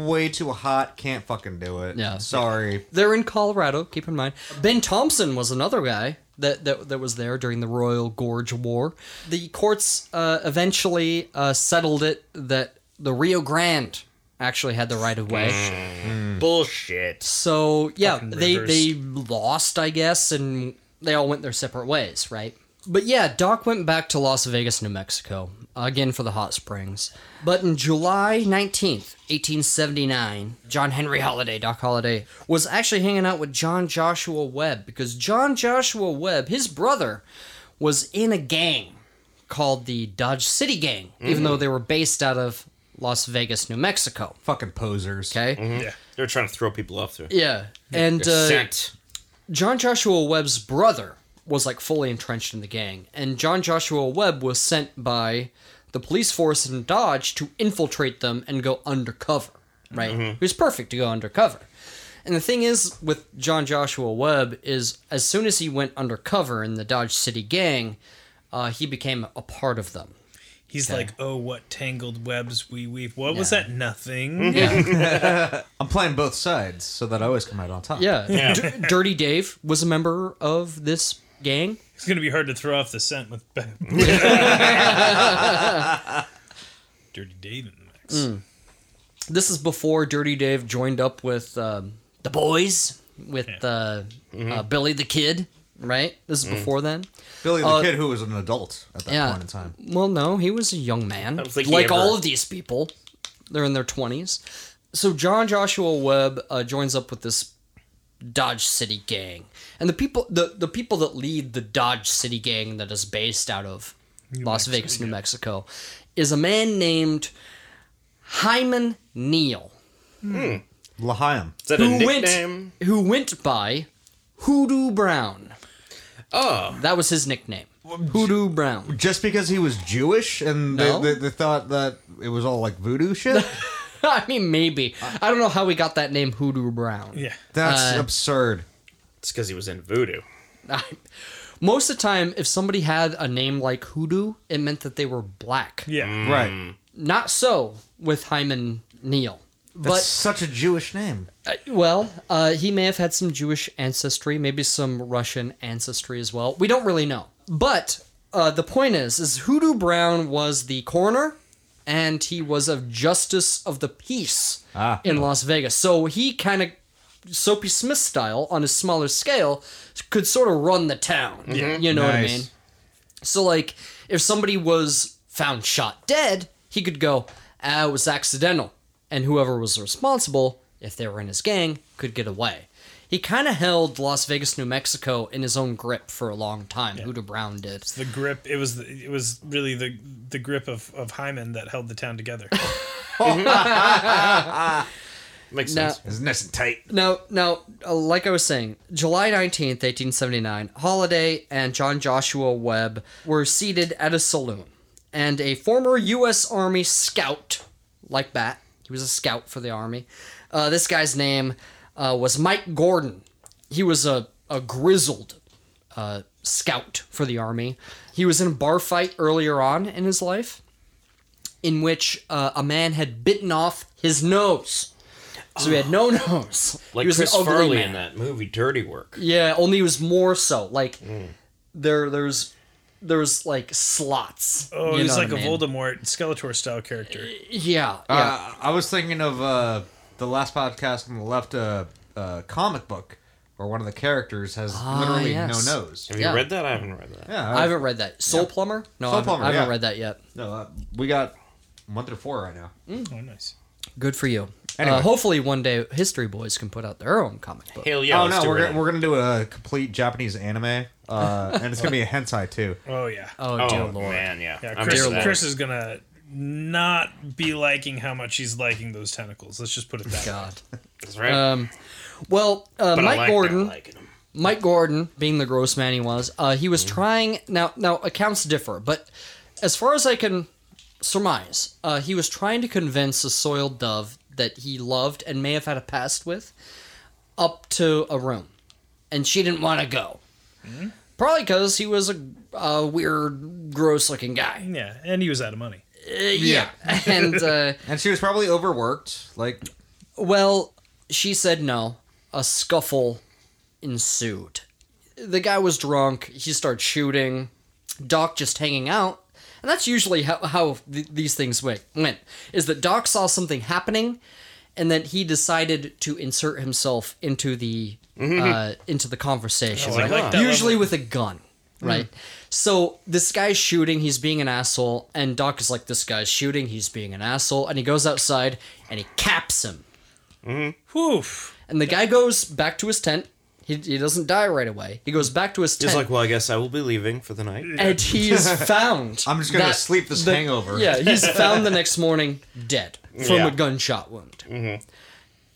way too hot. Can't fucking do it. Yeah. Sorry. They're in Colorado, keep in mind. Ben Thompson was another guy that, that, that was there during the Royal Gorge War. The courts uh, eventually uh, settled it that the Rio Grande actually had the right of way. Bullshit. So yeah, Fucking they rivers. they lost, I guess, and they all went their separate ways, right? But yeah, Doc went back to Las Vegas, New Mexico, again for the hot springs. But in July 19th, 1879, John Henry Holliday, Doc Holliday, was actually hanging out with John Joshua Webb because John Joshua Webb, his brother, was in a gang called the Dodge City Gang, even though they were based out of Las Vegas, New Mexico. Fucking posers. Okay? Yeah. They're trying to throw people off there. Yeah. And uh. John Joshua Webb's brother was like fully entrenched in the gang, and John Joshua Webb was sent by the police force in Dodge to infiltrate them and go undercover. Right? He was perfect to go undercover. And the thing is with John Joshua Webb is as soon as he went undercover in the Dodge City gang, uh, he became a part of them. He's Okay. like, oh, what tangled webs we weave. What was that? Nothing. Yeah, I'm playing both sides so that I always come out on top. yeah. Yeah. D- Dirty Dave was a member of this gang. It's gonna be hard to throw off the scent with Dirty Dave in the mix. Mm. This is before Dirty Dave joined up with um, the boys, with uh, uh, Billy the Kid, right? This is before then. Billy the Uh, kid who was an adult at that Yeah. point in time. Well, no, he was a young man. don't think he like ever- all of these people. They're in their 20s. So John Joshua Webb uh, joins up with this Dodge City gang. And the people the, the people that lead the Dodge City gang that is based out of Las Mexico, Vegas, New yeah. Mexico is a man named Hyman Neal L'Chaim. Is that a who nickname? went who went by Hoodoo Brown. Oh, That was his nickname. Hoodoo Brown. Just because he was Jewish and No. they, they, they thought that it was all like voodoo shit? I mean, maybe. I don't know how we got that name, Hoodoo Brown. Yeah. That's Uh, absurd. It's because he was in voodoo. Most of the time, if somebody had a name like Hoodoo, it meant that they were black. Yeah. Right. Not so with Hyman Neal. That's But, such a Jewish name. uh, well, uh, he may have had some Jewish ancestry, maybe some Russian ancestry as well. We don't really know. But uh, the point is, is Hoodoo Brown was the coroner, and he was a justice of the peace Ah. in Las Vegas. So he kind of Soapy Smith style on a smaller scale could sort of run the town. You know what I mean? So like if somebody was found shot dead, he could go, ah, it was accidental. And whoever was responsible, if they were in his gang, could get away. He kind of held Las Vegas, New Mexico in his own grip for a long time. Hoodoo Brown did. The grip. It was. The, it was really the the grip of of Hyman that held the town together. Makes Now- sense. It's nice and tight. Now, now, uh, like I was saying, July 19th, 1879, Holliday and John Joshua Webb were seated at a saloon. And a former U.S. Army scout, like that, he was a scout for the Army. Uh, this guy's name uh, was Mike Gordon. He was a, a grizzled uh, scout for the Army. He was in a bar fight earlier on in his life in which uh, a man had bitten off his nose. So he had no nose. Like he was Chris an ugly Farley man. in that movie Dirty Work. Yeah, only he was more so. Like there, there's, there was like slots. Oh, he's like what a I mean? Voldemort Skeletor style character. Yeah, yeah. Uh, I was thinking of uh, the last podcast on the left, uh, uh, comic book, where one of the characters has Ah, literally yes. no nose. Have Yeah. you read that? I haven't read that. Yeah, I haven't read that. Soul Plumber? No, Soul I haven't, Plumber, I haven't yeah. read that yet. No, uh, we got one through four right now. Oh, nice. Good for you. Anyway. Uh, hopefully, one day History Boys can put out their own comic book. Hell yeah! oh no, we're gonna, we're gonna do a complete Japanese anime, uh, and it's gonna be a hentai too. Oh yeah. Oh, Oh dear lord. man, yeah. Yeah, Chris. Chris is gonna not be liking how much he's liking those tentacles. Let's just put it that way. God. That's right. Um, well, uh, but I Mike like Gordon. Not. Mike Gordon, being the gross man he was, uh, he was trying. Now, now accounts differ, but as far as I can surmise, uh, he was trying to convince a soiled dove that he loved and may have had a past with up to a room, and she didn't want to go. Probably because he was a, a weird, gross-looking guy. Yeah, and he was out of money. Uh, yeah, and uh, And she was probably overworked. Like, Well, she said no. A scuffle ensued. The guy was drunk. He started shooting. Doc just hanging out. And that's usually how, how th- these things went, went. Is that Doc saw something happening and that he decided to insert himself into the mm-hmm. uh, into the conversation. Oh, I like usually level. with a gun, right? Mm-hmm. So this guy's shooting, he's being an asshole, and Doc is like, "This guy's shooting, he's being an asshole," and he goes outside and he caps him, mm-hmm. Whew. and the guy goes back to his tent. He, he doesn't die right away. He goes back to his tent, He's like, well, I guess I will be leaving for the night. and he is found. I'm just gonna that sleep this the- hangover. Yeah, he's found the next morning dead from Yeah. a gunshot wound.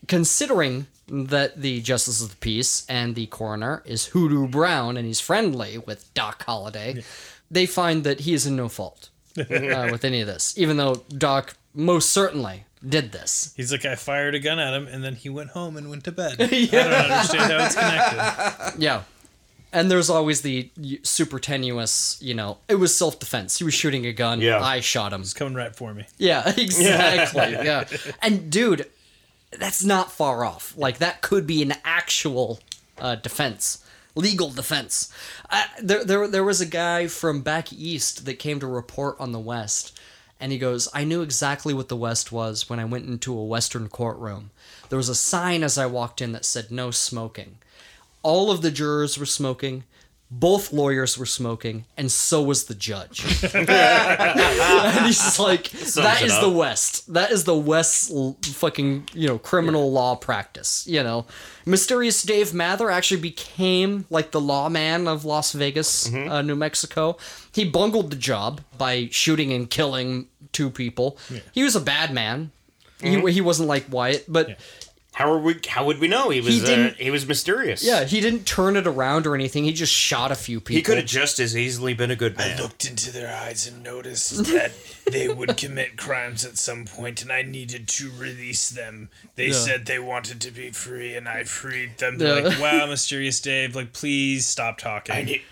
Considering that the justice of the peace and the coroner is Hoodoo Brown and he's friendly with Doc Holliday, they find that he is in no fault uh, with any of this, even though Doc most certainly did this. He's like, I fired a gun at him, and then he went home and went to bed. I don't understand how it's connected. Yeah. And there's always the super tenuous, you know, it was self defense. He was shooting a gun. Yeah. I shot him. He's coming right for me. Yeah, exactly. yeah. And dude, that's not far off. Like that could be an actual uh, defense, legal defense. Uh, there, there, there was a guy from back east that came to report on the West, and he goes, "I knew exactly what the West was when I went into a Western courtroom. There was a sign as I walked in that said no smoking. All of the jurors were smoking." Both lawyers were smoking, and so was the judge. and he's like, that is the West. That is the West's l- fucking, you know, criminal law practice. You know, Mysterious Dave Mather actually became like the lawman of Las Vegas, Mm-hmm. uh, New Mexico. He bungled the job by shooting and killing two people. He was a bad man. Mm-hmm. He, he wasn't like Wyatt, but How are we? How would we know he was? He uh, he was mysterious. yeah, he didn't turn it around or anything. He just shot a few people. he could have just as easily been a good man. I looked into their eyes and noticed that they would commit crimes at some point, and I needed to release them. They said they wanted to be free, and I freed them. Yeah. like, wow, mysterious Dave, like, please stop talking. I need,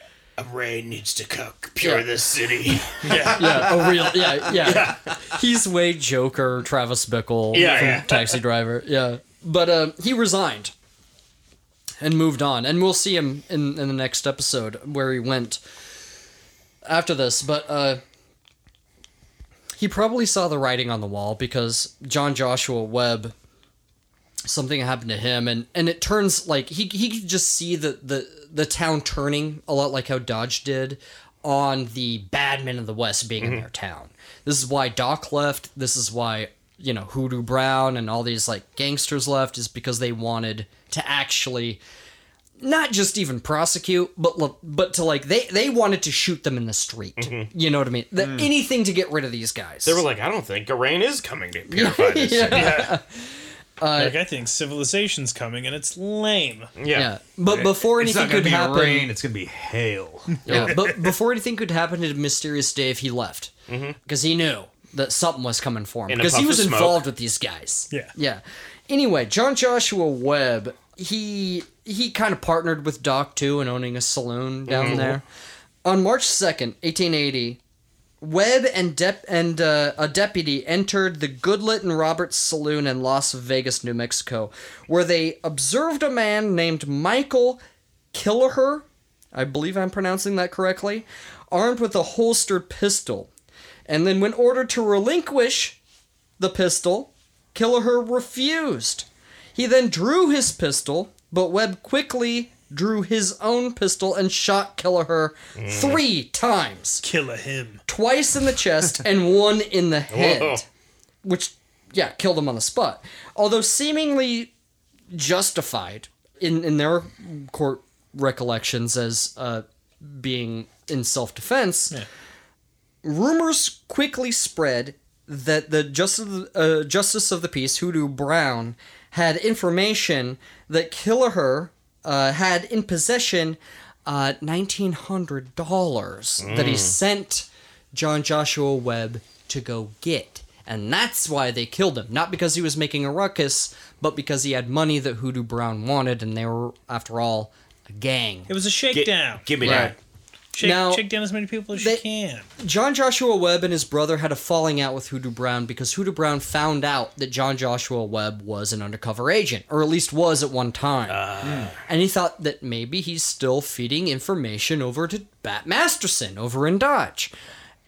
a rain needs to cook. Pure Yeah. this city. yeah, yeah. a real yeah, yeah. He's way Joker, Travis Bickle Yeah, from yeah. Taxi Driver. Yeah. But um, he resigned and moved on. And we'll see him in, in the next episode where he went after this. But uh, he probably saw the writing on the wall because John Joshua Webb something happened to him and and it turns like he he could just see the the the town turning a lot like how Dodge did on the bad men of the West being in mm-hmm. their town. This is why Doc left. This is why you know Hoodoo Brown and all these like gangsters left is because they wanted to actually not just even prosecute, but but to like they they wanted to shoot them in the street. Mm-hmm. You know what I mean? The, mm. Anything to get rid of these guys. They were like, I don't think a rain is coming to purify this city. yeah. like, I think civilization's coming, and it's lame. Yeah. yeah. But before It's anything not could be happen, rain. It's gonna be hail. Yeah, but before anything could happen to Mysterious Dave, he left mm-hmm. because he knew that something was coming for him because he was involved with these guys. Yeah. yeah. Anyway, John Joshua Webb, he he kind of partnered with Doc too in owning a saloon down mm-hmm. there. On March second, eighteen eighty. Webb and dep- and uh, a deputy entered the Goodlet and Roberts Saloon in Las Vegas, New Mexico, where they observed a man named Michael Killeher, I believe I'm pronouncing that correctly, armed with a holstered pistol. And then, when ordered to relinquish the pistol, Killeher refused. He then drew his pistol, but Webb quickly drew his own pistol and shot Killeher three times Killer him. twice in the chest and one in the head, Whoa. which yeah killed him on the spot. Although seemingly justified in in their court recollections as uh, being in self defense, rumors quickly spread that the justice uh, justice of the peace Hoodoo Brown had information that Killeher uh, had in possession uh, nineteen hundred dollars that he sent John Joshua Webb to go get. And that's why they killed him. Not because he was making a ruckus, but because he had money that Hoodoo Brown wanted, and they were, after all, a gang. It was a Gi- shakedown. give me Right. Shake, Now- shake down as many people as They- you can. John Joshua Webb and his brother had a falling out with Hoodoo Brown because Hoodoo Brown found out that John Joshua Webb was an undercover agent, or at least was at one time. Ah. Hmm. And he thought that maybe he's still feeding information over to Bat Masterson over in Dodge.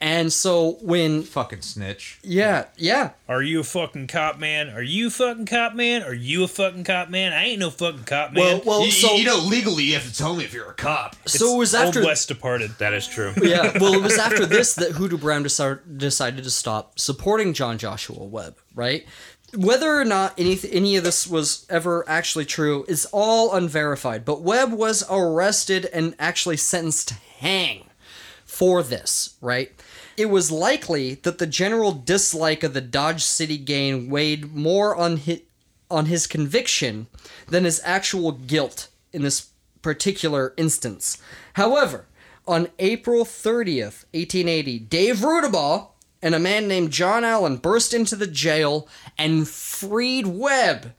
And so when Fucking snitch. yeah, yeah. Are you a fucking cop man? Are you a fucking cop man? Are you a fucking cop man? I ain't no fucking cop man. Well, well, You, so you know, legally, you have to tell me if you're a cop. so it was after Old West departed. That is true. yeah, well, it was after this that Hoodoo Brown decided decided to stop supporting John Joshua Webb, right? Whether or not any any of this was ever actually true is all unverified. But Webb was arrested and actually sentenced to hang for this, right? It was likely that the general dislike of the Dodge City gang weighed more on his, on his conviction than his actual guilt in this particular instance. However, on April 30th, 1880, Dave Rudabaugh and a man named John Allen burst into the jail and freed Webb.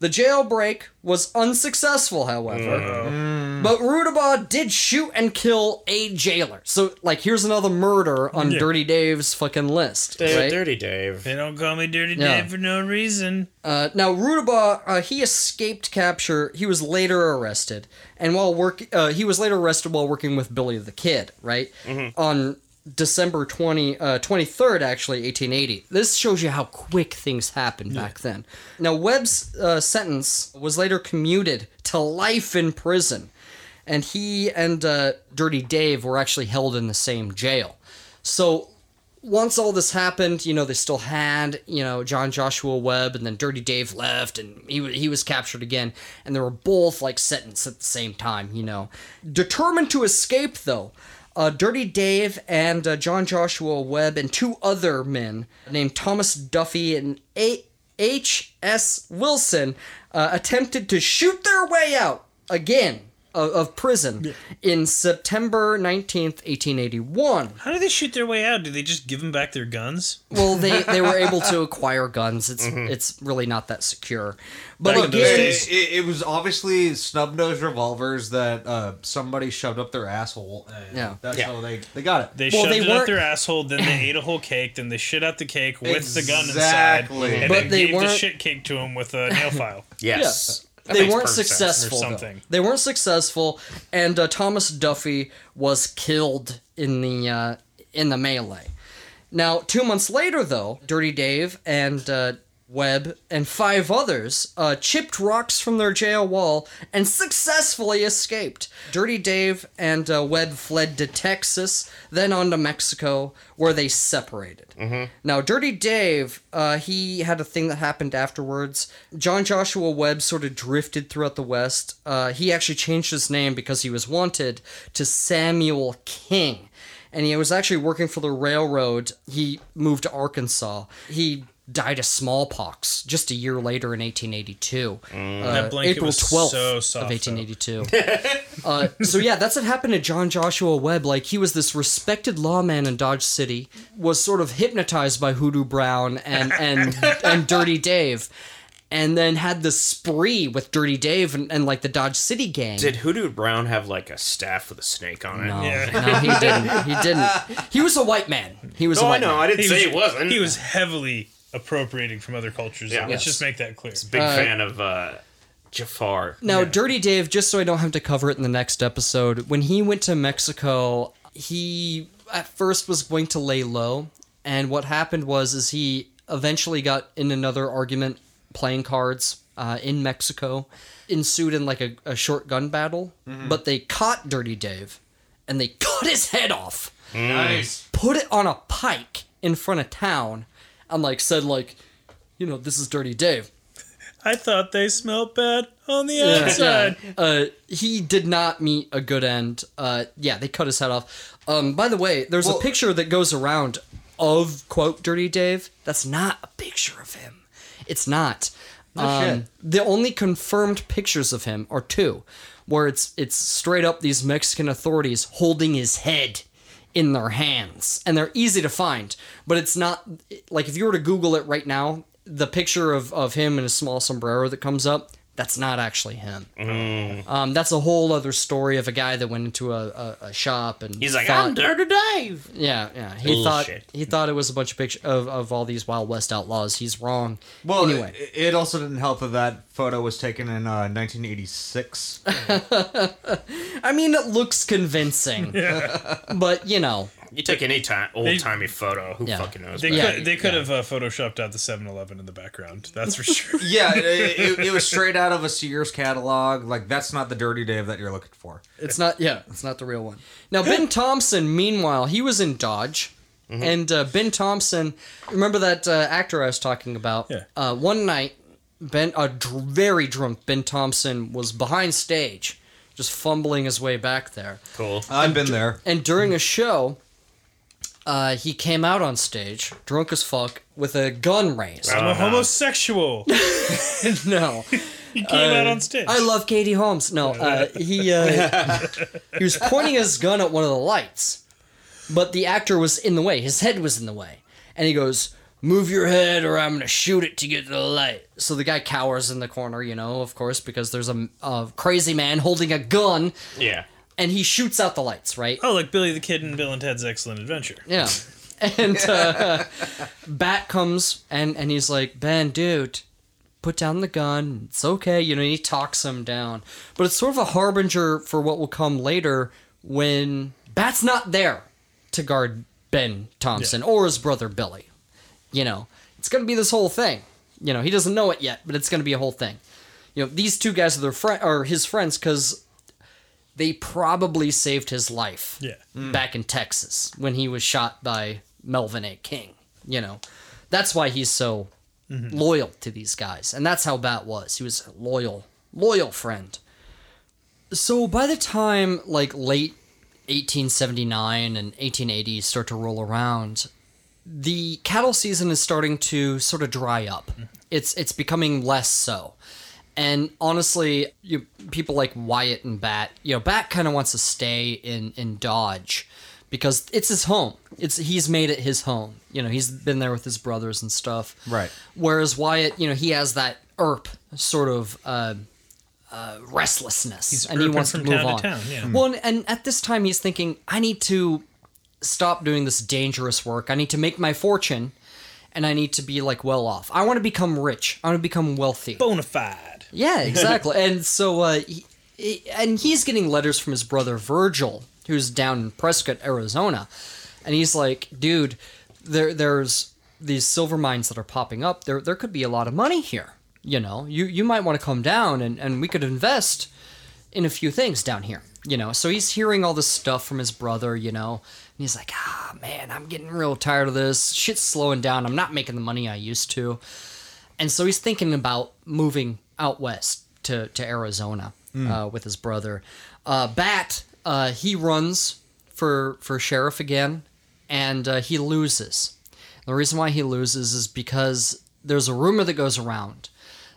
The jailbreak was unsuccessful, however. But Rudabaugh did shoot and kill a jailer. So, like, here's another murder on Yeah. Dirty Dave's fucking list. Dave, right? Dirty Dave. They don't call me Dirty Yeah. Dave for no reason. Uh, now, Rudabaugh, uh, he escaped capture. He was later arrested, and while work, uh, he was later arrested while working with Billy the Kid. Right on December 20, uh, 23rd, actually, 1880. This shows you how quick things happened back then. Now, Webb's uh, sentence was later commuted to life in prison, and he and uh, Dirty Dave were actually held in the same jail. So once all this happened, you know, they still had, you know, John Joshua Webb, and then Dirty Dave left, and he, he was captured again, and they were both, like, sentenced at the same time, you know. Determined to escape, though, uh, Dirty Dave and uh, John Joshua Webb and two other men named Thomas Duffy and A- H.S. Wilson uh, attempted to shoot their way out again of, of prison in September 19th, 1881. How do they shoot their way out? Do they just give them back their guns? Well, they, they were able to acquire guns. It's it's really not that secure. But Back again. It, it, it was obviously snub nosed revolvers that uh, somebody shoved up their asshole. And Yeah. That's Yeah. how they, they got it. They Well, shoved they it up weren't- their asshole, then they ate a whole cake, then they shit out the cake with the gun Exactly. inside, and But then they gave the weren't- shit cake to him with a nail file. Yes. That they weren't successful. though. They weren't successful, and uh, Thomas Duffy was killed in the uh, in the melee. Now, two months later, though, Dirty Dave and uh, Webb and five others uh, chipped rocks from their jail wall and successfully escaped. Dirty Dave and uh, Webb fled to Texas, then on to Mexico, where they separated. Now, Dirty Dave, uh, he had a thing that happened afterwards. John Joshua Webb sort of drifted throughout the West. Uh, he actually changed his name because he was wanted to Samuel King and he was actually working for the railroad. He moved to Arkansas. He died of smallpox just a year later in 1882. Uh, April 12th so soft, of 1882. uh, so yeah, that's what happened to John Joshua Webb. Like he was this respected lawman in Dodge City, was sort of hypnotized by Hoodoo Brown and and and Dirty Dave. And then had the spree with Dirty Dave and, and like the Dodge City gang. Did Hoodoo Brown have like a staff with a snake on it? no, Yeah. no, he didn't. He didn't. He was a white man. He was a No, I white know. man. I didn't He say was, he wasn't. He was heavily appropriating from other cultures. Yeah. Let's Yes. just make that clear. big fan of uh, Jafar. Now, Dirty Dave, just so I don't have to cover it in the next episode, when he went to Mexico, he at first was going to lay low, and what happened was is he eventually got in another argument playing cards uh, in Mexico, ensued in like a, a short gun battle, but they caught Dirty Dave, and they cut his head off, Nice. put it on a pike in front of town, and like said like, you know, this is Dirty Dave. I thought they smelled bad on the Yeah, outside. yeah. Uh, he did not meet a good end. Uh, yeah, they cut his head off. Um, by the way, there's Well- a picture that goes around of quote Dirty Dave. That's not a picture of him. It's not. Um, the only confirmed pictures of him are two, where it's it's straight up these Mexican authorities holding his head in their hands, and they're easy to find. But it's not like if you were to Google it right now, the picture of of him in a small sombrero that comes up. That's not actually him. Um, that's a whole other story of a guy that went into a, a, a shop and He's like, thought- I'm Dirty Dave. yeah, yeah. He thought he thought it was a bunch of pictures of, of all these Wild West outlaws. He's wrong. Well, anyway, it, it also didn't help that that photo was taken in uh, 1986. I mean, it looks convincing, but you know, You take any time old timey photo. Who Yeah. fucking knows? They man? Could they could yeah. have uh, photoshopped out the 7-Eleven in the background. That's for sure. yeah, it, it, it was straight out of a Sears catalog. Like that's not the Dirty Dave that you're looking for. it's not. Yeah, it's not the real one. Now, Ben Thompson, meanwhile, he was in Dodge. And uh, Ben Thompson, remember that uh, actor I was talking about? Yeah. Uh, one night, Ben, a dr- very drunk Ben Thompson was behind stage, just fumbling his way back there. cool. I've been there. And during a show, uh, he came out on stage, drunk as fuck, with a gun raised. I'm a Uh-huh. homosexual. no, He came out on stage. I love Katie Holmes. No, uh, he uh, he was pointing his gun at one of the lights, but the actor was in the way. His head was in the way, and he goes, Move your head or I'm gonna shoot it to get to the light. So the guy cowers in the corner, you know, of course, because there's a, a crazy man holding a gun Yeah. And he shoots out the lights, right? Oh, like Billy the Kid and Bill and Ted's Excellent Adventure. Yeah. And uh, Bat comes and, and he's like, Ben, dude, put down the gun. It's okay. You know, he talks him down. But it's sort of a harbinger for what will come later when Bat's not there to guard Ben Thompson or his brother Billy. You know, it's going to be this whole thing. You know, he doesn't know it yet, but it's going to be a whole thing. You know, these two guys are their friend are his friends because they probably saved his life Yeah. Mm. back in Texas when he was shot by Melvin A. King. You know, that's why he's so mm-hmm. loyal to these guys, and that's how Bat was. He was a loyal, loyal friend. So by the time like late 1879 and 1880 start to roll around, the cattle season is starting to sort of dry up. Mm-hmm. It's it's becoming less so. And honestly, you, people like Wyatt and Bat, you know, Bat kind of wants to stay in in Dodge because it's his home. It's he's made it his home. You know, he's been there with his brothers and stuff. Right. Whereas Wyatt, you know, he has that Earp sort of uh, uh, restlessness, He's and he erping wants to move town to on. town, yeah. Well, and, and at this time, he's thinking, I need to stop doing this dangerous work. I need to make my fortune, and I need to be like well off. I want to become rich. I want to become wealthy. Bonafide. Yeah, exactly. and so, uh, he, he- and he's getting letters from his brother Virgil, who's down in Prescott, Arizona, and he's like, "Dude, there, there's these silver mines that are popping up. There, there could be a lot of money here. You know, you you might want to come down, and and we could invest in a few things down here. You know, so he's hearing all this stuff from his brother. You know, and he's like, "Ah, man, I'm getting real tired of this. Shit's slowing down. I'm not making the money I used to." and so he's thinking about moving out west to, to Arizona uh, with his brother. Uh, Bat, uh, he runs for for sheriff again, and uh, he loses. The reason why he loses is because there's a rumor that goes around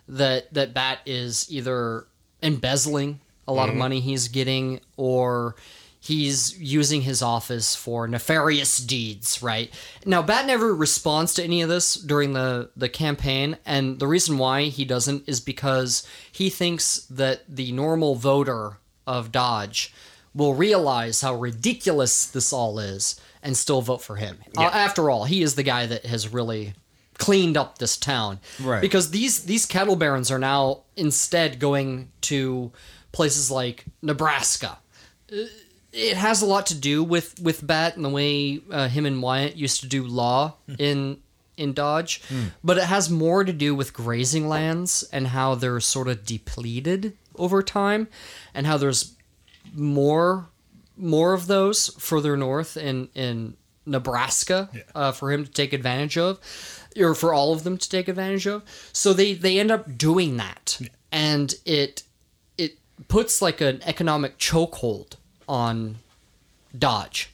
that that Bat is either embezzling a lot of money he's getting or he's using his office for nefarious deeds, right? Now Bat never responds to any of this during the the campaign and the reason why he doesn't is because he thinks that the normal voter of Dodge will realize how ridiculous this all is and still vote for him. Uh, after all, he is the guy that has really cleaned up this town. Right. Because these these cattle barons are now instead going to places like Nebraska. It has a lot to do with with Bat and the way uh, him and Wyatt used to do law in in Dodge, but it has more to do with grazing lands and how they're sort of depleted over time, and how there's more more of those further north in in Nebraska uh, for him to take advantage of, or for all of them to take advantage of. So they they end up doing that, and it it puts like an economic chokehold on Dodge.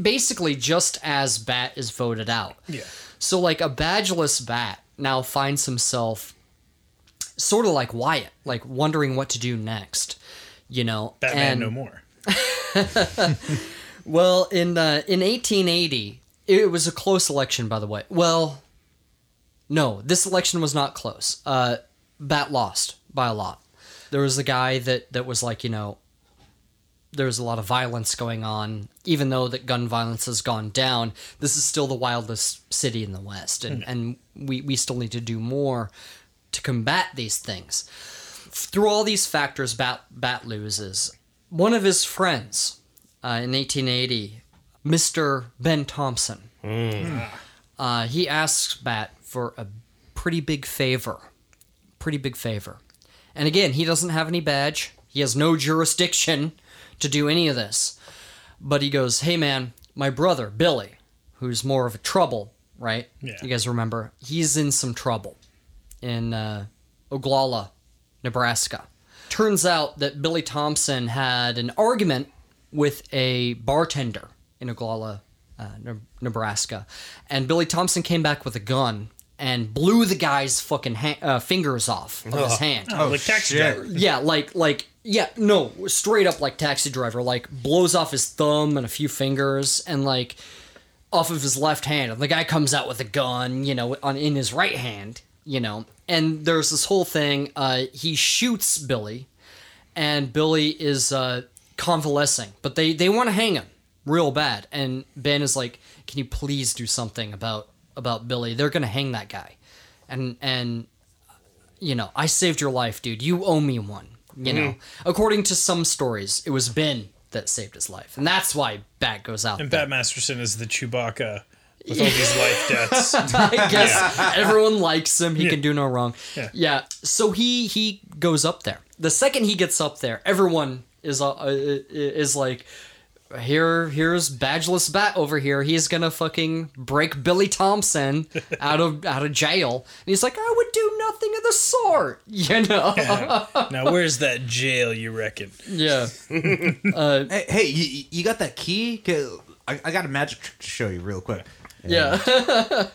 Basically, just as Bat is voted out. Yeah. So like a badgeless Bat now finds himself sort of like Wyatt, like wondering what to do next. You know, Batman and no more. well, in uh, in 1880, it was a close election, by the way. Well, no, this election was not close. Uh, Bat lost by a lot. There was a guy that that was like, you know, there was a lot of violence going on. Even though that gun violence has gone down, this is still the wildest city in the West, and and we we still need to do more to combat these things. Through all these factors, Bat Bat loses. One of his friends uh, in 1880, Mr. Ben Thompson. Uh, he asks Bat for a pretty big favor. Pretty big favor. And again, he doesn't have any badge. He has no jurisdiction to do any of this. But he goes, Hey man, my brother, Billy, who's more of a trouble, right? Yeah. You guys remember? He's in some trouble in uh, Ogallala, Nebraska. Turns out that Billy Thompson had an argument with a bartender in Ogallala, uh, Ne- Nebraska, and Billy Thompson came back with a gun and blew the guy's fucking ha- uh, fingers off of his hand. Oh, like taxi driver. Yeah, like like yeah, no, straight up like taxi driver, like blows off his thumb and a few fingers and like off of his left hand, and the guy comes out with a gun, you know, on in his right hand, you know, and there's this whole thing. Uh, he shoots Billy, and Billy is uh, convalescing, but they they want to hang him real bad, and Ben is like, "Can you please do something about about Billy? They're gonna hang that guy," and and you know, I saved your life, dude. You owe me one. You know, according to some stories, it was Ben that saved his life, and that's why Bat goes out. And there. Bat Masterson is the Chewbacca with all these life debts. I guess everyone likes him. He Yeah. can do no wrong. Yeah. So he he goes up there. The second he gets up there, everyone is uh, uh, is like, here here's badgeless bat over here. He's gonna fucking break Billy Thompson out of out of jail. And he's like, I would do nothing of the sort. You know. now, where's that jail, you reckon? yeah. Hey, hey you, you got that key I, I got a magic trick to show you real quick. Yeah.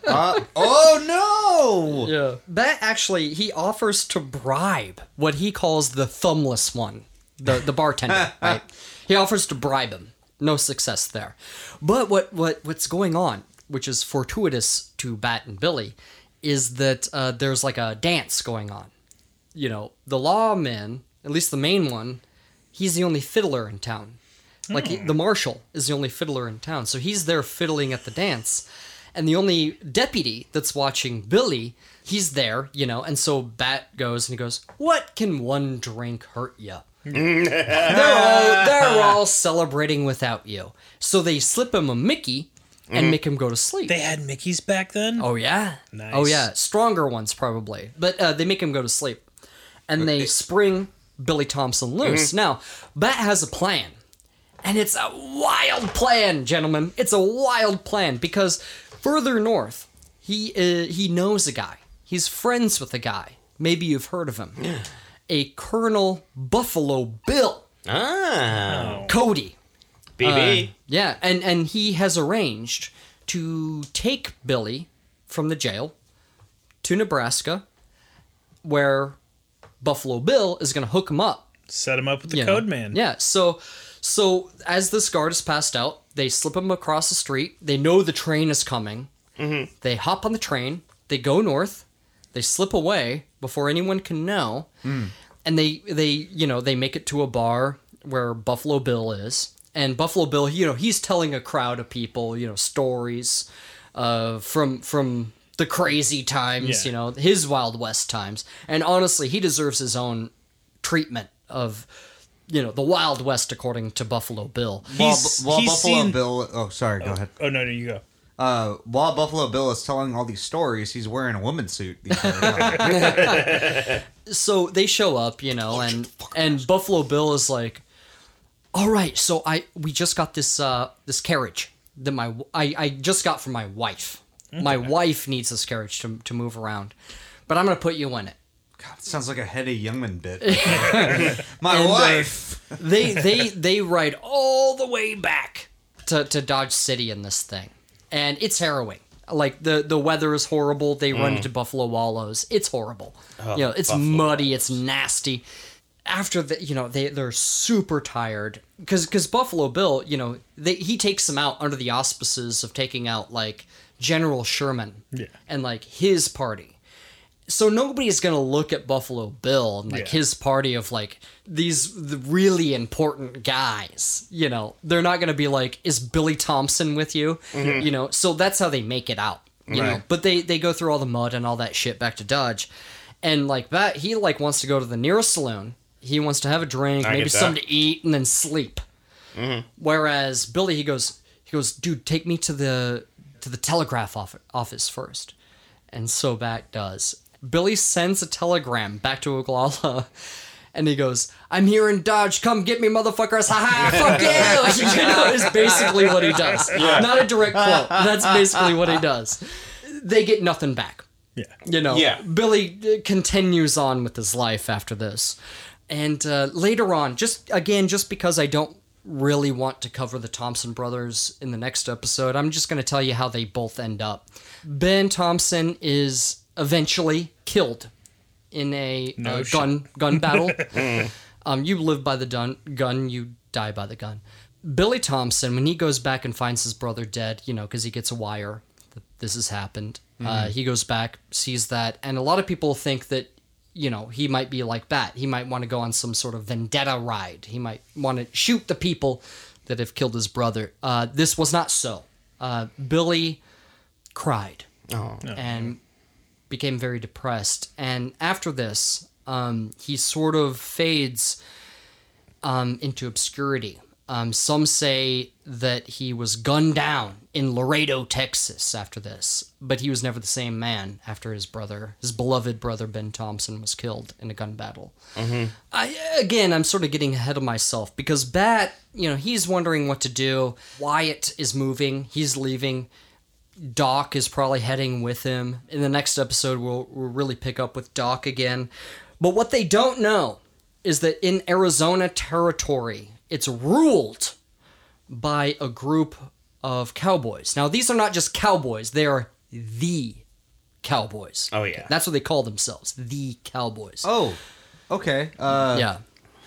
Uh, oh no! Yeah. Bat actually he offers to bribe what he calls the thumbless one, the the bartender, right? He offers to bribe him. No success there. But what what what's going on, which is fortuitous to Bat and Billy, is that uh, there's like a dance going on. You know, the lawman, at least the main one, he's the only fiddler in town. Like he- the marshal is the only fiddler in town, so he's there fiddling at the dance, and the only deputy that's watching Billy, he's there, you know. And so Bat goes and he goes, "What can one drink hurt you?" They're all they're all celebrating without you, so they slip him a Mickey and make him go to sleep. They had Mickey's back then? Oh yeah. Nice. Oh yeah, stronger ones probably, but uh, they make him go to sleep, and they spring Billy Thompson loose. Now, Bat has a plan, and it's a wild plan, gentlemen. It's a wild plan because further north, he uh, he knows a guy. He's friends with a guy. Maybe you've heard of him. A Colonel Buffalo Bill Ah, Cody. BB. Yeah, and and he has arranged to take Billy from the jail to Nebraska, where Buffalo Bill is going to hook him up. Set him up with the you know. code man. Yeah. So, so as this guard is passed out, they slip him across the street. They know the train is coming. Mm-hmm. They hop on the train. They go north. They slip away before anyone can know, and they they you know they make it to a bar where Buffalo Bill is, and Buffalo Bill you know he's telling a crowd of people you know stories, uh from from the crazy times Yeah. you know his Wild West times, and honestly he deserves his own treatment of you know the Wild West according to Buffalo Bill. While, He's- while he's Buffalo seen- Bill, oh sorry, go ahead. Oh, no, no, you go. Uh, while Buffalo Bill is telling all these stories, he's wearing a woman's suit. The so they show up, you know, and and Buffalo Bill is like, "All right, so I we just got this uh this carriage that my I I just got from my wife. My wife needs this carriage to to move around, but I'm gonna put you in it." God, sounds like a Henny Youngman bit. My And, uh, wife. They they they ride all the way back to to Dodge City in this thing, and it's harrowing. Like the the weather is horrible. They run mm. into Buffalo Wallows. It's horrible. Oh, you know, it's muddy. It's nasty. After the, you know, they they're super tired because because Buffalo Bill, you know, they he takes them out under the auspices of taking out like General Sherman Yeah. and like his party so nobody's gonna look at Buffalo Bill and like Yeah. his party of like these really important guys. You know, they're not gonna be like, "Is Billy Thompson with you?" Mm-hmm. You know, so that's how they make it out. You know, but they they go through all the mud and all that shit back to Dodge, and like that he like wants to go to the nearest saloon. He wants to have a drink, I maybe something to eat, and then sleep. Mm-hmm. Whereas Billy, he goes, he goes, dude, take me to the to the telegraph office first, and so Bat does. Billy sends a telegram back to Ogallala, and he goes, "I'm here in Dodge. Come get me, motherfuckers! Ha ha! Fuck you!" you know, is basically what he does. Not a direct quote. That's basically what he does. They get nothing back. Yeah. You know, Yeah. Billy uh, continues on with his life after this. And uh, later on, just again, just because I don't really want to cover the Thompson brothers in the next episode, I'm just going to tell you how they both end up. Ben Thompson is eventually killed in a No uh, gun gun battle. um, you live by the dun- gun, you die by the gun. Billy Thompson, when he goes back and finds his brother dead, you know, because he gets a wire that this has happened, uh, he goes back, sees that, and a lot of people think that, you know, he might be like Bat. He might want to go on some sort of vendetta ride. He might want to shoot the people that have killed his brother. Uh, this was not so. Uh, Billy cried and became very depressed. And after this, um, he sort of fades um, into obscurity. Um, some say that he was gunned down in Laredo, Texas after this, but he was never the same man after his brother, his beloved brother Ben Thompson, was killed in a gun battle. I, again, I'm sort of getting ahead of myself because Bat, you know, he's wondering what to do. Wyatt is moving, he's leaving. Doc is probably heading with him. In the next episode, we'll, we'll really pick up with Doc again. But what they don't know is that in Arizona territory, it's ruled by a group of cowboys. Now, these are not just cowboys, they are the cowboys. Oh, yeah. That's what they call themselves, the cowboys. Oh, okay. Uh, yeah.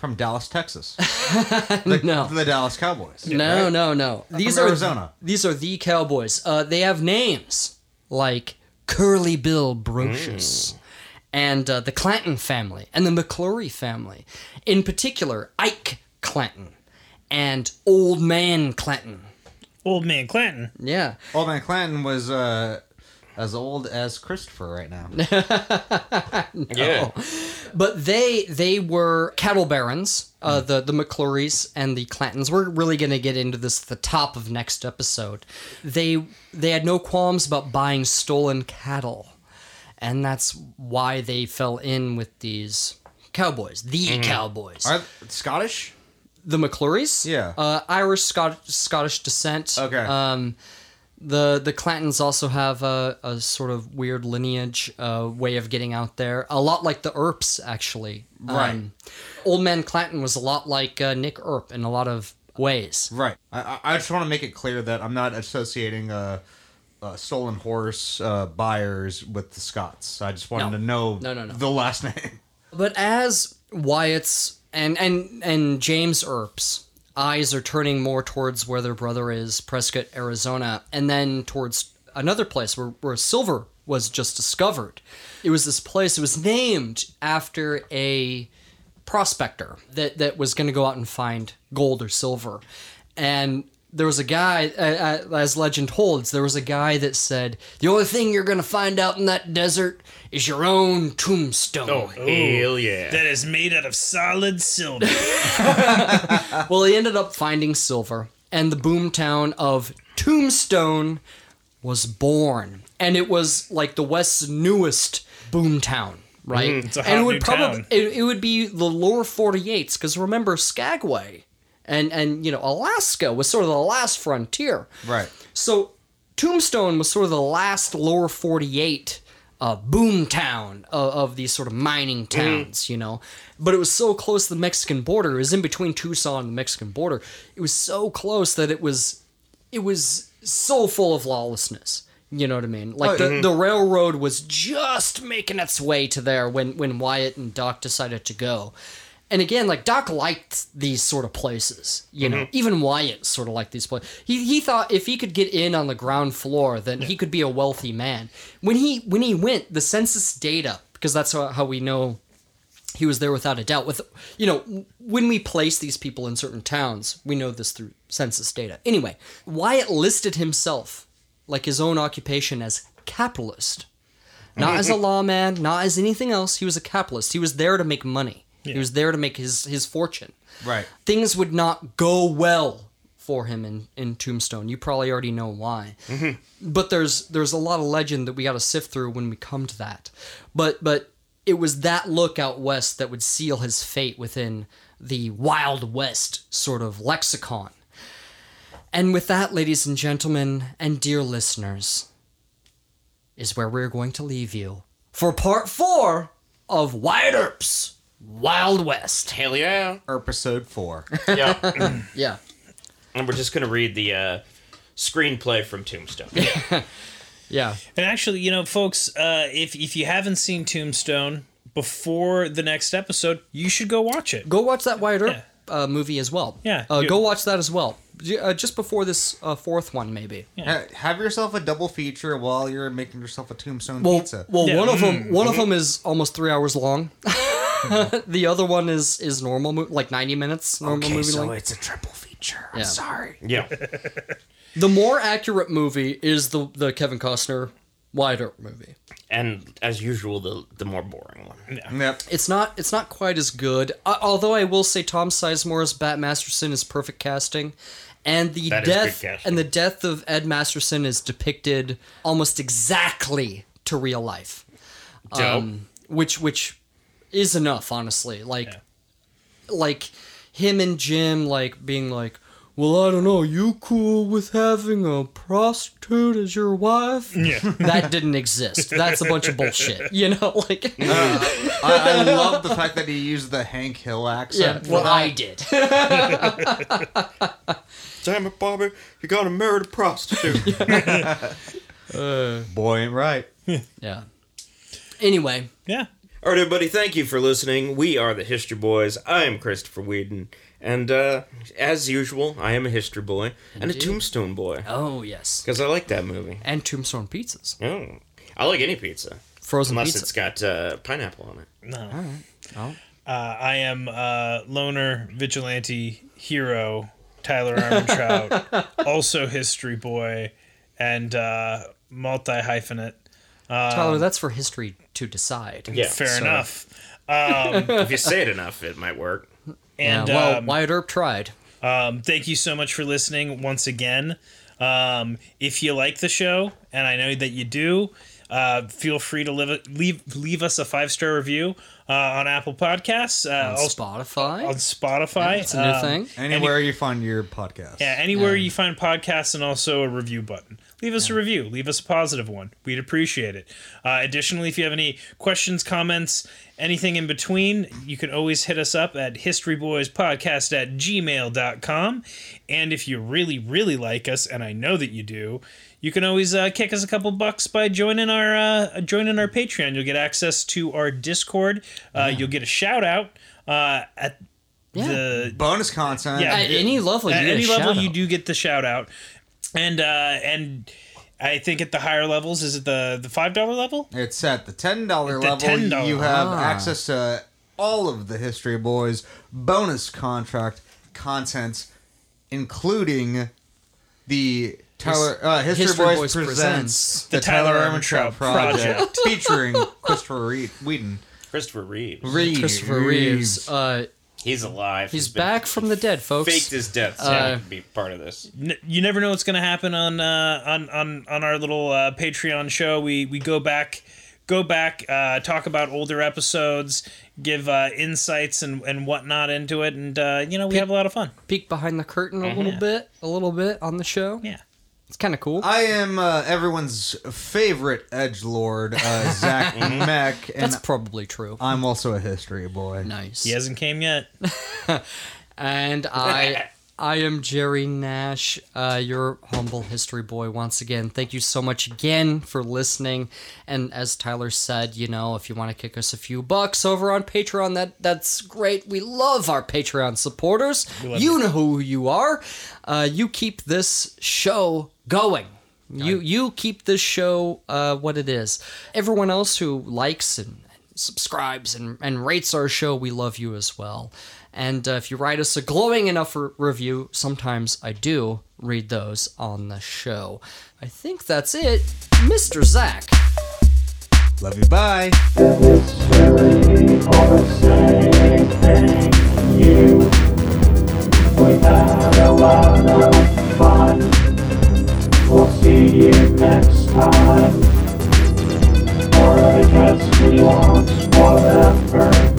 From Dallas, Texas. The, No. The Dallas Cowboys. No, right? no, no. These from are Arizona. These are the cowboys. Uh, they have names like Curly Bill Brocious and uh, the Clanton family and the McLaury family. In particular, Ike Clanton and Old Man Clanton. Old man Clanton. Yeah. Old Man Clanton was uh, as old as Christopher right now. Yeah. But they they were cattle barons. Uh, the the McLaurys and the Clantons. We're really going to get into this at the top of next episode. They they had no qualms about buying stolen cattle, and that's why they fell in with these cowboys, the cowboys. Are Scottish? The McLaurys, Yeah. uh, Irish Scot- Scottish descent. Okay. Um, the the Clantons also have a, a sort of weird lineage uh, way of getting out there, a lot like the Earps actually. Right. Um, Old Man Clanton was a lot like uh, Nick Earp in a lot of ways. Right. I, I- just want to make it clear that I'm not associating uh, uh, stolen horse uh, buyers with the Scots. I just wanted No. to know No, no, no. the last name. But as Wyatt's and and and James Earp's eyes are turning more towards where their brother is, Prescott, Arizona, and then towards another place where, where silver was just discovered. It was this place. It was named after a prospector that that was going to go out and find gold or silver, and there was a guy, as legend holds, there was a guy that said, "The only thing you're going to find out in that desert is your own tombstone." Oh, oh, hell yeah. That is made out of solid silver. Well, he ended up finding silver, and the boomtown of Tombstone was born. And it was like the West's newest boomtown, right? Mm, it's a and it hot would new probably town. it, it would be the lower 48s because remember Skagway and and you know Alaska was sort of the last frontier. Right. So Tombstone was sort of the last lower 48 uh, boom town of, of these sort of mining towns, you know. But it was so close to the Mexican border. It was in between Tucson and the Mexican border. It was so close that it was it was so full of lawlessness. You know what I mean? Like the, the railroad was just making its way to there when when Wyatt and Doc decided to go. And again, like Doc liked these sort of places, you know. Mm-hmm. Even Wyatt sort of liked these places. He he thought if he could get in on the ground floor, then he could be a wealthy man. When he when he went, the census data, because that's how, how we know he was there without a doubt. With you know, when we place these people in certain towns, we know this through census data. Anyway, Wyatt listed himself like his own occupation as capitalist, not mm-hmm. as a lawman, not as anything else. He was a capitalist. He was there to make money. He was there to make his his fortune. Right. Things would not go well for him in, in Tombstone. You probably already know why. Mm-hmm. But there's there's a lot of legend that we got to sift through when we come to that. But but it was that look out west that would seal his fate within the Wild West sort of lexicon. And with that, ladies and gentlemen, and dear listeners, is where we're going to leave you for part four of Wyatt Earp's Wild West. Hell yeah. Episode four. Yeah. Yeah. and we're just going to read the uh, screenplay from Tombstone. Yeah. And actually, you know, folks, uh, if if you haven't seen Tombstone before the next episode, you should go watch it. Go watch that Wyatt Earp uh, movie as well. Yeah. Uh, You- go watch that as well. uh, just before this uh, fourth one, maybe. Ha- Have yourself a double feature while you're making yourself a tombstone Well, pizza. well, Yeah. one of them, one of them is almost three hours long. the other one is is normal, mo- like ninety minutes. Normal movie length. it's a triple feature. I'm Yeah. sorry. Yeah. The more accurate movie is the the Kevin Costner Wyatt Earp movie. and as usual, the the more boring one. Yep. It's not it's not quite as good. Uh, although I will say Tom Sizemore's Bat Masterson is perfect casting, and the That is good death casting. and the death of Ed Masterson is depicted almost exactly to real life, Dope. um, which which is enough, honestly. Like like him and Jim like being like. Well, I don't know. You cool with having a prostitute as your wife? Yeah. That didn't exist. That's a bunch of bullshit. You know, like I, I love the fact that he used the Hank Hill accent. yeah. accent. Well, I did. Damn it, Bobby! You got to marry a prostitute. Boy ain't right. Yeah. Anyway, Yeah. All right, everybody. Thank you for listening. We are the History Boys. I am Christopher Whedon, and uh, as usual, I am a history boy and a Tombstone boy oh yes, because I like that movie. and Tombstone pizzas, Oh, I like any pizza frozen unless pizza. it's got uh, pineapple on it. No. All right. Oh. Uh, I am uh, loner vigilante hero Tyler Armentrout, also history boy, and uh, multi hyphenate. Tyler, that's for history to decide. Yeah, Fair so- enough. Um, If you say it enough, it might work. and yeah, well, um, Wyatt Earp tried. Um, thank you so much for listening once again. Um, if you like the show, and I know that you do, uh, feel free to leave leave leave us a five star review uh, on Apple Podcasts, uh, On also Spotify. on Spotify. It's a new Um, thing. Anywhere you find your podcast. Yeah, anywhere you find podcasts, and also a review button. Leave us a review. Leave us a positive one. We'd appreciate it. Uh, additionally, if you have any questions, comments, anything in between, you can always hit us up at historyboyspodcast at gmail.com. And if you really, really like us, and I know that you do, you can always uh, kick us a couple bucks by joining our uh, joining our Patreon. You'll get access to our Discord. Uh, You'll get a shout out uh, at Yeah. the Bonus content. Yeah. At any level, you at get a any level shout you do get the shout out and uh and i think at the higher levels is it the the five dollar level It's at the ten dollar The level. $10 You have Ah. access to all of the History Boys bonus contract contents, including the Tyler uh, History, History Boys, Boys presents, presents the, the Tyler Tyler Ehrmantraut Ehrmantraut project, Project. featuring Christopher Reed, Whedon. Christopher Reeves. Reed, Christopher Reeves. Uh, He's alive. he's been back from the dead, folks. Faked his death so Uh, be part of this. N- you never know what's going to happen on uh on on on our little uh patreon show we we go back go back uh talk about older episodes give uh insights and and whatnot into it and uh you know we have a lot of fun Peek behind the curtain a little bit, a little bit on the show. yeah It's kind of cool. I am uh, everyone's favorite edge lord, uh, Zach Meck, and That's probably true. I'm also a history boy. nice. he hasn't came yet And I I am Jerry Nash, uh, your humble history boy once again. Thank you so much again for listening. And as Tyler said, you know, if you want to kick us a few bucks over on Patreon, that that's great. We love our Patreon supporters. You know who you are. Uh, you keep this show going. You you keep this show uh, what it is. Everyone else who likes and subscribes and, and rates our show, we love you as well. And uh, if you write us a glowing enough re- review, sometimes I do read those on the show. I think that's it. Mr. Zach. Love you. Bye. We had a lot of fun. See you next time. Or I guess we won't, whatever.